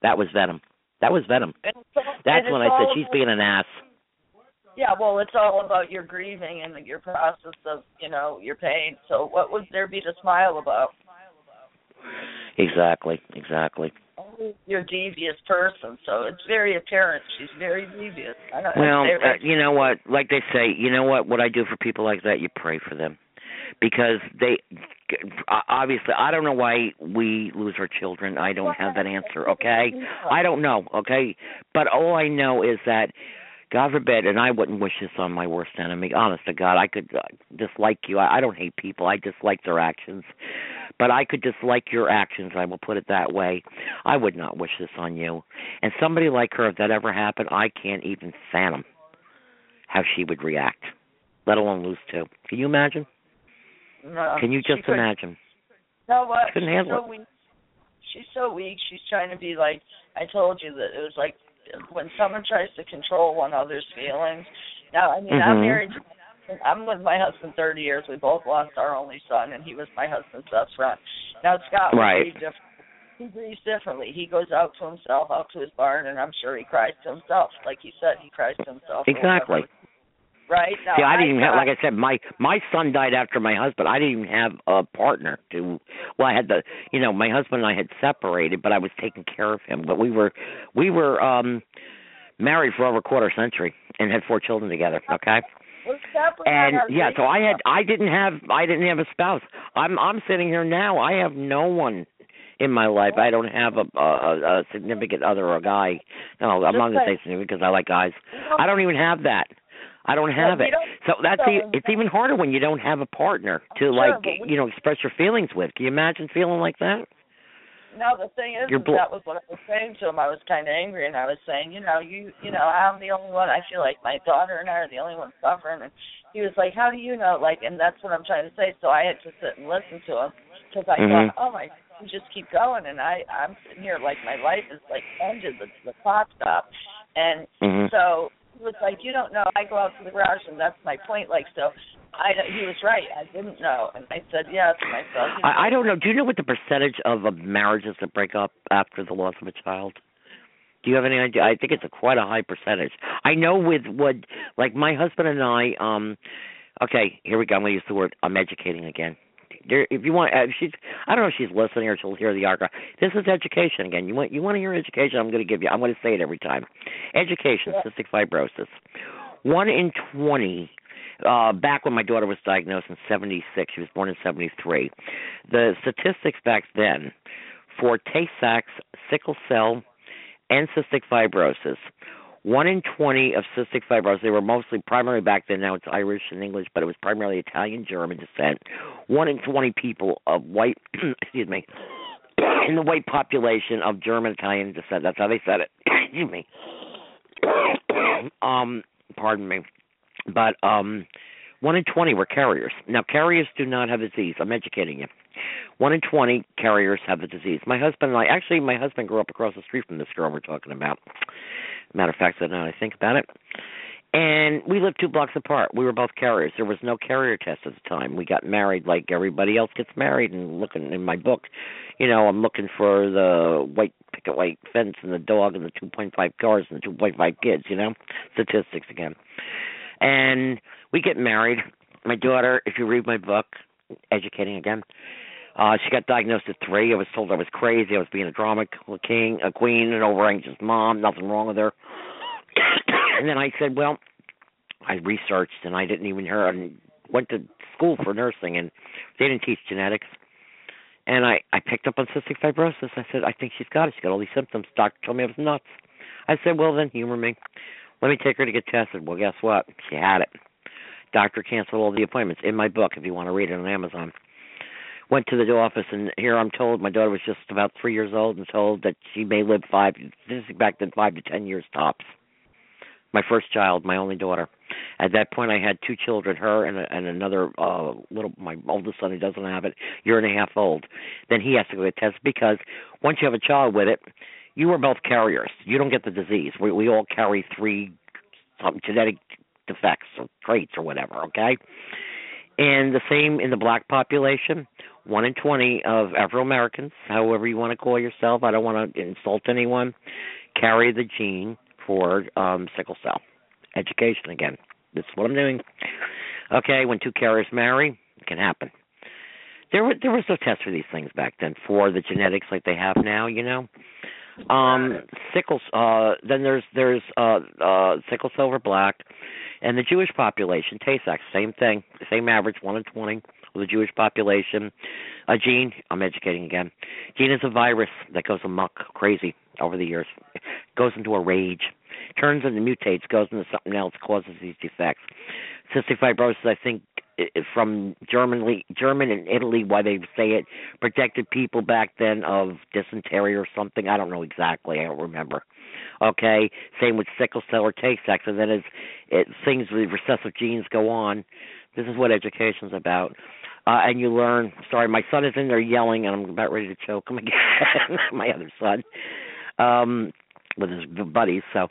That was venom. That was venom. And it's all- That's when I said she's being an ass. Yeah, well, it's all about your grieving and your process of, you know, your pain. So what would there be to smile about? Exactly. Exactly. You're a devious person, so it's very apparent she's very devious. I don't, Well, uh, you know what? Like they say, you know what? What I do for people like that, you pray for them, because they uh, obviously. I don't know why we lose our children. I don't have that answer. Okay, I don't know. Okay, but all I know is that. God forbid, and I wouldn't wish this on my worst enemy. Honest to God, I could uh, dislike you. I, I don't hate people. I dislike their actions. but I could dislike your actions. I will put it that way. I would not wish this on you. And somebody like her, if that ever happened, I can't even fathom how she would react, let alone lose two. Can you imagine? No, Can you just imagine? No, what? Couldn't she's handle so it. weak. She's so weak. She's trying to be like I told you that it was like when someone tries to control one other's feelings. Now, I mean, I'm Mhm. married. I'm with my husband 30 years. We both lost our only son, and he was my husband's best friend. Now, Scott would Right. differently. He grieves differently. He goes out to himself, out to his barn, and I'm sure he cries to himself. Like he said, he cries to himself. Exactly. Right now, See, I didn't even have, like I said, my my son died after my husband. I didn't even have a partner to. Well, I had the, you know, my husband and I had separated, but I was taking care of him. But we were we were um married for over a quarter century and had four children together. (laughs) Okay. Well, Scott was And yeah, so I had I didn't have I didn't have a spouse. I'm I'm sitting here now. I have no one in my life. I don't have a a, a significant other or a guy. No, I'm not gonna say significant because I like guys. I don't even have that. I don't have it. So that's so- e it's even harder when you don't have a partner to Sure, like we- you know express your feelings with. Can you imagine feeling like that? No, the thing is, bl- that was what I was saying to him. I was kind of angry, and I was saying, you know, you, you know, I'm the only one. I feel like my daughter and I are the only ones suffering. And he was like, "How do you know?" Like, and that's what I'm trying to say. So I had to sit and listen to him because I Mhm. thought, oh my, you just keep going, and I, I'm sitting here like my life is like ended. The the clock stopped, and Mhm. so was like, "You don't know." I go out to the garage, and that's my point. Like, so I, he was right. I didn't know, and I said yes, and I said, I, I don't know. Do you know what the percentage of marriages that break up after the loss of a child? Do you have any idea? I think it's a quite a high percentage. I know with what, like my husband and I. um Okay, here we go. I'm going to use the word. I'm educating again. There, if you want, uh, if she's. I don't know if she's listening or she'll hear the archive. This is education again. You want you want to hear education? I'm going to give you. I'm going to say it every time. Education, cystic fibrosis. One in twenty uh back when my daughter was diagnosed in 76 she was born in 73 the statistics back then for tay-sachs sickle cell and cystic fibrosis one in 20 of cystic fibrosis they were mostly primarily back then now it's irish and english but it was primarily italian german descent one in 20 people of white (clears throat) excuse me (coughs) in the white population of german italian descent that's how they said it (coughs) excuse me (coughs) um pardon me but um one in twenty were carriers. Now carriers do not have disease. I'm educating you. One in twenty carriers have the disease. My husband and I actually my husband grew up across the street from this girl we're talking about. Matter of fact, now I think about it. And we lived two blocks apart. We were both carriers. There was no carrier test at the time. We got married like everybody else gets married and looking in my book, you know, I'm looking for the white picket white fence and the dog and the two point five cars and the two point five kids, you know? Statistics again and we get married. My daughter, if you read my book, Educating Again, uh, she got diagnosed at three. I was told I was crazy. I was being a drama king, a queen, an over anxious mom. Nothing wrong with her. (coughs) and then I said, well, I researched and I didn't even hear and went to school for nursing and they didn't teach genetics. And I I picked up on cystic fibrosis. I said, I think she's got it. She's got all these symptoms. Doctor told me I was nuts. I said, well then, humor me. Let me take her to get tested. Well, guess what? She had it. Doctor canceled all the appointments. In my book, if you want to read it on Amazon. Went to the office, and here I'm told my daughter was just about three years old, and told that she may live five. This is back then, five to ten years tops. My first child, my only daughter. At that point, I had two children, her and, and another uh little, my oldest son who doesn't have it, year and a half old. Then he has to go get tested because once you have a child with it, you are both carriers. You don't get the disease. We we all carry three some genetic defects or traits or whatever, okay? And the same in the black population. One in twenty of Afro Americans, however you want to call yourself, I don't want to insult anyone, carry the gene for um sickle cell. Education again. This is what I'm doing. Okay, when two carriers marry, it can happen. There were there was no test for these things back then for the genetics like they have now, you know um sickles uh then there's there's uh uh sickle cell or black and the jewish population tay-sachs same thing same average one in twenty of the jewish population. A gene i'm educating again gene is a virus that goes amok crazy over the years goes into a rage turns into mutates goes into something else causes these defects cystic fibrosis i think from Germany, German and Italy, why they say it protected people back then of dysentery or something. I don't know exactly. I don't remember. Okay, same with sickle cell or Tay Sachs, and then as it things with recessive genes go on, this is what education's about. Uh, and you learn. Sorry, my son is in there yelling, and I'm about ready to choke him (laughs) again. my other son, um, with his buddies. So,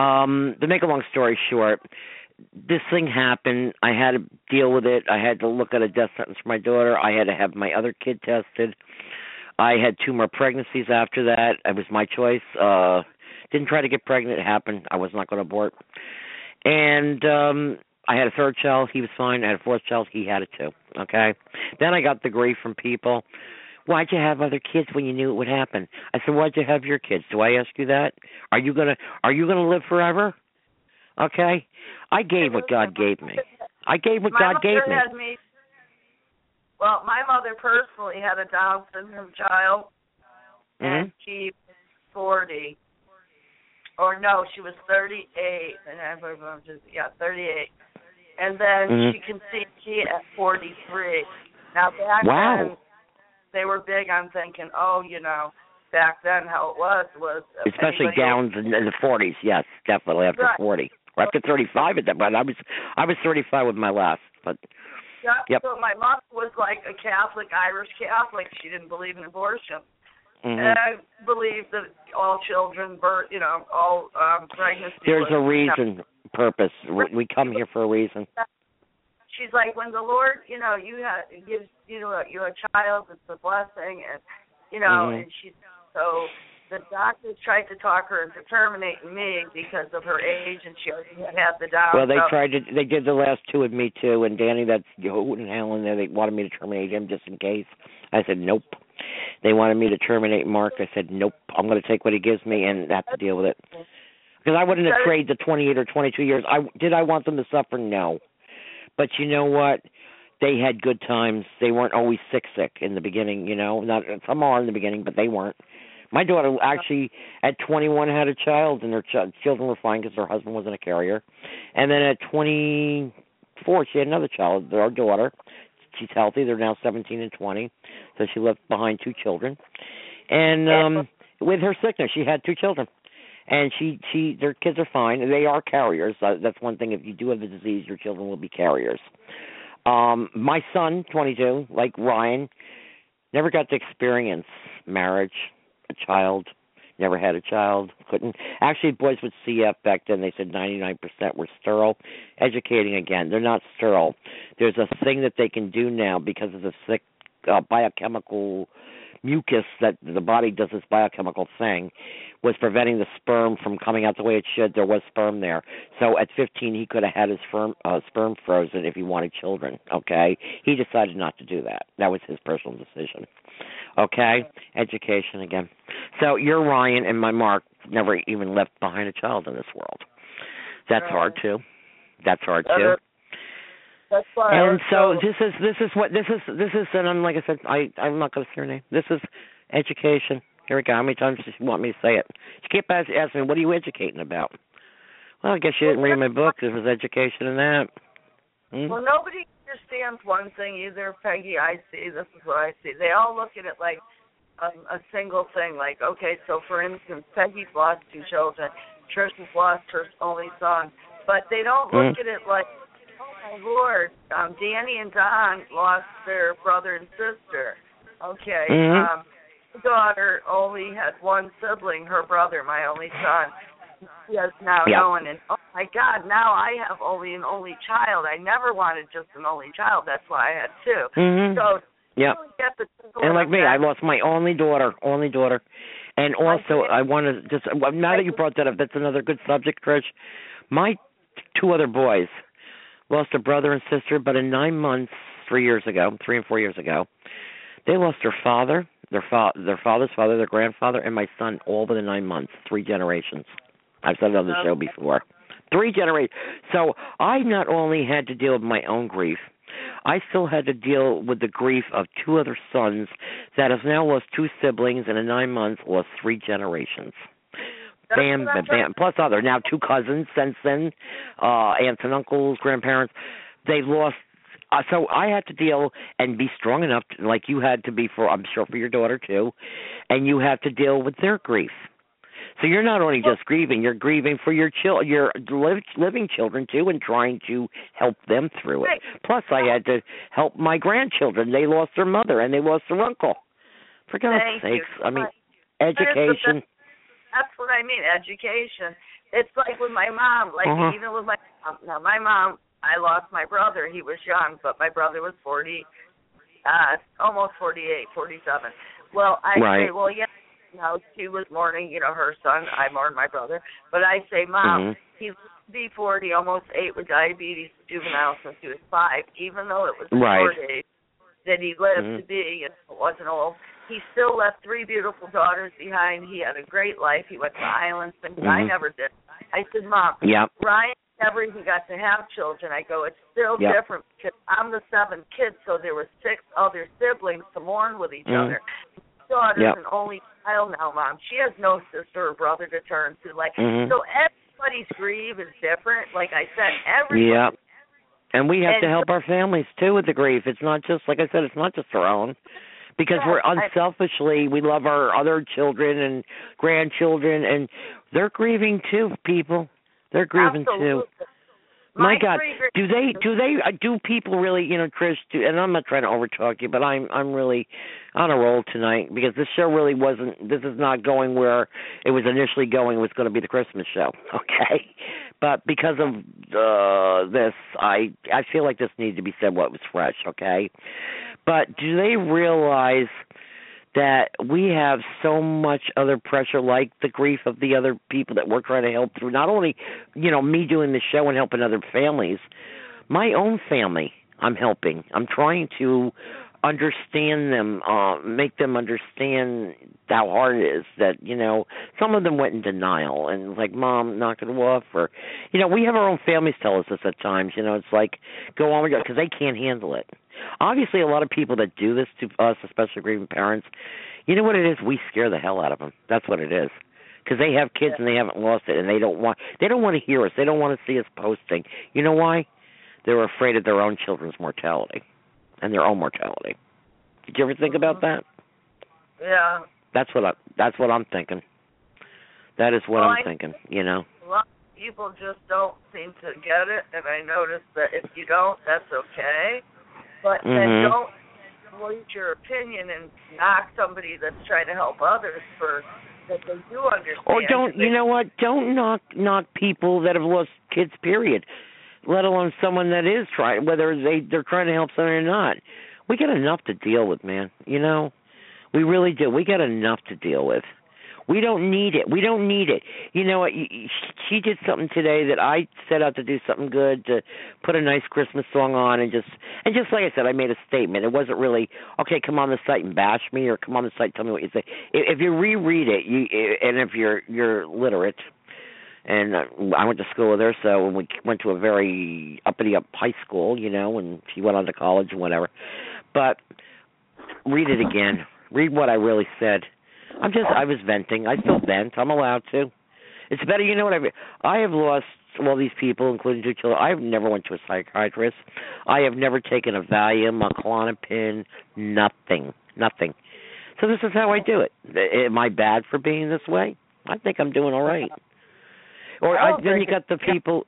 um, to make a long story short, this thing happened. I had to deal with it. I had to look at a death sentence for my daughter. I had to have my other kid tested. I had two more pregnancies after that. It was my choice. Uh didn't try to get pregnant. It happened. I was not going to abort. And um I had a third child. He was fine. I had a fourth child. He had it too. Okay. Then I got the grief from people. Why'd you have other kids when you knew it would happen? I said, Why'd you have your kids? Do I ask you that? Are you gonna Are you gonna live forever? Okay. I gave what God gave me. (laughs) I gave what my God gave me. Me. Well, my mother personally had a Down syndrome child, and Mhm. she was forty. Or no, she was thirty-eight, and I was just yeah, thirty-eight. And then Mhm. she conceived she at forty-three. Now back Wow. then, they were big on thinking, oh, you know, back then how it was was especially downs in, in the forties. Yes, definitely after Right. forty after thirty-five. At that, but I was I was thirty-five with my last. But Yeah, Yep. so my mom was like a Catholic, Irish Catholic. She didn't believe in abortion. Mm-hmm. And I believe that all children, birth, you know, all um pregnancy. there's a reason, purpose. We come here for a reason. She's like, when the Lord, you know, you have gives you know you a child, it's a blessing, and you know, Mhm. and she so the doctors tried to talk her into terminating me because of her age, and she already had had the Down. Well, they so, tried to. They did the last two with me too, and Danny. That's hoot and hell in there. They wanted me to terminate him just in case. I said nope. They wanted me to terminate Mark. I said nope. I'm going to take what he gives me and have to deal with it. Because I wouldn't have traded the 28 or 22 years. I did. I want them to suffer. No. But you know what? They had good times. They weren't always sick, sick in the beginning. You know, not some are in the beginning, but they weren't. My daughter actually at 21 had a child, and her ch- children were fine because her husband wasn't a carrier. And then at 24, she had another child, our daughter. She's healthy. They're now 17 and 20, so she left behind two children. And um with her sickness, she had two children. And she, she, their kids are fine. They are carriers. Uh, that's one thing. If you do have the disease, your children will be carriers. Um, my son, 22, like Ryan, never got to experience marriage, child, never had a child, couldn't. Actually, boys with CF back then, they said 99% were sterile. Educating again, they're not sterile. There's a thing that they can do now because of the sick uh, biochemical mucus that the body does this biochemical thing was preventing the sperm from coming out the way it should. There was sperm there. So at 15, he could have had his sperm, uh, sperm frozen if he wanted children. Okay, he decided not to do that. That was his personal decision. Okay, education again. So you're Ryan and my Mark never even left behind a child in this world. That's hard too. That's hard too. That's why And so this is this is what this is this is and I'm like I said I I'm not going to say her name. This is education. Here we go. How many times does she want me to say it? She kept asking me, "What are you educating about?" Well, I guess she didn't read my book. There was education in that. Hmm? Well, nobody understands one thing either, Peggy. I see. This is what I see. They all look at it like a, a single thing. Like, okay, so for instance, Peggy's lost two children. Trisha's lost her only son. But they don't look Mhm. at it like, oh my lord, um, Danny and Don lost their brother and sister. Okay. Mhm. Um, daughter only had one sibling, her brother, my only son. She has now one, and oh my God, now I have only an only child. I never wanted just an only child. That's why I had 2 Mhm. So Yeah. you get the And like me, I lost my only daughter, only daughter. And also, I want to just now that you brought that up, that's another good subject, Trish. My two other boys lost a brother and sister, but in nine months, three years ago, three and four years ago, they lost their father, their fa- their father's father, their grandfather, and my son, all within nine months, three generations. I've said it on the show before. Three generations. So I not only had to deal with my own grief, I still had to deal with the grief of two other sons that have now lost two siblings and in nine months lost three generations. Bam, bam, bam. Plus other now two cousins since then, uh, aunts and uncles, grandparents. They lost uh, so I had to deal and be strong enough, to, like you had to be for, I'm sure, for your daughter too, and you have to deal with their grief. So you're not only just grieving, you're grieving for your chil- your live- living children too, and trying to help them through it. Right. Plus, I had to help my grandchildren. They lost their mother and they lost their uncle. For God's Thank you. I mean, education. That's what I mean, education. It's like with my mom, like Uh-huh. even with my mom. Now my mom, I lost my brother. He was young, but my brother was forty, uh, almost forty-eight, forty-seven. Well, I Right. say, well, yeah, know, she was mourning, you know, her son. I mourned my brother, but I say, mom, Mhm. he lived to be forty, almost eight with diabetes, juvenile since he was five. Even though it was Right. short age that he lived Mhm. to be, and it wasn't old. He still left three beautiful daughters behind. He had a great life. He went to islands, things I Mhm. never did. I said, Mom, Yep. Ryan never even got to have children. I go, it's still Yep. different because I'm the seventh kid, so there were six other siblings to mourn with each Mhm. other. Daughter's Yep. an only child now, Mom. She has no sister or brother to turn to. Like, Mhm. so everybody's grief is different. Like I said, everybody. Yep. And we have to And- help our families too with the grief. It's not just like I said, it's not just our own. Because we're I- unselfishly we love our other children and grandchildren and they're grieving too, people. They're grieving Absolutely. too. My, My God, do they do they uh, do people really? You know, Trish. Do, and I'm not trying to overtalk you, but I'm I'm really on a roll tonight because this show really wasn't. This is not going where it was initially going. It was going to be the Christmas show, (laughs) okay? But because of uh, this, I I feel like this needed to be said. What was fresh, okay? But do they realize? That we have so much other pressure like the grief of the other people that we're trying to help through not only you know me doing the show and helping other families my own family i'm helping. I'm trying to understand them uh make them understand how hard it is that you know some of them went in denial and like mom knock it off or you know we have our own families tell us this at times you know it's like go on with it because they can't handle it. Obviously a lot of people that do this to us especially grieving parents you know what it is? We scare the hell out of them. That's what it is. Because they have kids and they haven't lost it and they don't want they don't want to hear us. They don't want to see us posting. You know why? They're afraid of their own children's mortality and their own mortality did you ever think about that Yeah. that's what i that's what i'm thinking that is what Well, i'm I- thinking you know A lot of people just don't seem to get it, and I notice that if you don't, that's okay. But then Mhm. don't voice your opinion and knock somebody that's trying to help others for that they do understand. Or don't they- you know what? Don't knock knock people that have lost kids. Period. Let alone someone that is trying, whether they they're trying to help someone or not. We got enough to deal with, man. You know, we really do. We got enough to deal with. We don't need it. We don't need it. You know what? She did something today that I set out to do something good to put a nice Christmas song on and just and just like I said, I made a statement. It wasn't really okay. Come on the site and bash me, or come on the site, tell me what you say. If you reread it, you and if you're you're literate, and I went to school with her, so we went to a very uppity up high school, you know, and she went on to college and whatever. But read it again. Read what I really said. I'm just I was venting. I still vent. I'm allowed to. It's better, you know what I mean. I have lost all these people, including two children. I've never went to a psychiatrist. I have never taken a Valium, a Klonopin, nothing, nothing. So this is how I do it. Am I bad for being this way? I think I'm doing all right. Or I then you got the people.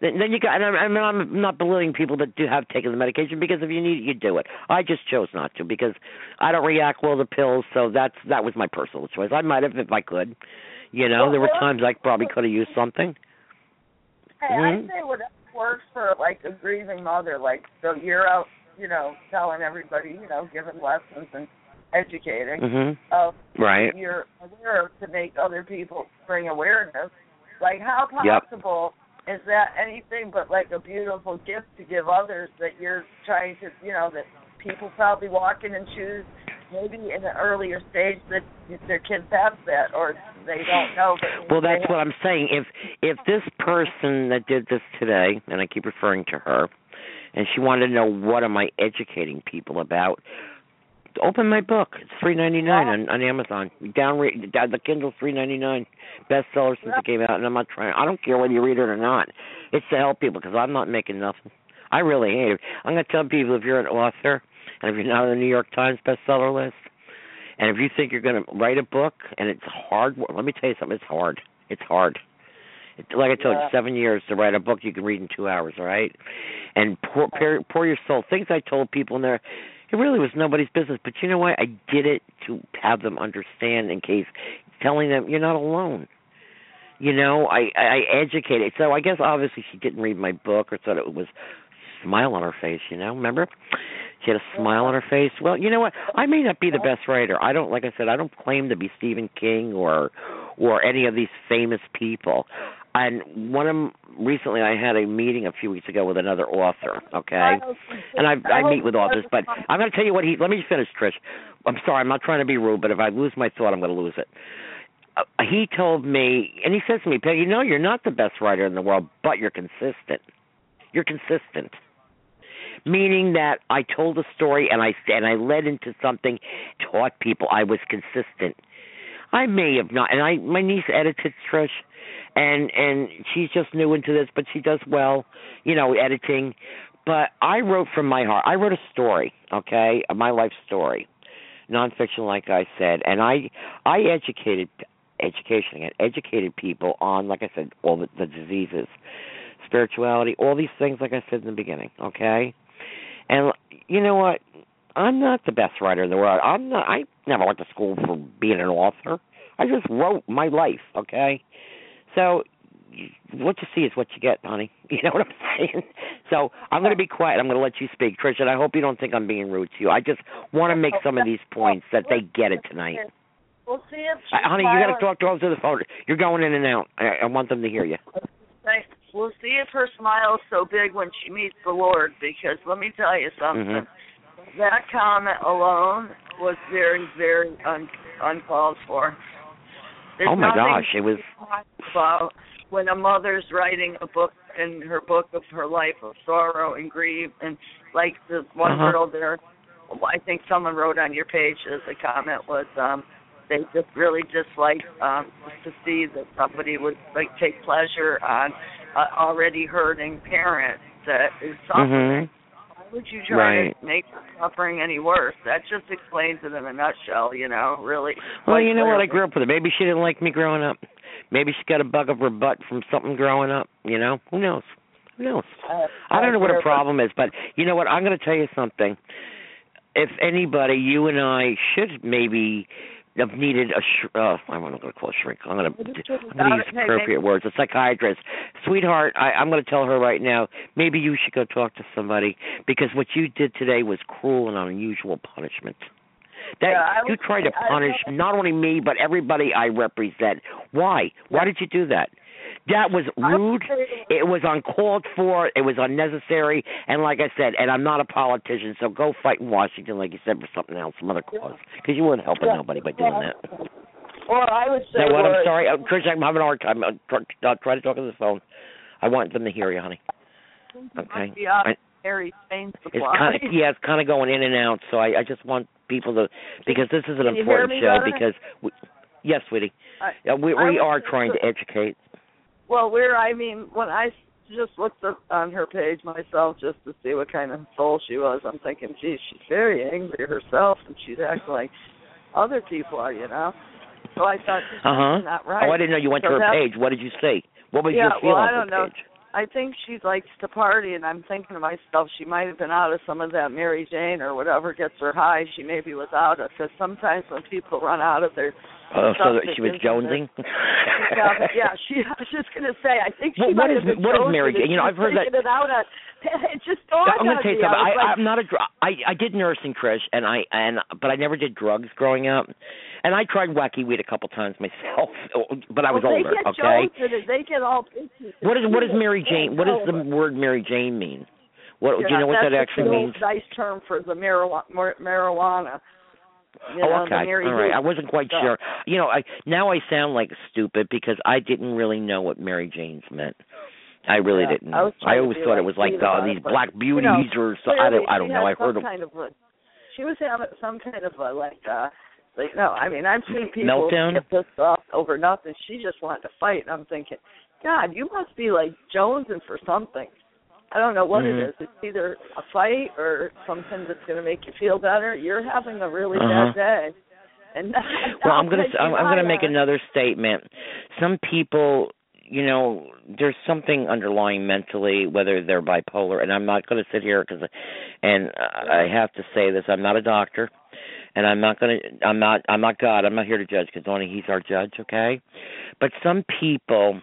Then then you got, and I'm, I'm not belittling people that do have taken the medication because if you need it, you do it. I just chose not to because I don't react well to pills, so that's that was my personal choice. I might have if I could. You know, there were times I probably could have used something. Hey, Mhm. I say whatever works for like a grieving mother. Like, so you're out, you know, telling everybody, you know, giving lessons and educating. Mhm. Of Right. you're aware of to make other people bring awareness. Like, how Yep. possible is that anything but like a beautiful gift to give others that you're trying to, you know, that people probably walk in and choose maybe in an earlier stage that their kids have that or they don't know. Well, that's what I'm saying. If if this person that did this today, and I keep referring to her, and she wanted to know what am I educating people about, open my book. It's three ninety nine on, on Amazon. Down re- down the Kindle three ninety nine, bestseller since it came out. And I'm not trying. I don't care whether you read it or not. It's to help people because I'm not making nothing. I really hate it. I'm going to tell people if you're an author and if you're not on the New York Times bestseller list, and if you think you're going to write a book and it's hard, let me tell you something. It's hard. It's hard. It, like I told Yeah. you, seven years to write a book you can read in two hours, all right? And pour, pour, pour your soul. Things I told people in there, it really was nobody's business. But you know what? I did it to have them understand in case telling them you're not alone. You know, I I educated. So I guess obviously she didn't read my book or thought it was smile on her face. You know, remember? She had a smile on her face. Well, you know what? I may not be the best writer. I don't, like I said, I don't claim to be Stephen King or or any of these famous people. And one of recently, I had a meeting a few weeks ago with another author. Okay, and I I meet with authors, but I'm going to tell you what he. Let me finish, Trish. I'm sorry, I'm not trying to be rude, but if I lose my thought, I'm going to lose it. Uh, he told me, and he says to me, Peggy, you know, you're not the best writer in the world, but you're consistent. You're consistent. Meaning that I told a story and I and I led into something, taught people I was consistent. I may have not, and I my niece edited Trish, and and she's just new into this, but she does well, you know, editing. But I wrote from my heart. I wrote a story, okay, my life story, nonfiction, like I said, and I I educated education again, educated people on, like I said, all the, the diseases, spirituality, all these things, like I said in the beginning, okay. And you know what? I'm not the best writer in the world. I'm not. I never went to school for being an author. I just wrote my life, okay. So what you see is what you get, honey. (laughs) You know what I'm saying? So I'm going to be quiet. I'm going to let you speak, Trish, and I hope you don't think I'm being rude to you. I just want to make some of these points that they get it tonight. We'll see if Uh, honey, you got to talk to them to the phone. You're going in and out. I, I want them to hear you. Thanks. We'll see if her smile's so big when she meets the Lord. Because let me tell you something. Mhm. That comment alone was very, very un- uncalled for. There's Oh my gosh, it was. about when a mother's writing a book in her book of her life of sorrow and grief, and like the one Uh-huh. girl there, I think someone wrote on your page as a comment was um they just really dislike um to see that somebody would like take pleasure on uh, already hurting parent that is suffering. Mhm. Would you try Right. to make suffering any worse? That just explains it in a nutshell, you know, really. Well, you know what? I grew up with her. Maybe she didn't like me growing up. Maybe she got a bug up her butt from something growing up. You know, who knows? Who knows? Uh, I don't know what her problem is, but you know what? I'm going to tell you something. If anybody, you and I should maybe have needed a. Sh- uh, I'm not going to call it shrink. I'm going to. I'm going to use appropriate words. A psychiatrist, sweetheart. I, I'm going to tell her right now. Maybe you should go talk to somebody because what you did today was cruel and unusual punishment. That Yeah, you tried to punish not only me but everybody I represent. Why? Why did you do that? That was rude. It was uncalled for. It was unnecessary. And like I said, and I'm not a politician, so go fight in Washington, like you said, for something else, some other cause, because you weren't helping nobody by doing that. Well, I would say Now what? I'm sorry, uh, Chris. I'm having a hard time. Uh, try, uh, try to talk on the phone. I want them to hear you, honey. Okay. The op- I- Mary it's kind of (laughs) yeah, it's kind of going in and out. So I, I just want people to because this is an important show better? because we, yes, sweetie, I- yeah, we I we are trying to educate. Well, we're. I mean, when I just looked up on her page myself just to see what kind of soul she was, I'm thinking, geez, she's very angry herself, and she's acting like other people are, you know. So I thought, Uh huh. not right. Oh, I didn't know you went So to her page. What did you see? What was yeah, your feeling well, I on don't know. page? I think she likes to party, and I'm thinking to myself, she might have been out of some of that Mary Jane or whatever gets her high. She maybe was out of because sometimes when people run out of their Oh, so that she was jonesing. yeah, yeah, she. (laughs) I was just gonna say. I think she What- what is- what is Mary Jane? You know, I've heard that- It out on, (laughs) it just dawned I'm gonna tell you something. I, I like, I'm not a dr- I I did nursing, Trish, and I and but I never did drugs growing up, and I tried wacky weed a couple times myself, (laughs) but I was well, older. They get Okay. chosen they get all bitchy. What is what does Mary Jane? What does the word Mary Jane mean? What do you know what that actually means? Nice term for the marijuana. marijuana. You oh, know, okay. The Mary All right. Jane I wasn't quite stuff. sure. You know, I now I sound like stupid because I didn't really know what Mary Jane's meant. I really Yeah, didn't. I trying always thought it was like uh, these it, black you beauties know, or so. I don't. I don't know. I heard of kind of a, She was having some kind of a like. uh like, no, I mean I've seen people Meltdown? get pissed off over nothing. She just wanted to fight, and I'm thinking, God, you must be like jonesing for something. I don't know what Mhm. it is. It's either a fight or something that's going to make you feel better. You're having a really Uh-huh. bad day. And (laughs) Well, I'm gonna I'm, I'm gonna make another statement. Some people, you know, there's something underlying mentally, whether they're bipolar, and I'm not going to sit here because, and I have to say this: I'm not a doctor, and I'm not going to, I'm not, I'm not God. I'm not here to judge because only He's our judge, okay? But some people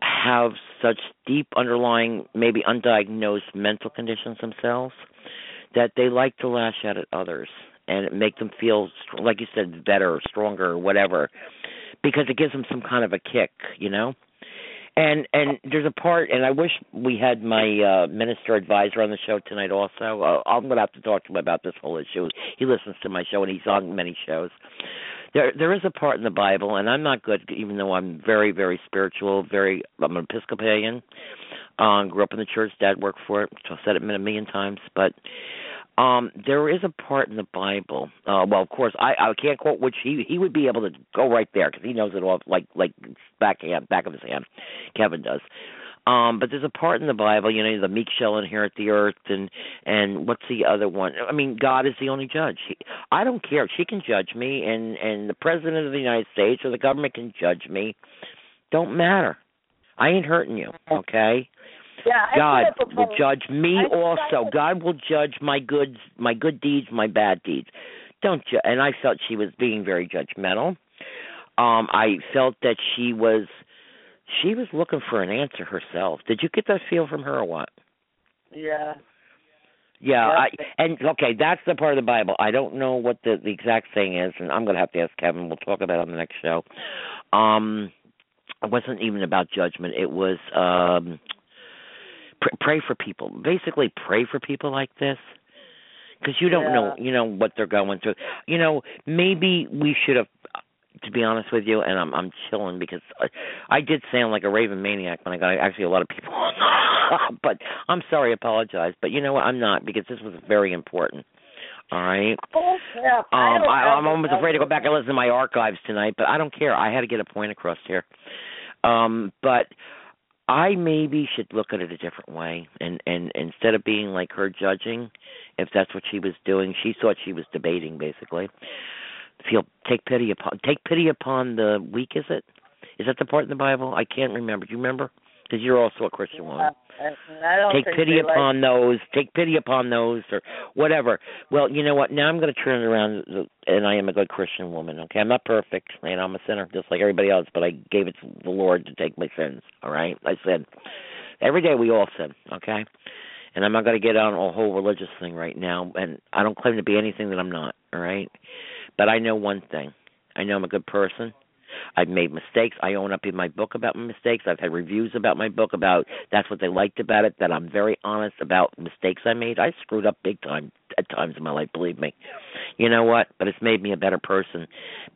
have such deep underlying, maybe undiagnosed mental conditions themselves that they like to lash out at others and make them feel, like you said, better, stronger, whatever, because it gives them some kind of a kick, you know. And and there's a part, and I wish we had my uh minister advisor on the show tonight. Also, uh, I'm going to have to talk to him about this whole issue. He listens to my show, and he's on many shows. There there is a part in the Bible, and I'm not good, even though I'm very very spiritual. Very, I'm an Episcopalian. Um, grew up in the church. Dad worked for it. I've said it a million times, but um there is a part in the bible uh well of course i i can't quote which he he would be able to go right there because he knows it all like like back back of his hand. Kevin does. Um but there's a part in the bible you know the meek shall inherit the earth and and what's the other one? I mean god is the only judge. He, i don't care. She can judge me and and the president of the united states or the government can judge me. Don't matter. I ain't hurting you okay Yeah, God will judge me I also. God will judge my goods, my good deeds, my bad deeds. Don't you? and I felt she was being very judgmental. Um I felt that she was she was looking for an answer herself. Did you get that feel from her or what? Yeah. Yeah. I and okay, that's the part of the Bible. I don't know what the the exact thing is, and I'm gonna have to ask Kevin. We'll talk about it on the next show. Um, it wasn't even about judgment. It was um, pr- pray for people. Basically, pray for people like this because you don't know, you know what they're going through. You know, maybe we should have. To be honest with you, and I'm I'm chilling because I, I did sound like a raven maniac when I got actually a lot of people. (laughs) but I'm sorry, I apologize. But you know what? I'm not because this was very important. All right. Oh, yeah. um, I, I'm almost afraid to go back and listen to my archives tonight, but I don't care. I had to get a point across here. Um, but I maybe should look at it a different way, and and instead of being like her judging, if that's what she was doing, she thought she was debating basically. Feel take pity upon take pity upon the weak. Is it? Is that the part in the Bible? I can't remember. Do you remember? Because you're also a Christian woman. Uh, uh, and take pity they like- upon those. Take pity upon those or whatever. Well you know what? Now i'm going to turn it around and i am a good christian woman okay? I'm not perfect and i'm a sinner just like everybody else but i gave it to the lord to take my sins all right? I said every day we all sin okay? And i'm not going to get on a whole religious thing right now and i don't claim to be anything that i'm not all right? But i know one thing. I know i'm a good person I've made mistakes. I own up in my book about my mistakes. I've had reviews about my book about that's what they liked about it, that I'm very honest about mistakes I made. I screwed up big time at times in my life, believe me. You know what? But it's made me a better person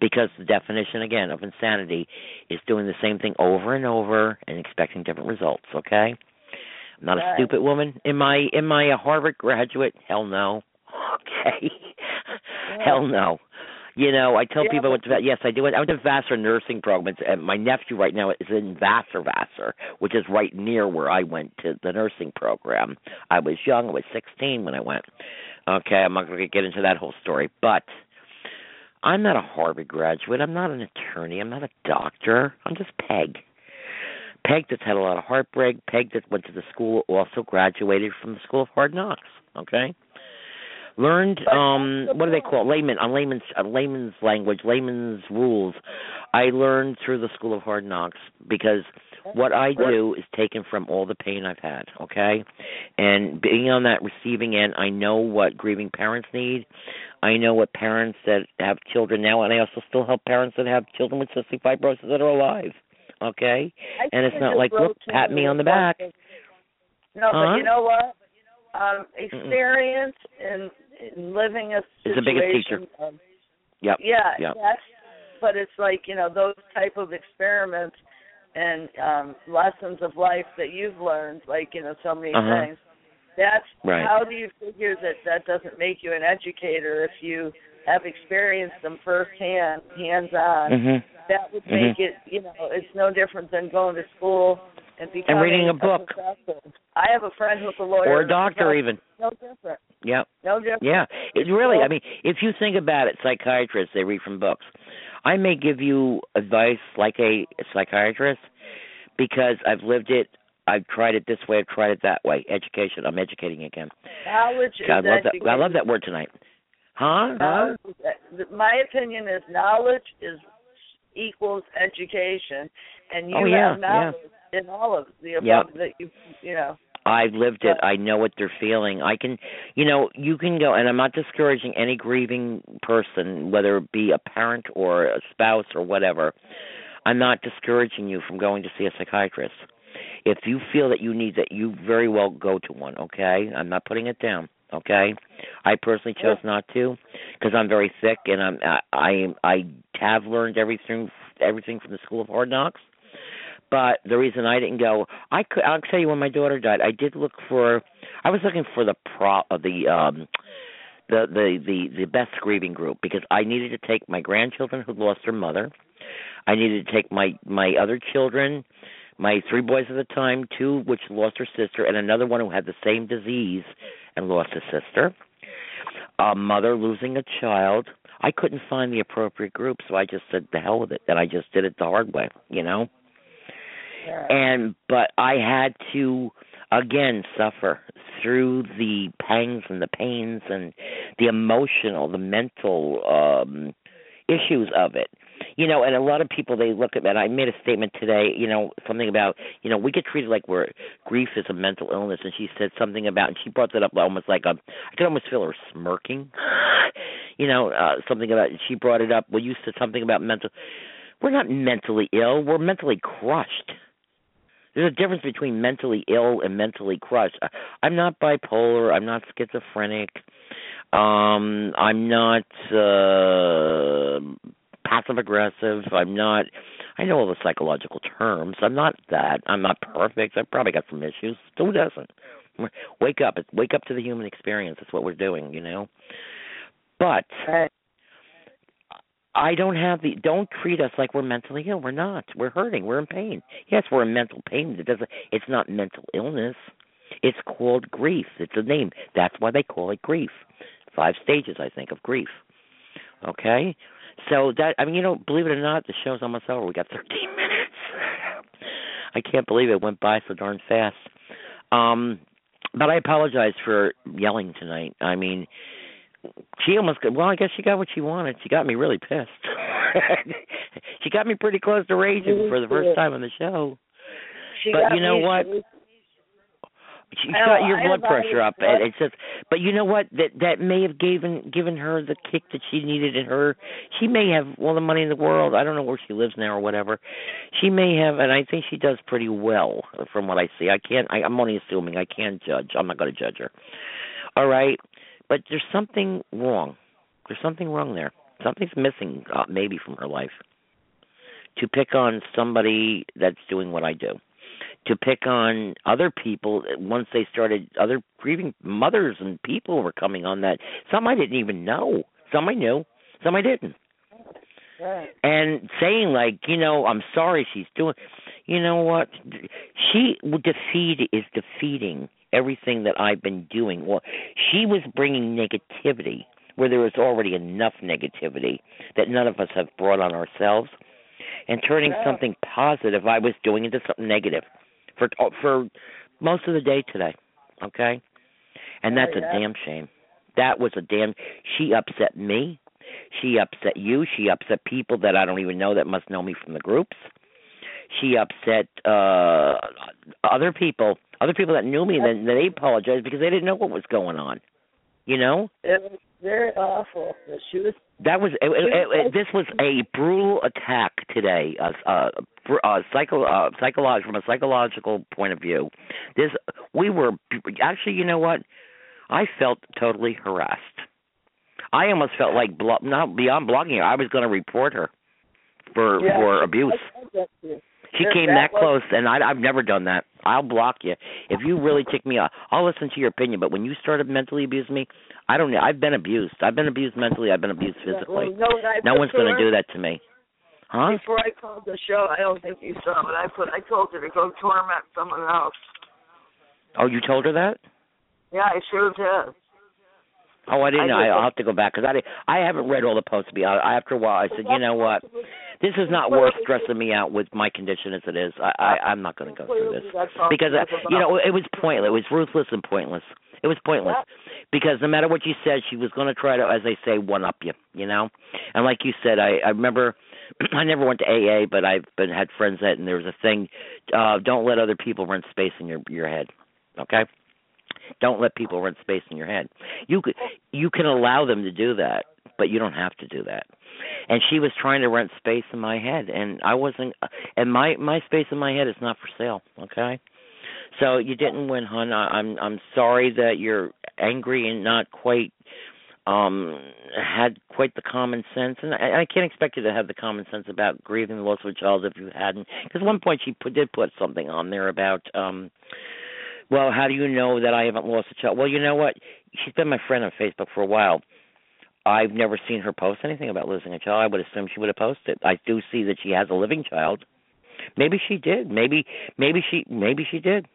because the definition again of insanity is doing the same thing over and over and expecting different results, okay? I'm not a stupid woman. Am I am I a Harvard graduate? Hell no. (laughs) Okay. Hell no. You know, I tell Yeah, people I went to yes, I do. I went to Vassar nursing program, It's- and my nephew right now is in Vassar, Vassar, which is right near where I went to the nursing program. I was young; I was 16 when I went. Okay, I'm not going to get into that whole story, but I'm not a Harvard graduate. I'm not an attorney. I'm not a doctor. I'm just Peg. Peg that's had a lot of heartbreak. Peg that went to the school, also graduated from the School of Hard Knocks. Okay learned um what do they call it? layman on layman's uh, layman's language layman's rules i learned through the school of hard knocks because what i do is taken from all the pain i've had okay and being on that receiving end i know what grieving parents need i know what parents that have children now and i also still help parents that have children with cystic fibrosis that are alive okay and it's not like look pat me on the back. No, Huh? but you know what? Um, experience in living a Is the biggest teacher. of- yep yeah, yep. But it's like you know those type of experiments and um lessons of life that you've learned, like you know so many Uh-huh. things. That's Right. how do you figure that that doesn't make you an educator if you have experienced them firsthand, hands on. mhm That would Mhm. make it, you know, it's no different than going to school and And reading a book. professor. I have a friend who's a lawyer or a doctor even. No different. Yeah. No different. Yeah, it really. I mean, if you think about it, psychiatrists they read from books. I may give you advice like a psychiatrist because I've lived it. I've tried it this way. I've tried it that way. Education. I'm educating again. Knowledge is I love that. I love that word tonight. Huh? Huh? Knowledge uh, My opinion is knowledge is equals education, and you Oh, yeah, have knowledge in all of the above Yep. that you you know. I've lived it. I know what they're feeling. I can, you know, you can go, and I'm not discouraging any grieving person, whether it be a parent or a spouse or whatever. I'm not discouraging you from going to see a psychiatrist. If you feel that you need that, you very well go to one. Okay, I'm not putting it down. Okay, I personally chose not to because I'm very sick and I'm I I, I have learned everything everything from the school of hard knocks. But the reason I didn't go, I could. I'll tell you when my daughter died. I did look for. I was looking for the pro uh, the um the the the the best grieving group because I needed to take my grandchildren who lost their mother. I needed to take my my other children, my three boys at the time, two which lost her sister, and another one who had the same disease and lost a sister. A mother losing a child. I couldn't find the appropriate group, so I just said the hell with it, and I just did it the hard way, you know and but I had to again suffer through the pangs and the pains and the emotional, the mental um issues of it. You know, and a lot of people they look at that. I made a statement today, you know, something about, you know, we get treated like we're grief is a mental illness and she said something about and she brought that up almost like a I could almost feel her smirking. (sighs) you know, uh something about she brought it up. Well you said something about mental we're not mentally ill, we're mentally crushed. There's a difference between mentally ill and mentally crushed. I'm not bipolar. I'm not schizophrenic. Um, I'm not uh, passive aggressive. I'm not. I know all the psychological terms. I'm not that. I'm not perfect. I've probably got some issues. Who doesn't? Wake up. Wake up to the human experience. That's what we're doing. You know. But I don't have the. Don't treat us like we're mentally ill. We're not. We're hurting. We're in pain. Yes, we're in mental pain. It doesn't. It's not mental illness. It's called grief. It's a name. That's why they call it grief. Five stages, I think, of grief. Okay. So that I mean, you know, believe it or not, the show's almost over. We got 13 (laughs) minutes. I can't believe it went by so darn fast. Um, but I apologize for yelling tonight. I mean, she almost got, well, I guess she got what she wanted. She got me really pissed. (laughs) she got me pretty close to raging for the first time on the show. She but you know me- what? she- She got your I blood pressure up, and it's just. But you know what? That that may have given given her the kick that she needed in her. She may have all the money in the world. I don't know where she lives now or whatever. She may have, and I think she does pretty well from what I see. I can't. I, I'm only assuming. I can't judge. I'm not going to judge her. All right, but there's something wrong. There's something wrong there. Something's missing, uh, maybe from her life. To pick on somebody that's doing what I do to pick on other people once they started other grieving mothers and people were coming on that some i didn't even know some i knew some i didn't Right. and saying like you know i'm sorry she's doing you know what she defeat is defeating everything that i've been doing. Well she was bringing negativity where there was already enough negativity that none of us have brought on ourselves and turning Yeah. something positive. I was doing into something negative for for most of the day today okay? And that's Oh, a damn shame. That was a damn she upset me. She upset you. She upset people that i don't even know that must know me from the groups. She upset uh other people other people that knew me then they apologized because they didn't know what was going on you know? It was very awful. She was that was it, it, it, this was a brutal attack today uh uh, br- uh psycho uh psychological from a psychological point of view. This we were actually you know what? I felt totally harassed. I almost felt like blo- not beyond blogging her i was going to report her for yeah, for abuse. I- I. she came that that close, and I, I've never done that. I'll block you if you really tick me off. I'll listen to your opinion, but when you started mentally abusing me, I don't. know. I've been abused. I've been abused mentally. I've been abused physically. know what no one's going to do that to me, Huh? Before I called the show, I don't think you saw, but I put I told her to go torment someone else. Oh, you told her that? Yeah, I sure did. Oh, I didn't. I did. I'll have to go back because I I haven't read all the posts. To be honest, after a while, I said, you know what, this is not worth stressing me out with my condition as it is. I, I I'm not going to go through this because uh, you know it was pointless. It was ruthless and pointless. It was pointless because no matter what you said, she was going to try to, as they say, one up you. You know, and like you said, I I remember. (clears throat) I never went to AA, but I've been had friends that, and there was a thing: uh, don't let other people rent space in your your head. Okay, don't let people rent space in your head. You could you can allow them to do that, but you don't have to do that. And she was trying to rent space in my head, and I wasn't. And my my space in my head is not for sale. Okay, so you didn't win, hon. I, I'm I'm sorry that you're angry and not quite um had quite the common sense and I, I can't expect you to have the common sense about grieving the loss of a child if you hadn't because one point she put, did put something on there about um well how do you know that I haven't lost a child well you know what she's been my friend on Facebook for a while I've never seen her post anything about losing a child I would assume she would have posted I do see that she has a living child maybe she did maybe maybe she maybe she did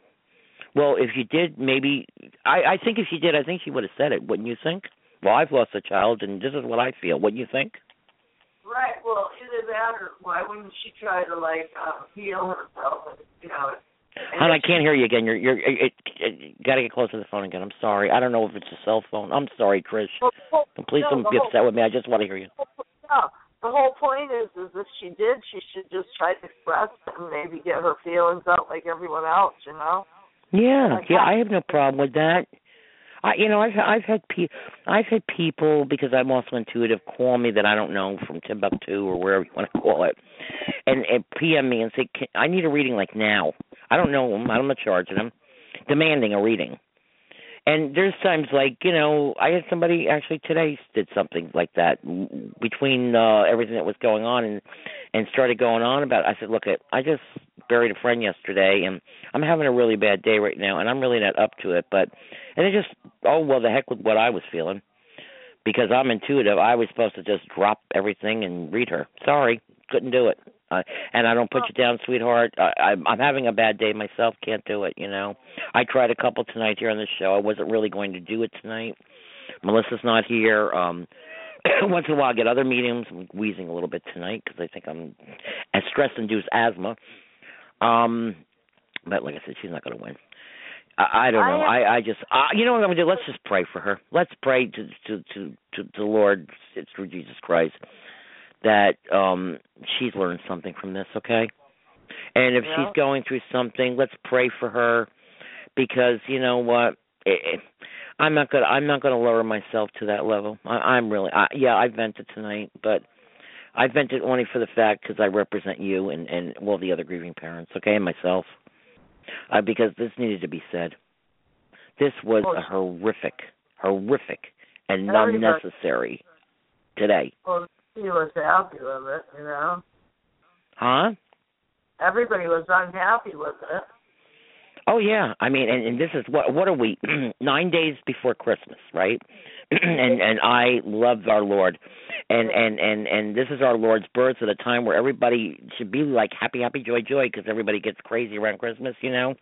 well if she did maybe I I think if she did I think she would have said it wouldn't you think well, I've lost a child, and this is what I feel. Do you think? Right. Well, either that or why wouldn't she try to like uh, heal herself? And, you know. Hon, I can't hear you again. You're you're it, it, got to get close to the phone again. I'm sorry. I don't know if it's a cell phone. I'm sorry, Trish. Well, well, Please no, don't be whole- upset with me. I just want to hear you. No, the whole point is, is if she did, she should just try to express and maybe get her feelings out like everyone else. You know. Yeah, Like yeah. that. I have no problem with that. I, you know, I've I've had pe- I've had people because I'm also intuitive call me that I don't know from Timbuktu or wherever you want to call it, and, and PM me and say Can, I need a reading like now. I don't know them. I'm not charging them, demanding a reading. And there's times like you know I had somebody actually today did something like that between uh everything that was going on and and started going on about. It. I said, look, I just buried a friend yesterday and I'm having a really bad day right now and I'm really not up to it. But and it just oh well the heck with what I was feeling because I'm intuitive. I was supposed to just drop everything and read her. Sorry, couldn't do it. Uh, and I don't put you down, sweetheart. I, I'm I'm having a bad day myself. Can't do it. You know. I tried a couple tonight here on the show. I wasn't really going to do it tonight. Melissa's not here. Um (clears throat) once in a while I get other meetings. I'm wheezing a little bit tonight because I think I'm as stress-induced asthma. Um, but like I said, she's not going to win. I, I don't know. I I just uh, you know what I'm gonna do. Let's just pray for her. Let's pray to to to to the Lord through Jesus Christ that um she's learned something from this. Okay, and if Yeah. she's going through something, let's pray for her because you know what. It, it, I'm not gonna. I'm not gonna lower myself to that level. I, I'm really. I, yeah, I vented tonight, but I vented only for the fact because I represent you and and well the other grieving parents, okay, and myself. Uh, because this needed to be said. This was a horrific, horrific, and unnecessary today. Well, she was happy with it. You know. Huh? Everybody was unhappy with it. Oh yeah, I mean, and, and this is what what are we? (clears throat) Nine days before Christmas, right? (clears throat) and and I love our Lord, and and and and this is our Lord's birth at a time where everybody should be like happy, happy, joy, joy, because everybody gets crazy around Christmas, you know.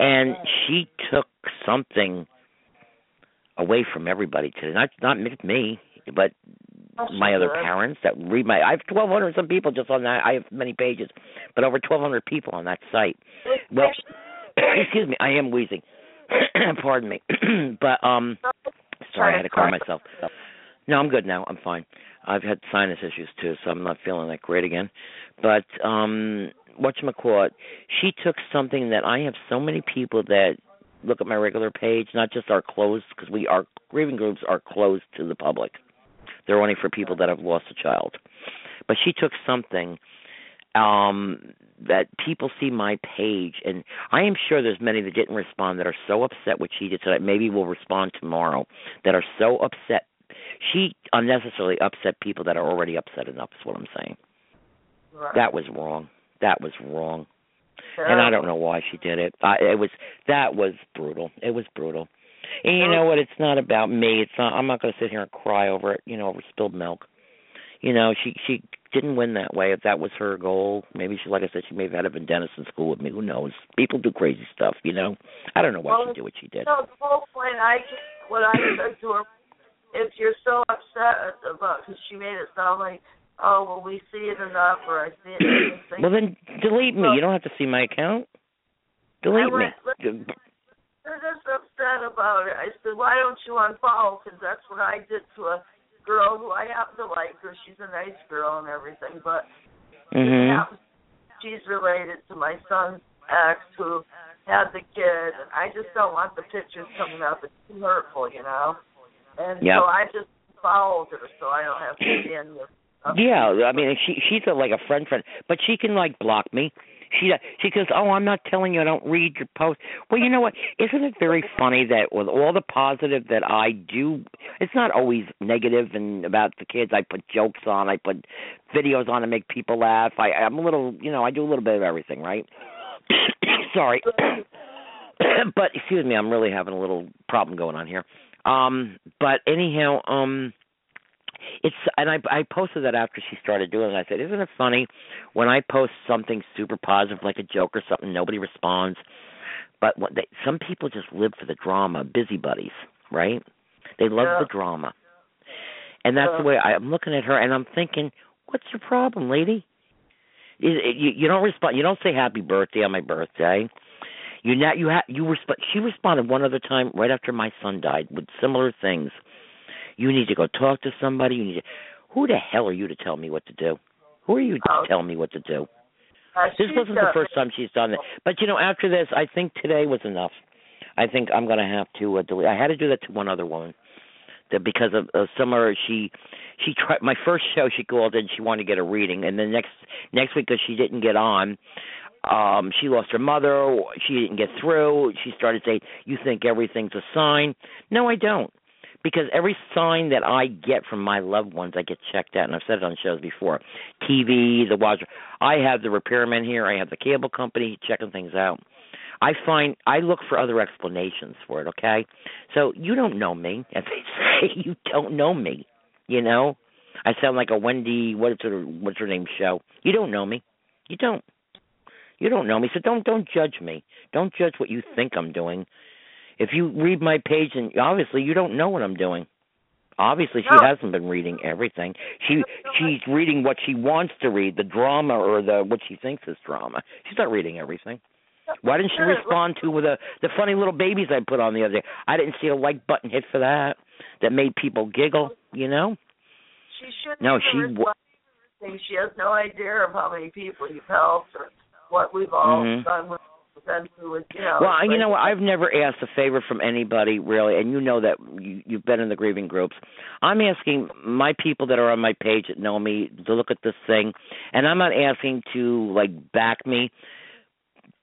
And she took something away from everybody today. Not not me, but my other parents that read my. I have twelve hundred some people just on that. I have many pages, but over twelve hundred people on that site. Well, (coughs) excuse me, I am wheezing. (coughs) Pardon me, (coughs) but um, sorry, I had to calm myself. No, I'm good now. I'm fine. I've had sinus issues too, so I'm not feeling that great again. But um, whatchamacallit, she took something that I have so many people that look at my regular page, not just our closed, because we our grieving groups are closed to the public. They're only for people that have lost a child. But she took something um that people see my page and I am sure there's many that didn't respond that are so upset what she did tonight. Maybe will respond tomorrow that are so upset. She unnecessarily upset people that are already upset enough is what I'm saying. Right. That was wrong. That was wrong. And I don't know why she did it. I, it was that was brutal. It was brutal. And you know what? It's not about me. It's not. I'm not going to sit here and cry over it. You know, over spilled milk. You know, she she didn't win that way. If that was her goal, maybe she, like I said, she may have had a vendetta in school with me. Who knows? People do crazy stuff, you know. I don't know why well, she did what she did. No, the whole point I what I said to her, if you're so upset about, because she made it sound like, oh well, we see it enough, or I see it. well, then delete me. You don't have to see my account. Delete went, me. They're just upset about it. I said, why don't you unfollow? Because that's what I did to a girl who I happen to like her. She's a nice girl and everything, but mm-hmm. she's related to my son's ex who had the kid, and I just don't want the pictures coming up. It's too hurtful, you know. And yep. so I just followed her so I don't have to be in the. Yeah, I mean, she she's a, like a friend friend, but she can like block me. She she goes, "Oh, I'm not telling you. I don't read your post." Well, you know what? Isn't it very funny that with all the positive that I do, it's not always negative and about the kids. I put jokes on, I put videos on to make people laugh. I I'm a little, you know, I do a little bit of everything, right? (coughs) Sorry. (coughs) but excuse me, I'm really having a little problem going on here. Um, but anyhow, um it's and I I posted that after she started doing it. I said, "Isn't it funny when I post something super positive like a joke or something, nobody responds, but what they, some people just live for the drama, busybodies, right? They love yeah. the drama." And that's the way I, I'm looking at her and I'm thinking, "What's your problem, lady?" You, you, you don't respond. You don't say happy birthday on my birthday. You now you ha- you respond. She responded one other time right after my son died with similar things you need to go talk to somebody. You need to. Who the hell are you to tell me what to do? Who are you to oh. tell me what to do? Uh, this wasn't the first time she's done it. But you know, after this, I think today was enough. I think I'm going to have to uh, delete. I had to do that to one other woman that because of uh, summer she she tried my first show she called in she wanted to get a reading and then next next week because she didn't get on um she lost her mother she didn't get through she started saying you think everything's a sign no i don't because every sign that I get from my loved ones, I get checked out, and I've said it on shows before. TV, the watcher. I have the repairman here. I have the cable company checking things out. I find I look for other explanations for it. Okay, so you don't know me, (laughs) as they say. You don't know me. You know, I sound like a Wendy. What's her What's her name? Show. You don't know me. You don't. You don't know me, so don't don't judge me. Don't judge what you think I'm doing. If you read my page, and obviously you don't know what I'm doing. Obviously, she no. hasn't been reading everything. She she's reading what she wants to read, the drama or the what she thinks is drama. She's not reading everything. Why didn't she respond to with the the funny little babies I put on the other day? I didn't see a like button hit for that. That made people giggle. You know. She should. No, she. W- she has no idea of how many people you've helped or what we've all mm-hmm. done with you know. Well, you know what? I've never asked a favor from anybody really, and you know that you, you've been in the grieving groups. I'm asking my people that are on my page that know me to look at this thing, and I'm not asking to like back me.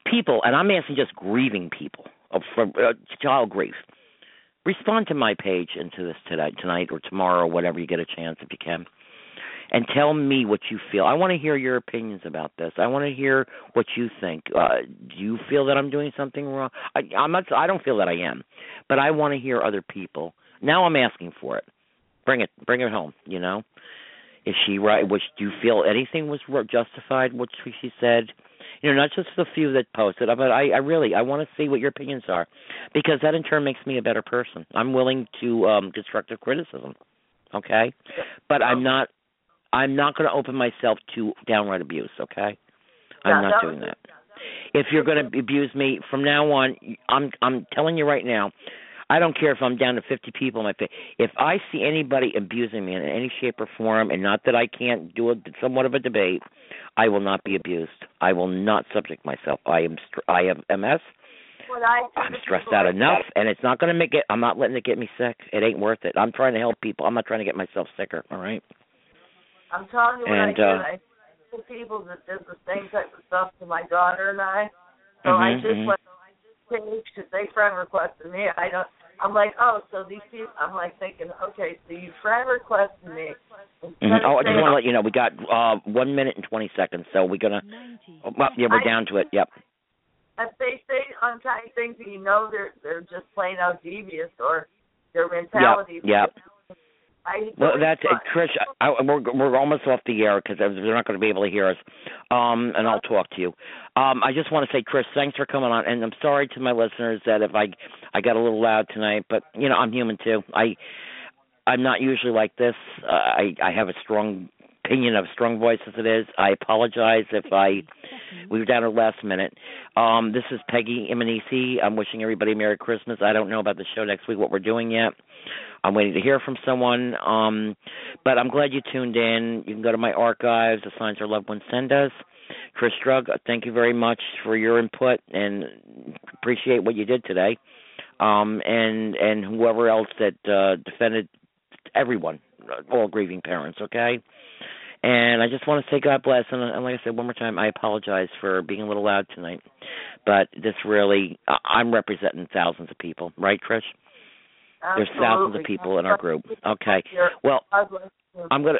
People, and I'm asking just grieving people from uh, child grief. Respond to my page into this tonight, tonight or tomorrow, or whatever you get a chance if you can and tell me what you feel. I want to hear your opinions about this. I want to hear what you think. Uh, do you feel that I'm doing something wrong? I, I'm not. I don't feel that I am, but I want to hear other people. Now I'm asking for it. Bring it. Bring it home. You know. Is she right? Which do you feel anything was justified? What she said? You know, not just the few that posted, but I, I really I want to see what your opinions are, because that in turn makes me a better person. I'm willing to um constructive criticism okay but i'm not I'm not going to open myself to downright abuse. Okay, I'm yeah, not doing that. If you're going to abuse me from now on, I'm I'm telling you right now. I don't care if I'm down to 50 people in my page. If I see anybody abusing me in any shape or form, and not that I can't do a somewhat of a debate, I will not be abused. I will not subject myself. I am I have MS. I'm stressed out enough, and it's not going to make it. I'm not letting it get me sick. It ain't worth it. I'm trying to help people. I'm not trying to get myself sicker. All right. I'm telling you what and, I did. Uh, I people that did the same type of stuff to my daughter and I. So mm-hmm, I just mm-hmm. went page because they friend requested me. I don't. I'm like, oh, so these people. I'm like thinking, okay, so you friend requested me. Mm-hmm. Oh, I just want to let you know we got uh one minute and twenty seconds, so we're gonna. Oh, well, yeah, we're I, down to it. Yep. If they say unkind things, you know they're they're just plain out devious or their mentality. Yep. yep. Well, that's uh, Trish. I, we're we're almost off the air because they're not going to be able to hear us. Um, and I'll talk to you. Um, I just want to say, Chris, thanks for coming on. And I'm sorry to my listeners that if I I got a little loud tonight, but you know I'm human too. I I'm not usually like this. Uh, I I have a strong opinion of strong voice as it is. I apologize if I we were down at last minute. Um, this is Peggy Simmanesi. I'm wishing everybody Merry Christmas. I don't know about the show next week, what we're doing yet. I'm waiting to hear from someone. Um, but I'm glad you tuned in. You can go to my archives, the signs our loved ones send us. Chris Drug, thank you very much for your input and appreciate what you did today. Um, and and whoever else that uh, defended everyone, all grieving parents. Okay. And I just want to say God bless. And, and like I said one more time, I apologize for being a little loud tonight. But this really, I'm representing thousands of people, right, Trish? There's thousands of people in our group. Okay. Well, I'm gonna.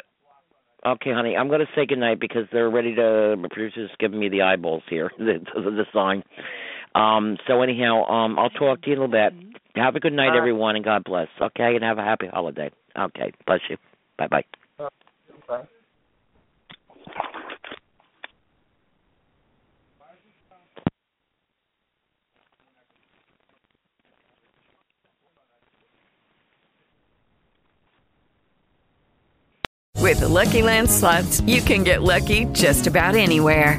Okay, honey, I'm gonna say goodnight because they're ready to. The producer's giving me the eyeballs here, (laughs) the, the sign. Um. So anyhow, um, I'll talk to you in a little bit. Have a good night, everyone, and God bless. Okay, and have a happy holiday. Okay, bless you. Bye bye. With the Lucky Land slots, you can get lucky just about anywhere.